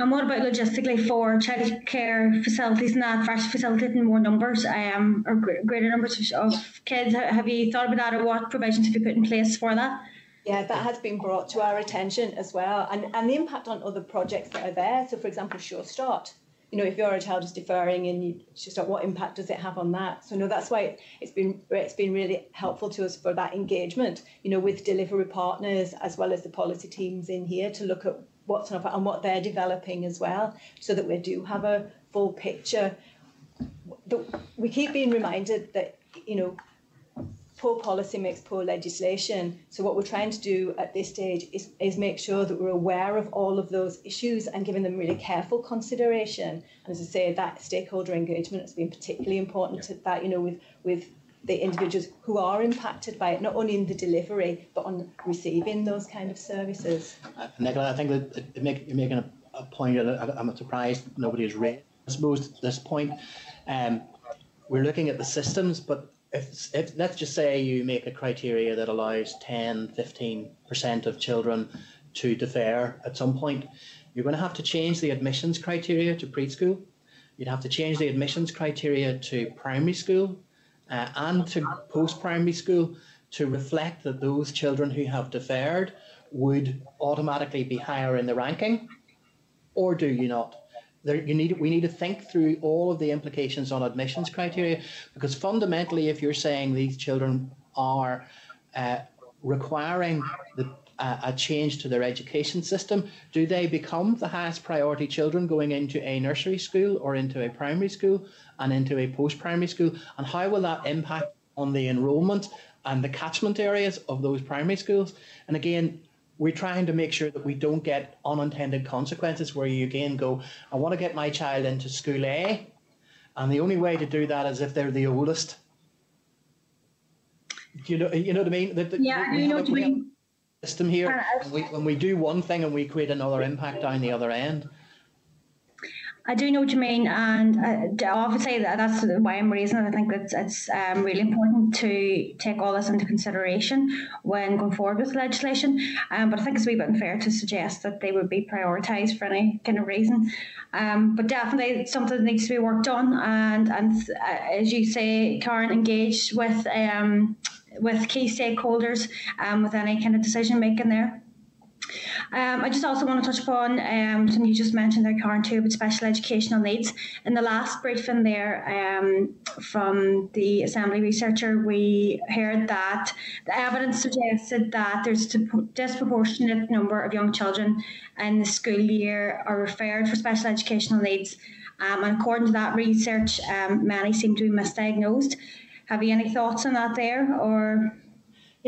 And what about logistically for childcare facilities and that, for facilitating more numbers um, or greater numbers of kids? Have you thought about that or what provisions have you put in place for that? Yeah, that has been brought to our attention as well, and, and the impact on other projects that are there. So, for example, Sure Start. You know, if your child is deferring and you Sure Start, what impact does it have on that? So, no, that's why it's been it's been really helpful to us for that engagement. You know, with delivery partners as well as the policy teams in here to look at what's on offer and what they're developing as well, so that we do have a full picture. We keep being reminded that you know poor policy makes poor legislation. So what we're trying to do at this stage is, is make sure that we're aware of all of those issues and giving them really careful consideration. And as I say, that stakeholder engagement has been particularly important to that, you know, with with the individuals who are impacted by it, not only in the delivery, but on receiving those kind of services. Uh, Nicola, I think that it make, you're making a, a point that I'm surprised nobody has raised. I suppose at this point, um, we're looking at the systems, but if, if let's just say you make a criteria that allows 10, 15% of children to defer at some point, you're going to have to change the admissions criteria to preschool. You'd have to change the admissions criteria to primary school uh, and to post primary school to reflect that those children who have deferred would automatically be higher in the ranking, or do you not? There, you need we need to think through all of the implications on admissions criteria because fundamentally, if you're saying these children are uh, requiring the, uh, a change to their education system, do they become the highest priority children going into a nursery school or into a primary school and into a post primary school? And how will that impact on the enrolment and the catchment areas of those primary schools? And again, we're trying to make sure that we don't get unintended consequences where you again go, I want to get my child into school A, and the only way to do that is if they're the oldest. Do you know, you know what I mean? The, the, yeah, you know what I mean. System here, uh, and we, when we do one thing and we create another impact down the other end. I do know what you mean, and uh, obviously that's why I'm raising it. I think it's it's um, really important to take all this into consideration when going forward with legislation. Um, but I think it's a wee bit unfair to suggest that they would be prioritised for any kind of reason. Um, but definitely something that needs to be worked on, and and uh, as you say, Karen, engaged with um, with key stakeholders um, with any kind of decision making there. Um, I just also want to touch upon um, something you just mentioned there, Karen, too, about special educational needs. In the last briefing there um, from the Assembly researcher, we heard that the evidence suggested that there's a disproportionate number of young children in the school year are referred for special educational needs. Um, and according to that research, um, many seem to be misdiagnosed. Have you any thoughts on that there, or?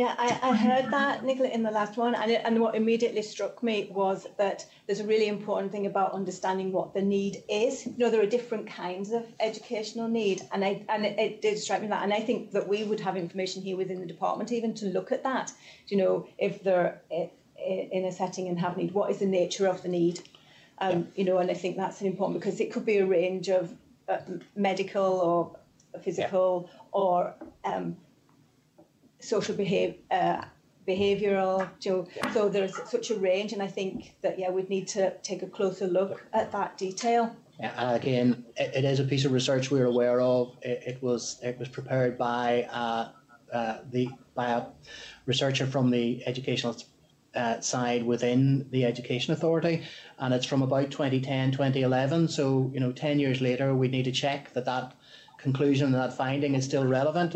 Yeah, I, I heard that, Nicola, in the last one. And, it, and what immediately struck me was that there's a really important thing about understanding what the need is. You know, there are different kinds of educational need. And, I, and it, it did strike me that. And I think that we would have information here within the department even to look at that. You know, if they're in a setting and have need, what is the nature of the need? Um, you know, and I think that's important because it could be a range of uh, medical or physical yeah. or um, social behavior. Uh, behavioural. You know, so there's such a range, and I think that yeah, we'd need to take a closer look at that detail. And again, it, it is a piece of research we're aware of. It, it was it was prepared by uh, uh, the by a researcher from the educational uh, side within the Education Authority, and it's from about 2010, 2011. So you know, ten years later, we need to check that that conclusion that finding is still relevant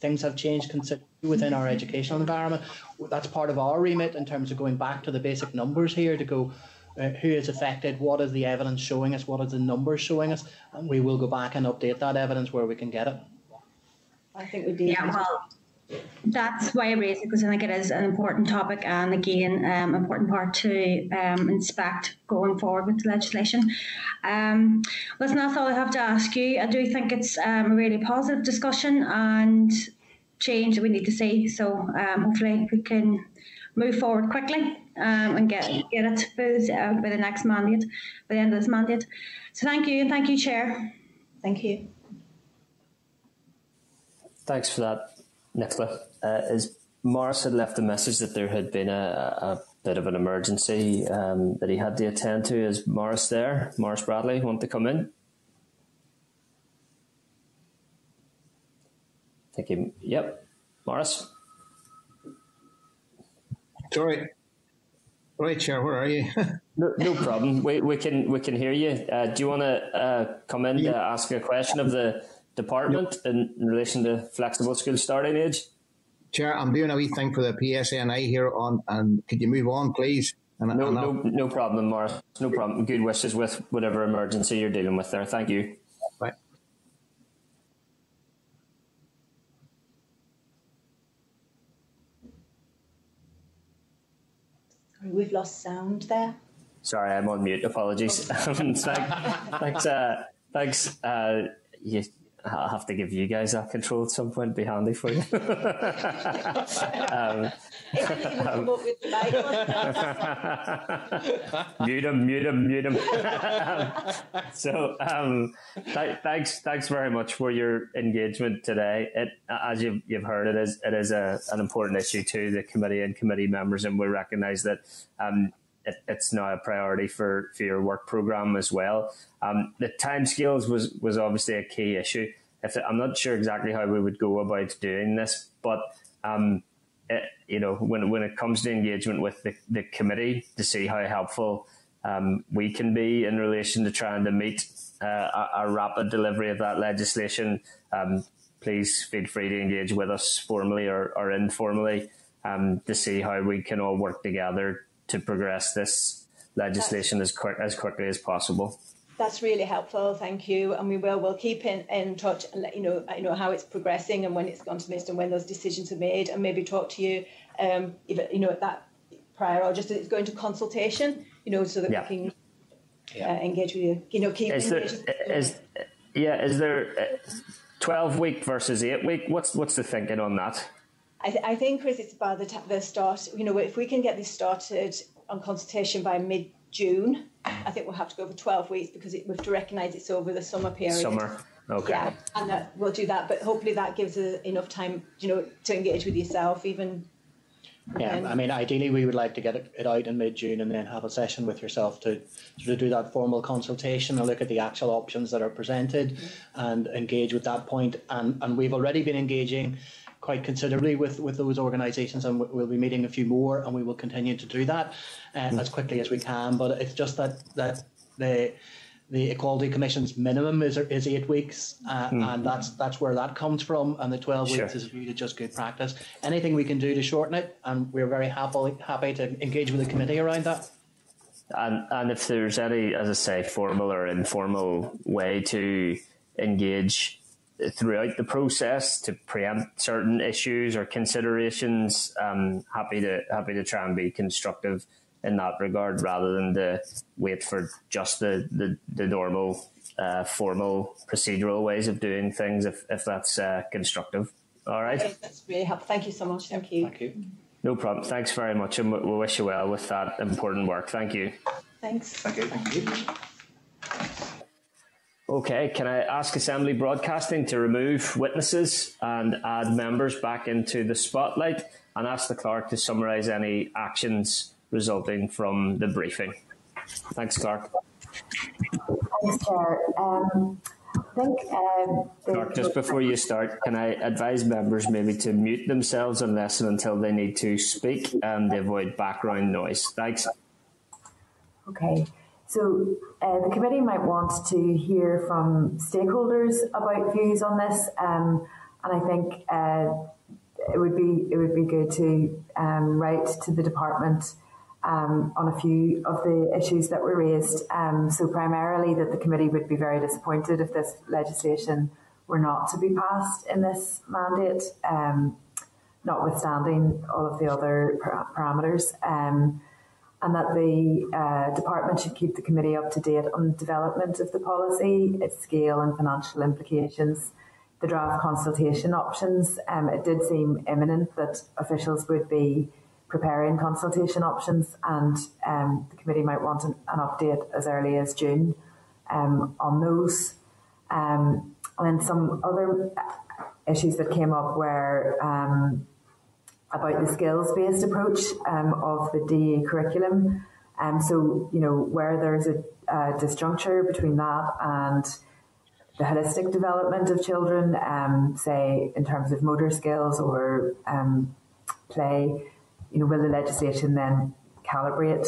things have changed considerably within our educational environment. That's part of our remit in terms of going back to the basic numbers here to go. Uh, who is affected? What is the evidence showing us? What are the numbers showing us? And we will go back and update that evidence where we can get it. I think we do. Yeah, well, that's why I raised it because I think it is an important topic and again, um, important part to um, inspect going forward with the legislation. Um, listen, that's all I have to ask you. I do think it's um, a really positive discussion and change that we need to see. So um, hopefully we can move forward quickly um, and get get it by, this, uh, by the next mandate, by the end of this mandate. So thank you and thank you, Chair. Thank you. Thanks for that, Nicola. Uh, as Maurice had left a message that there had been a, a bit of an emergency um, that he had to attend to. Is Maurice there? Maurice Bradley want to come in? Thank you. Yep, Maurice. Sorry. Right, Chair, where are you? no, no problem. We, we can we can hear you. Uh, do you want to uh, come in to ask a question of the department in, in relation to flexible school starting age? Chair, I'm doing a wee thing for the PSNI here on, and could you move on, please? And, no, and no, no problem, Maurice. No problem. Good wishes with whatever emergency you're dealing with there. Thank you. Right. Sorry, we've lost sound there. Sorry, I'm on mute. Apologies. thanks, thanks, uh, thanks. Uh, you, I'll have to give you guys that control at some point. Be handy for you. um, um, mute him, mute him, mute him. so, um, th- thanks, thanks very much for your engagement today. It, as you've, you've heard, it is it is a, an important issue to the committee and committee members, and we recognise that um, it, it's now a priority for, for your work program as well. Um, the timescales was was obviously a key issue. If I'm not sure exactly how we would go about doing this, but um, it, you know, when when it comes to engagement with the, the committee to see how helpful um, we can be in relation to trying to meet uh, a, a, rapid delivery of that legislation, um, please feel free to engage with us formally or, or informally um, to see how we can all work together to progress this legislation as quick as quickly as possible. That's really helpful, thank you. And we will we'll keep in, in touch and let you know you know how it's progressing and when it's gone to minister and when those decisions are made, and maybe talk to you, um, if you know at that prior or just as it's going to consultation, you know, so that yeah. we can yeah. uh, engage with you. You know, keep. Is there is yeah? Is there uh, twelve week versus eight week? What's what's the thinking on that? I, th- I think, Chris, it's about the, t- the start. You know, if we can get this started on consultation by mid June, I think we'll have to go for 12 weeks because it, we have to recognise it's over the summer period. Summer, okay. Yeah, and that, we'll do that. But hopefully that gives us enough time, you know, to engage with yourself, even. Yeah, um, I mean, ideally we would like to get it, it out in mid-June and then have a session with yourself to sort of do that formal consultation and look at the actual options that are presented mm-hmm. and engage with that point. And and we've already been engaging quite considerably with, with those organisations, and we'll be meeting a few more, and we will continue to do that uh, as quickly as we can. But it's just that that the the Equality Commission's minimum is is eight weeks, uh, mm. and that's that's where that comes from. And the twelve sure. weeks is really just good practice. Anything we can do to shorten it, and we're very happy happy to engage with the committee around that. And and if there's any, as I say, formal or informal way to engage throughout the process to preempt certain issues or considerations. Um, happy to happy to try and be constructive in that regard rather than to wait for just the the, the normal uh, formal procedural ways of doing things if, if that's uh, constructive. All right. Okay, that's really helpful. Thank you so much. Thank you. Thank you. No problem. Thanks very much, and we wish you well with that important work. Thank you. Thanks. Thank you. Thank you. Okay, can I ask Assembly Broadcasting to remove witnesses and add members back into the spotlight and ask the clerk to summarise any actions resulting from the briefing? Thanks, Clerk. Thanks, Chair. Um, I think, um, Clerk, just before you start, can I advise members maybe to mute themselves unless and until they need to speak and avoid background noise? Thanks. Okay. So uh, the committee might want to hear from stakeholders about views on this, um, and I think uh, it would be it would be good to um, write to the department um, on a few of the issues that were raised. Um, so primarily that the committee would be very disappointed if this legislation were not to be passed in this mandate, um, notwithstanding all of the other parameters. And that the uh, department should keep the committee up to date on the development of the policy, its scale and financial implications, the draft consultation options. Um, it did seem imminent that officials would be preparing consultation options, and um, the committee might want an, an, update as early as June um, on those. Um, and then some other issues that came up were um, about the skills-based approach um, of the DE curriculum. Um, so, you know, where there's a, a disjuncture between that and the holistic development of children, um, say in terms of motor skills or um, play, you know, will the legislation then calibrate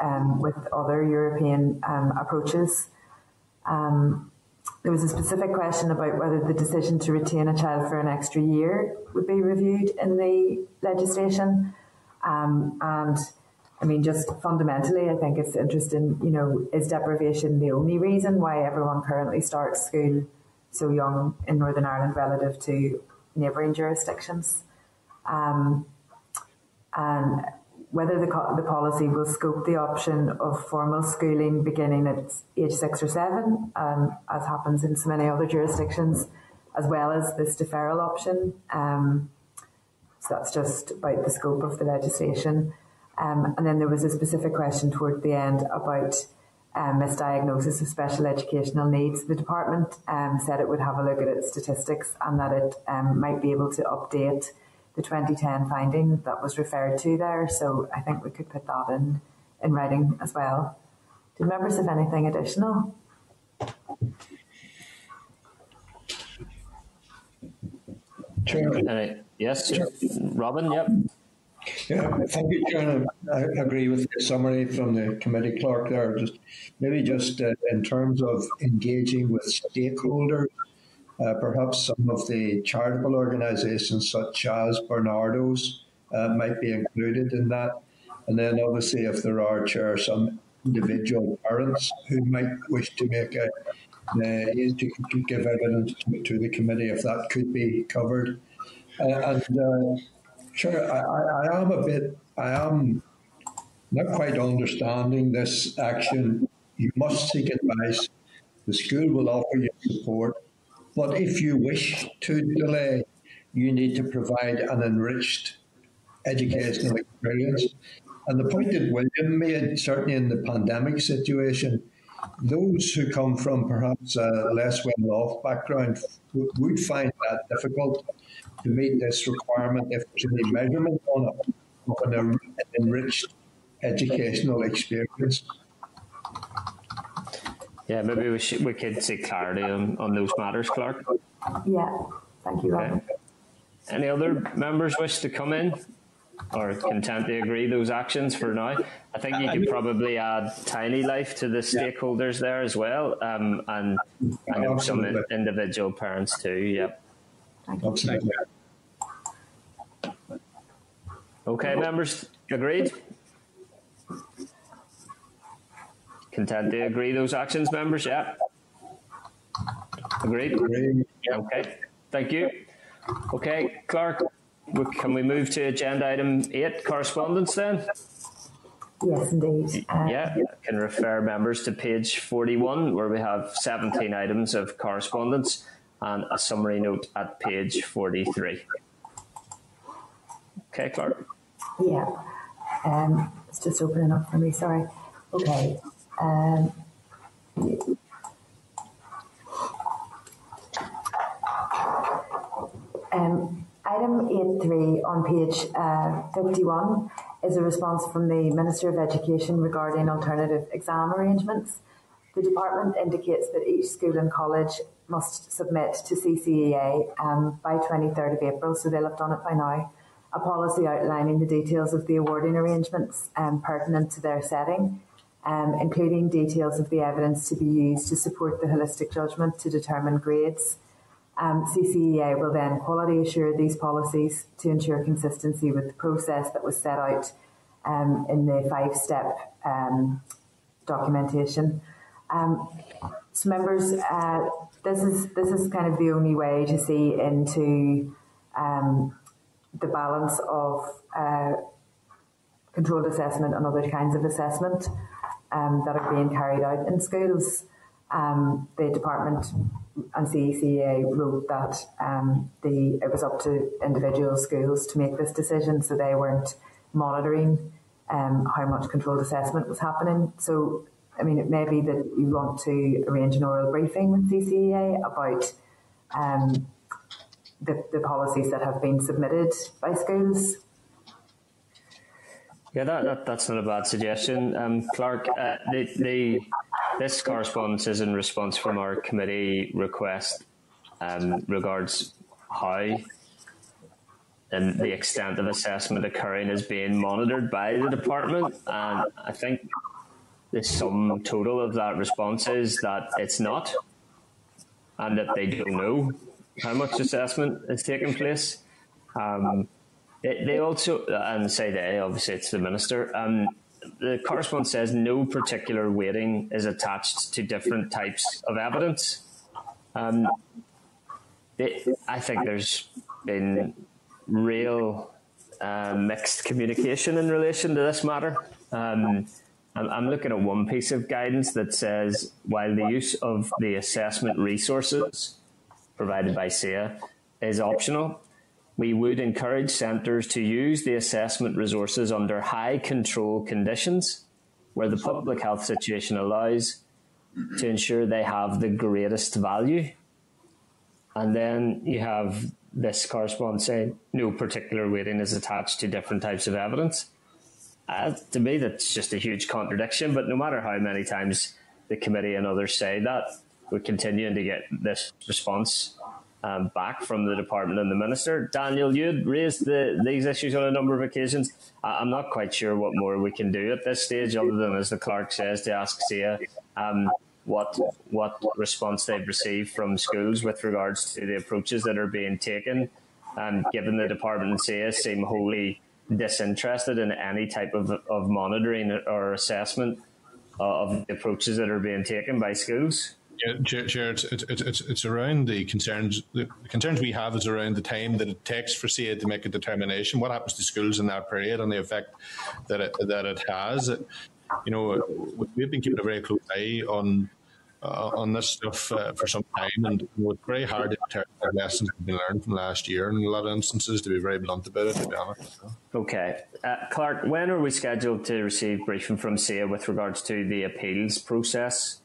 um, with other European um, approaches? Um, there was a specific question about whether the decision to retain a child for an extra year would be reviewed in the legislation. Um, and I mean, just fundamentally, I think it's interesting, you know, is deprivation the only reason why everyone currently starts school so young in Northern Ireland relative to neighbouring jurisdictions? Um, and whether the, the policy will scope the option of formal schooling beginning at age six or seven, um, as happens in so many other jurisdictions, as well as this deferral option. Um, so that's just about the scope of the legislation. Um, and then there was a specific question toward the end about um, misdiagnosis of special educational needs. The department um, said it would have a look at its statistics and that it um, might be able to update the 2010 finding that was referred to there. So I think we could put that in, in writing as well. Do members have anything additional? Chair. Uh, yes, Chair. Robin, yep. Yeah, thank you, Chair. I agree with the summary from the committee clerk there. Just maybe just uh, in terms of engaging with stakeholders uh, perhaps some of the charitable organisations, such as Barnardo's, uh, might be included in that. And then, obviously, if there are chair some individual parents who might wish to make a uh, to, to, give evidence to, to, the committee, if that could be covered. Uh, and uh, sure, I, I am a bit, I am not quite understanding this action. You must seek advice. The school will offer you support but if you wish to delay, you need to provide an enriched educational experience. And the point that William made, certainly in the pandemic situation, those who come from perhaps a less well off background would find that difficult to meet this requirement if there's any measurement on it of an enriched educational experience. Yeah, maybe we should, we could see clarity on, on those matters, Clerk. Yeah, thank you, Robin. Okay. Any other members wish to come in or content to agree those actions for now? I think you could probably add TinyLife to the stakeholders there as well, um, and I know some individual parents too. Yep. Absolutely. Okay, members, agreed. Content to agree those actions, members? Yeah. Agreed? Agreed. Okay. Thank you. Okay, Clerk, can we move to agenda item eight, correspondence then? Yes, indeed. Uh, yeah, can refer members to page 41 where we have 17 items of correspondence and a summary note at page 43. Okay, Clerk. Yeah, um, it's just opening up for me, sorry. Okay, um, um, item 8.3 on page uh, 51 is a response from the Minister of Education regarding alternative exam arrangements. The department indicates that each school and college must submit to CCEA um, by 23rd of April, so they'll have done it by now, a policy outlining the details of the awarding arrangements um, pertinent to their setting um, including details of the evidence to be used to support the holistic judgment to determine grades. Um, CCEA will then quality assure these policies to ensure consistency with the process that was set out um, in the five-step um, documentation. Um, so, members, uh, this is this is kind of the only way to see into um, the balance of uh, controlled assessment and other kinds of assessment um, that are being carried out in schools. Um, the department and CCEA wrote that um, the it was up to individual schools to make this decision, so they weren't monitoring um, how much controlled assessment was happening. So, I mean, it may be that you want to arrange an oral briefing with CCEA about um, the, the policies that have been submitted by schools. Yeah, that, that that's not a bad suggestion, um, Clerk. Uh, the, the this correspondence is in response from our committee request um, regards how and the extent of assessment occurring is being monitored by the department. And I think the sum total of that response is that it's not, and that they don't know how much assessment is taking place. Um, they, they, also, and say they, obviously it's the minister, um, the correspondence says no particular weighting is attached to different types of evidence. Um, they, I think there's been real uh, mixed communication in relation to this matter. Um, I'm, I'm looking at one piece of guidance that says while the use of the assessment resources provided by CCEA is optional, we would encourage centres to use the assessment resources under high control conditions where the public health situation allows to ensure they have the greatest value. And then you have this corresponds saying no particular weighting is attached to different types of evidence. Uh, to me, that's just a huge contradiction. But no matter how many times the committee and others say that, we're continuing to get this response um, back from the department and the minister. Daniel, you raised the, these issues on a number of occasions. I'm not quite sure what more we can do at this stage, other than, as the clerk says, to ask CCEA um, what what response they've received from schools with regards to the approaches that are being taken, and given the department and CCEA seem wholly disinterested in any type of, of monitoring or assessment of the approaches that are being taken by schools. Yeah, Chair, it's, it's, it's, around the concerns. The concerns we have is around the time that it takes for CCEA to make a determination. What happens to schools in that period and the effect that it that it has. You know, we've been keeping a very close eye on uh, on this stuff uh, for some time, and you know, it's very hard to interpret lessons we've been learned from last year in a lot of instances. To be very blunt about it, to be honest. Okay, uh, Clerk, when are we scheduled to receive briefing from CCEA with regards to the appeals process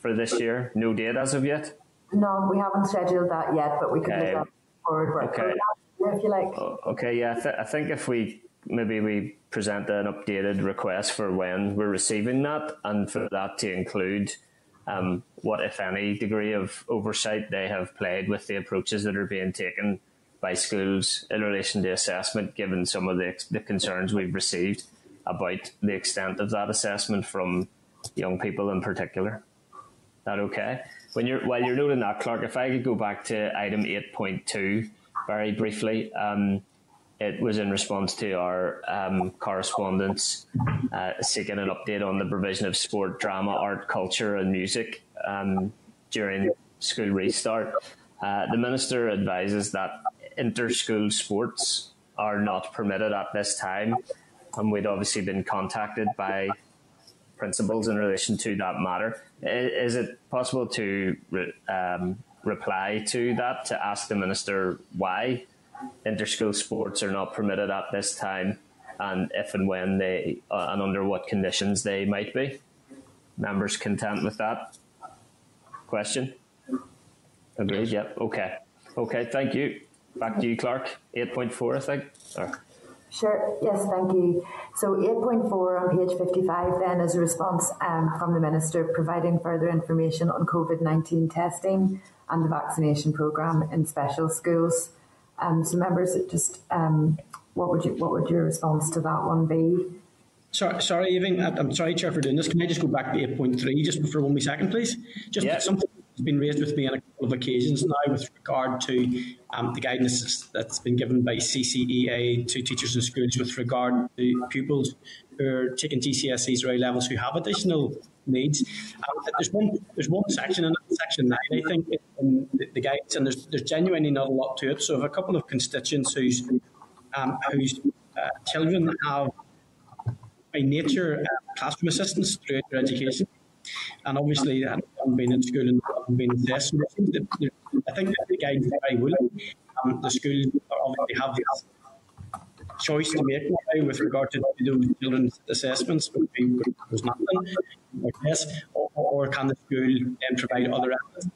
for this year? No date as of yet. No, we haven't scheduled that yet, but we could okay. look forward work okay. if you like. Okay, yeah, I, th- I think if we maybe we present an updated request for when we're receiving that, and for that to include um, what, if any, degree of oversight they have played with the approaches that are being taken by schools in relation to assessment, given some of the, the concerns we've received about the extent of that assessment from young people in particular. That okay? When you're while you're noting that, Clerk, if I could go back to item eight point two very briefly. Um, it was in response to our um, correspondence uh, seeking an update on the provision of sport, drama, art, culture, and music um, during school restart. Uh, the minister advises that inter-school sports are not permitted at this time, and we'd obviously been contacted by principals in relation to that matter. Is it possible to re- um, reply to that to ask the minister why interschool sports are not permitted at this time, and if and when they uh, and under what conditions they might be. Members content with that question? Agreed. Yep. Okay. Okay. Thank you. Back to you, Clerk. Eight point four, I think. Or... Sure. Yes, thank you. So 8.4 on page 55 then is a response um, from the Minister providing further information on COVID-19 testing and the vaccination programme in special schools. Um, so members, just um, what would you what would your response to that one be? Sorry, sorry, Evie. I'm sorry, Chair, for doing this. Can I just go back to 8.3 just for one wee second, please? Just yeah. something that's been raised with me on a couple of occasions now with regard to um, the guidance that's been given by CCEA to teachers and schools with regard to pupils who are taking GCSEs or A levels who have additional needs. Um, there's one there's one section in section nine, I think, in the, the guides, and there's there's genuinely not a lot to it. So, if a couple of constituents whose um, whose uh, children have by nature uh, classroom assistance throughout their education, and obviously I haven't been in school and haven't been assessed. I think the guides are very willing. Um, the schools obviously have the choice to make now with regard to those children's assessments be there's nothing, I guess, or, or can the school then provide other evidence?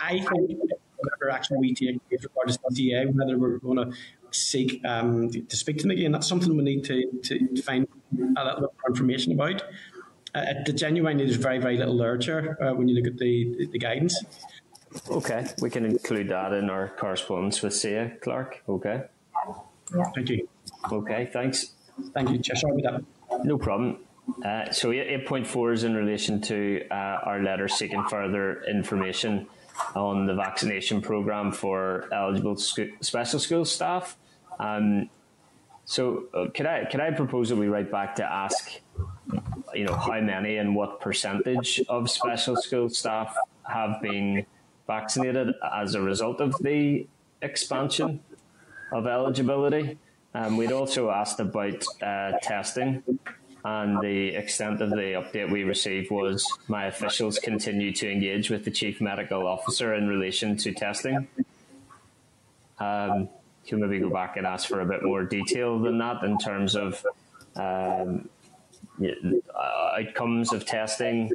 I think whatever action we take with regard to CCEA, whether we're going to seek um, to speak to them again, that's something we need to, to find a little bit more information about. Uh, the genuinely, there's very, very little literature uh, when you look at the, the guidance. Okay, we can include that in our correspondence with CCEA Clerk. Okay. Yeah. Thank you. Okay, thanks. Thank you, Chair. Sorry about that. No problem. Uh, so 8.4 is in relation to uh, our letter seeking further information on the vaccination programme for eligible sco- special school staff. Um, so uh, could I could I propose that we write back to ask, you know, how many and what percentage of special school staff have been vaccinated as a result of the expansion of eligibility. Um, we'd also asked about uh, testing, and the extent of the update we received was my officials continue to engage with the chief medical officer in relation to testing. Um, can maybe go back and ask for a bit more detail than that in terms of um, outcomes of testing,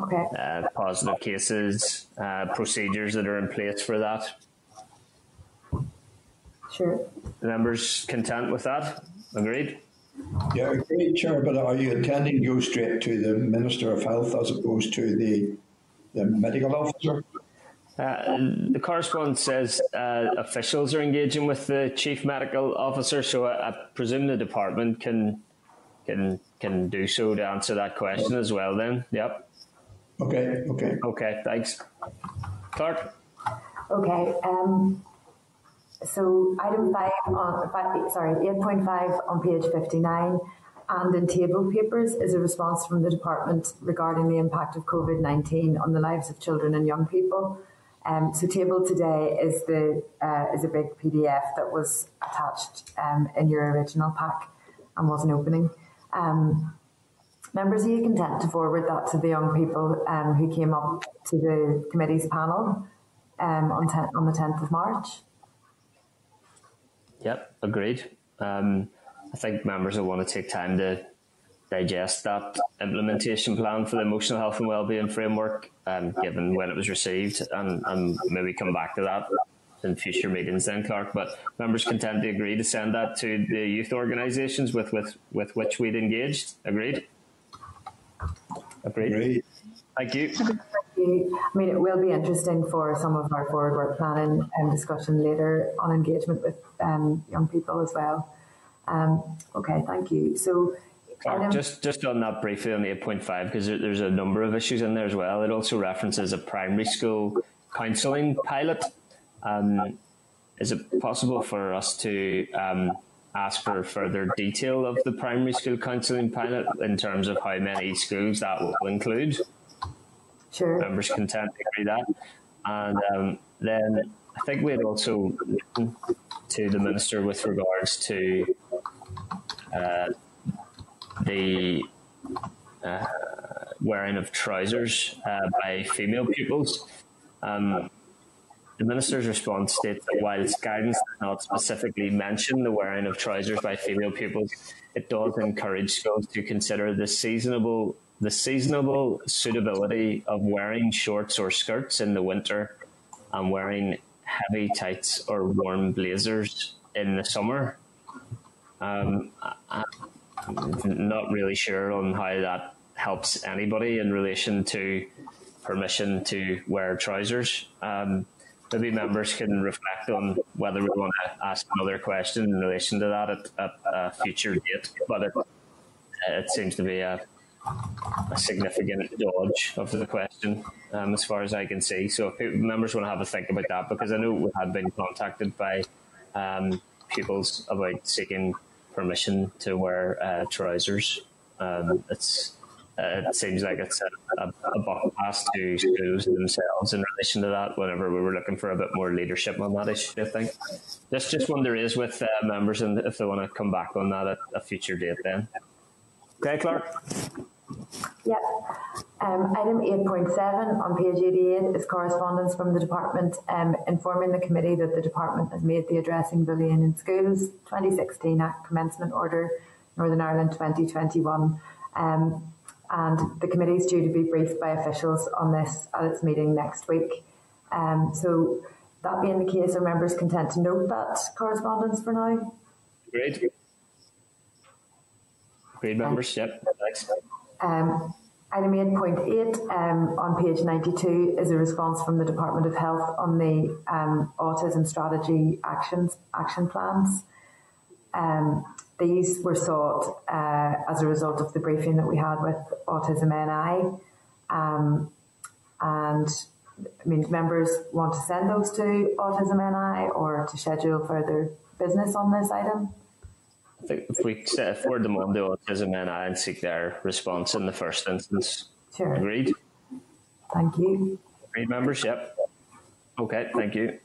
Okay. uh, positive cases, uh, procedures that are in place for that. Sure. Members content with that? Agreed? Yeah, agreed, Chair, but are you intending to go straight to the Minister of Health as opposed to the, the medical officer? Uh, the correspondence says uh, officials are engaging with the chief medical officer, so I, I presume the department can can can do so to answer that question as well. Then, yep. Okay, okay. Okay, thanks. Clerk. Okay. Um, so item five on five, sorry, eight point five on page fifty nine, and in table papers is a response from the department regarding the impact of COVID nineteen on the lives of children and young people. Um, so table today is the uh, is a big PDF that was attached um, in your original pack and was an opening. Um, members, are you content to forward that to the young people um, who came up to the committee's panel um, on, ten, on the 10th of March? Yep, agreed. Um, I think members will want to take time to digest that implementation plan for the emotional health and wellbeing framework, um, given when it was received, and, and maybe come back to that in future meetings then, Clerk. But members content to agree to send that to the youth organisations with, with, with which we'd engaged. Agreed? Agreed. Agreed. Thank you. Thank you. I mean, it will be interesting for some of our forward work planning and discussion later on engagement with um, young people as well. Um, okay, thank you. So, Uh, just just on that briefly on the 8.5 because there, there's a number of issues in there as well. It also references a primary school counselling pilot. Um, is it possible for us to um, ask for further detail of the primary school counselling pilot in terms of how many schools that will include? Sure. Members content to agree that. And um, then I think we had also written to the minister with regards to uh, the uh, wearing of trousers uh, by female pupils. Um, the minister's response states that while its guidance does not specifically mention the wearing of trousers by female pupils, it does encourage schools to consider the seasonable the seasonable suitability of wearing shorts or skirts in the winter and wearing heavy tights or warm blazers in the summer. Um, I'm not really sure on how that helps anybody in relation to permission to wear trousers. Um, maybe members can reflect on whether we want to ask another question in relation to that at, at a future date. But it, it seems to be a, a significant dodge of the question, um, as far as I can see. So if members want to have a think about that, because I know we had been contacted by um, pupils about seeking permission to wear uh, trousers. Um, it's it seems like it's a, a, a buck pass to schools themselves in relation to that. Whenever we were looking for a bit more leadership on that issue, I think that's just one there is with uh, members, and if they want to come back on that at a future date, then. Okay, Clerk. Yeah. Um, item 8.7 on page 88 is correspondence from the department um, informing the committee that the department has made the Addressing Bullying in Schools 2016 Act Commencement Order Northern Ireland 2021 um, and the committee is due to be briefed by officials on this at its meeting next week. Um, so that being the case, are members content to note that correspondence for now? Great. Great members, yep, thanks. Um, item 8.8 um, on page 92 is a response from the Department of Health on the um, autism strategy actions action plans. These were sought uh, as a result of the briefing that we had with Autism NI. Um, and I mean, members want to send those to Autism NI or to schedule further business on this item? I think if we forward them on to Autism NI and seek their response in the first instance. Sure. Agreed? Thank you. Agreed, members? Yep. Okay, thank you.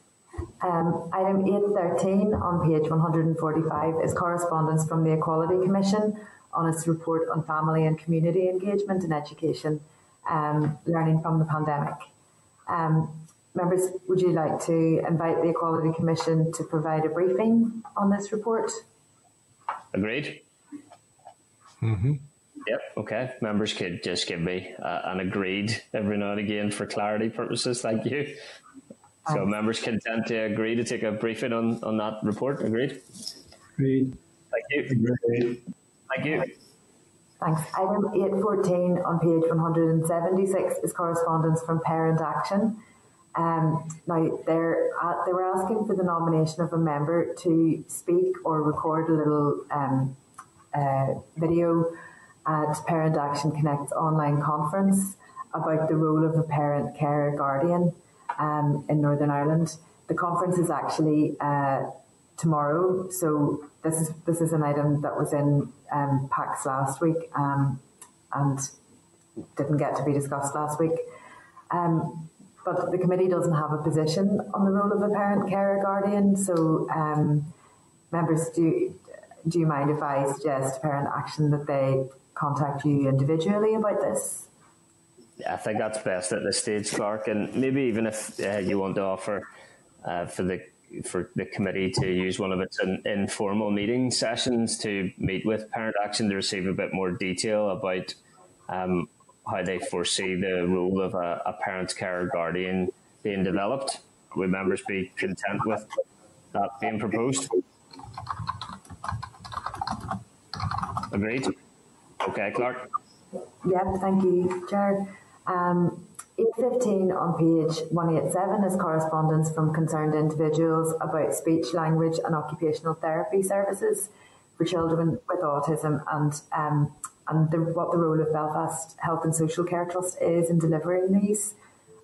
Um, item 8.13 on page 145 is correspondence from the Equality Commission on its report on family and community engagement in education, um, learning from the pandemic. Um, members, would you like to invite the Equality Commission to provide a briefing on this report? Agreed? Mm-hmm. Yep, okay. Members could just give me uh, an agreed every now and again for clarity purposes. Thank you. So members content to agree to take a briefing on, on that report. Agreed? Agreed. Thank you. Agreed. Thank you. Thanks. Item 814 on page 176 is correspondence from Parent Action. Um, now, they're, uh, they were asking for the nomination of a member to speak or record a little um, uh, video at Parent Action Connect's online conference about the role of a parent, care, guardian um, in Northern Ireland. The conference is actually uh, tomorrow, so this is this is an item that was in um, packs last week um, and didn't get to be discussed last week. Um, but the committee doesn't have a position on the role of a parent, carer, guardian. So, um, members, do do you mind if I suggest Parent Action that they contact you individually about this? I think that's best at this stage, Clerk. And maybe even if uh, you want to offer uh, for the for the committee to use one of its in, informal meeting sessions to meet with Parent Action to receive a bit more detail about um, how they foresee the role of a, a parent care guardian being developed. Would members be content with that being proposed? Agreed. Okay, Clerk. Yep, thank you, Chair. Um, 815 on page 187 is correspondence from concerned individuals about speech, language and occupational therapy services for children with autism and um, and the, what the role of Belfast Health and Social Care Trust is in delivering these.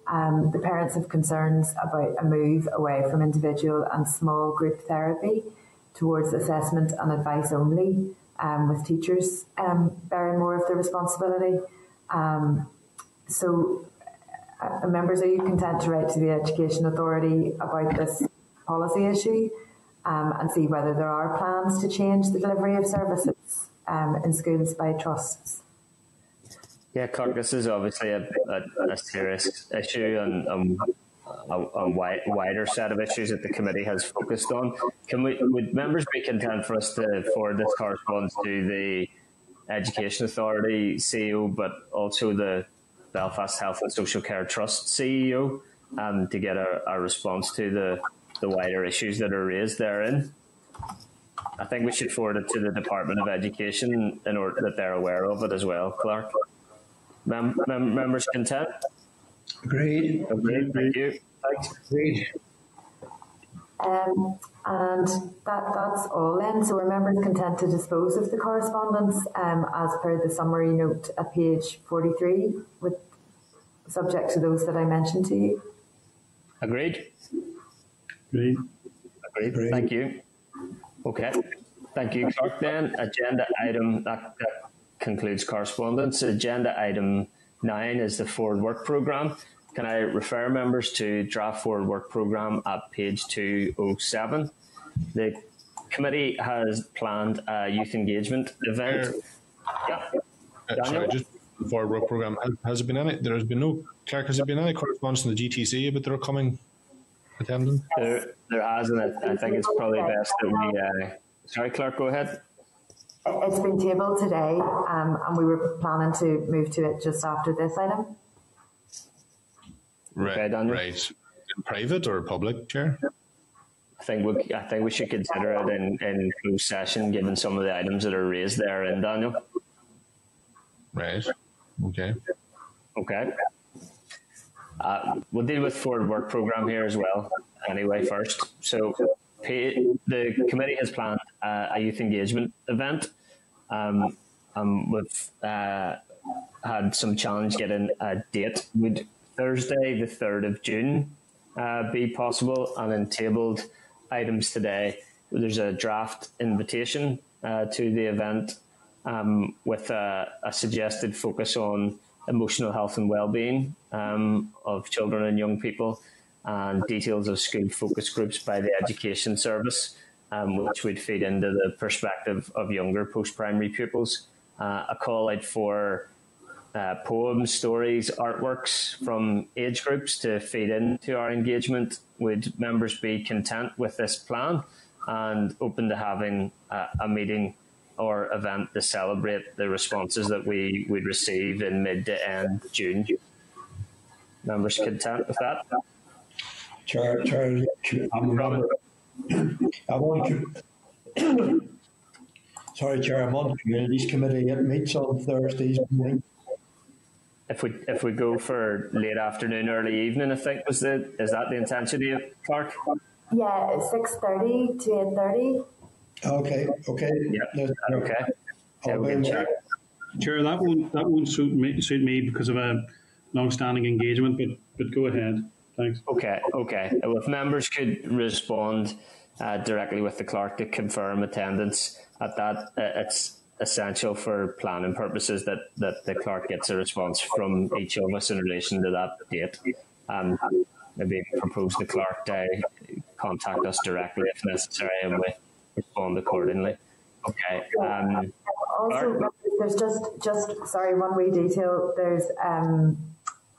Um, the parents have concerns about a move away from individual and small group therapy towards assessment and advice only, um, with teachers um, bearing more of the responsibility. Um, so, uh, members, are you content to write to the Education Authority about this policy issue um, and see whether there are plans to change the delivery of services um, in schools by trusts? Yeah, this is obviously a, a, a serious issue and um, a, a wide, wider set of issues that the committee has focused on. Can we, would members be content for us to forward this correspondence to the Education Authority CEO, but also the Belfast Health and Social Care Trust CEO um, to get a, a, response to the, the wider issues that are raised therein. I think we should forward it to the Department of Education in order that they're aware of it as well, Clerk. Mem- mem- members content? Agreed. Agreed. Thank you. Thanks. Agreed. Um, and that, that's all then. So are members content to dispose of the correspondence um, as per the summary note at page 43 with subject to those that I mentioned to you? Agreed. Agreed. Agreed. Agreed. Thank you. Okay. Thank you, Clerk. Then agenda item that, that concludes correspondence. Agenda item nine is the forward work programme. Can I refer members to draft forward work programme at page 207? The committee has planned a youth engagement event. Yeah. Uh, sorry, just forward work program. Has, has there been any? There has been no clerk. Has there been any correspondence from the GTC about their coming attending? There, there has, and I, I think it's probably best that we. Uh, sorry, clerk, go ahead. It's been tabled today, um, and we were planning to move to it just after this item. Right, okay, right. In private or public, chair? I think we, I think we should consider it in, in closed session, given some of the items that are raised there, in Daniel. Right. Okay. Okay. Uh, we'll deal with forward work program here as well. Anyway, first, so pay, the committee has planned uh, a youth engagement event. Um, um, we've uh, had some challenge getting a date. Would Thursday, the third of June, uh, be possible? And then tabled items today. There's a draft invitation uh, to the event um, with a, a, suggested focus on emotional health and well-being um, of children and young people, and details of school focus groups by the Education Service, um, which would feed into the perspective of younger post-primary pupils. Uh, a call out for uh, poems, stories, artworks from age groups to feed into our engagement. Would members be content with this plan and open to having uh, a meeting or event to celebrate the responses that we would receive in mid to end June? Members content with that? Chair, Chair, I'm a member. I want to. Sorry, Chair, I'm on the Communities Committee. It meets on Thursdays morning if we if we go for late afternoon, early evening, I think was the is that the intention of Clerk? Yeah, six thirty to eight thirty. Okay. Okay. Yeah. Okay. Okay. Chair, that won't that won't suit me, suit me because of a long-standing engagement, but but go ahead. Thanks. Okay. Okay. Well, if members could respond uh, directly with the clerk to confirm attendance at that, uh, it's essential for planning purposes that, that the clerk gets a response from each of us in relation to that date. And maybe propose the clerk to contact us directly if necessary and we respond accordingly. Okay. Um, also, there's just, just sorry, one wee detail. There's um,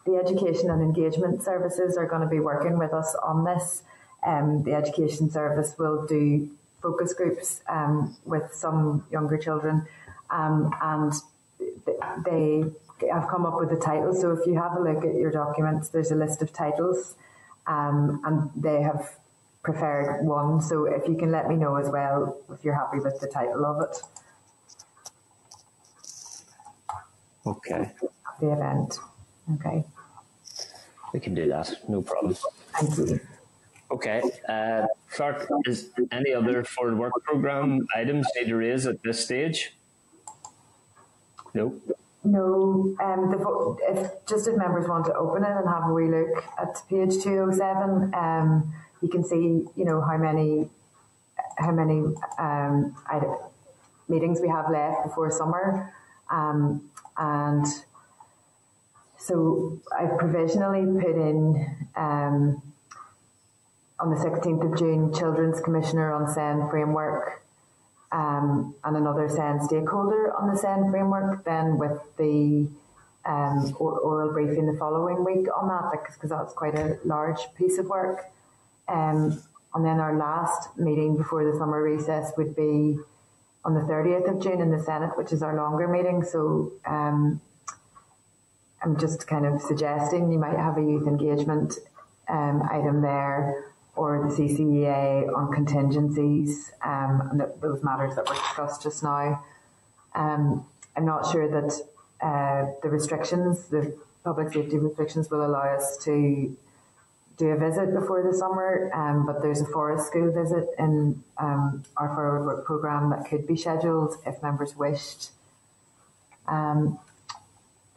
the education and engagement services are going to be working with us on this. Um, the education service will do focus groups um, with some younger children, um, and they have come up with a title. So if you have a look at your documents, there's a list of titles, um, and they have preferred one. So if you can let me know as well if you're happy with the title of it. Okay. The event. Okay. We can do that. No problem. Thank you. Okay. Uh, Clerk, is any other forward work program items need to raise at this stage? No. No. Um, the, if just if members want to open it and have a wee look at page two oh seven, um, you can see you know how many how many um, meetings we have left before summer, um, and so I've provisionally put in. Um, on the 16th of June, Children's Commissioner on SEND framework um, and another SEND stakeholder on the SEND framework, then with the um, oral briefing the following week on that, because that's quite a large piece of work. Um, and then our last meeting before the summer recess would be on the 30th of June in the Senate, which is our longer meeting. So um, I'm just kind of suggesting you might have a youth engagement um, item there or the CCEA on contingencies um, and those matters that were discussed just now. Um, I'm not sure that uh, the restrictions, the public safety restrictions, will allow us to do a visit before the summer, um, but there's a forest school visit in um, our forward work programme that could be scheduled if members wished. Um,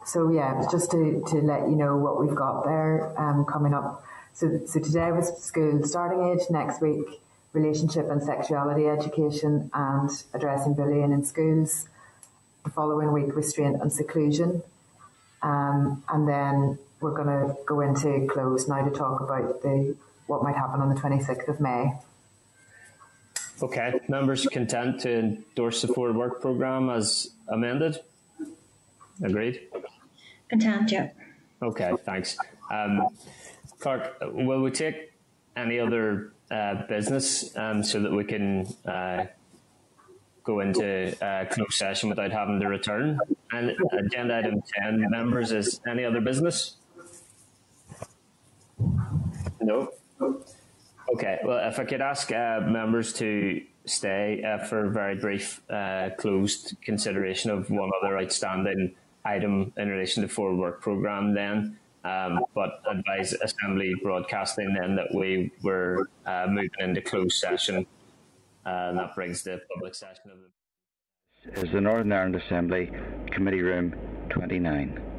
so yeah, just to, to let you know what we've got there um, coming up. So, so today was school starting age, next week relationship and sexuality education and addressing bullying in schools. The following week restraint and seclusion. Um, and then we're going to go into close now to talk about the what might happen on the 26th of May. Okay, members content to endorse the forward work programme as amended? Agreed? Content, yeah. Okay, thanks. Um, Clerk, will we take any other uh, business um, so that we can uh, go into uh, closed session without having to return? And agenda item 10, members, is any other business? No? Okay, well, if I could ask uh, members to stay uh, for a very brief uh, closed consideration of one other outstanding item in relation to the forward work programme then. Um, but advise Assembly Broadcasting then that we were uh, moving into closed session, uh, and that brings the public session of the. Is the Northern Ireland Assembly Committee Room 29.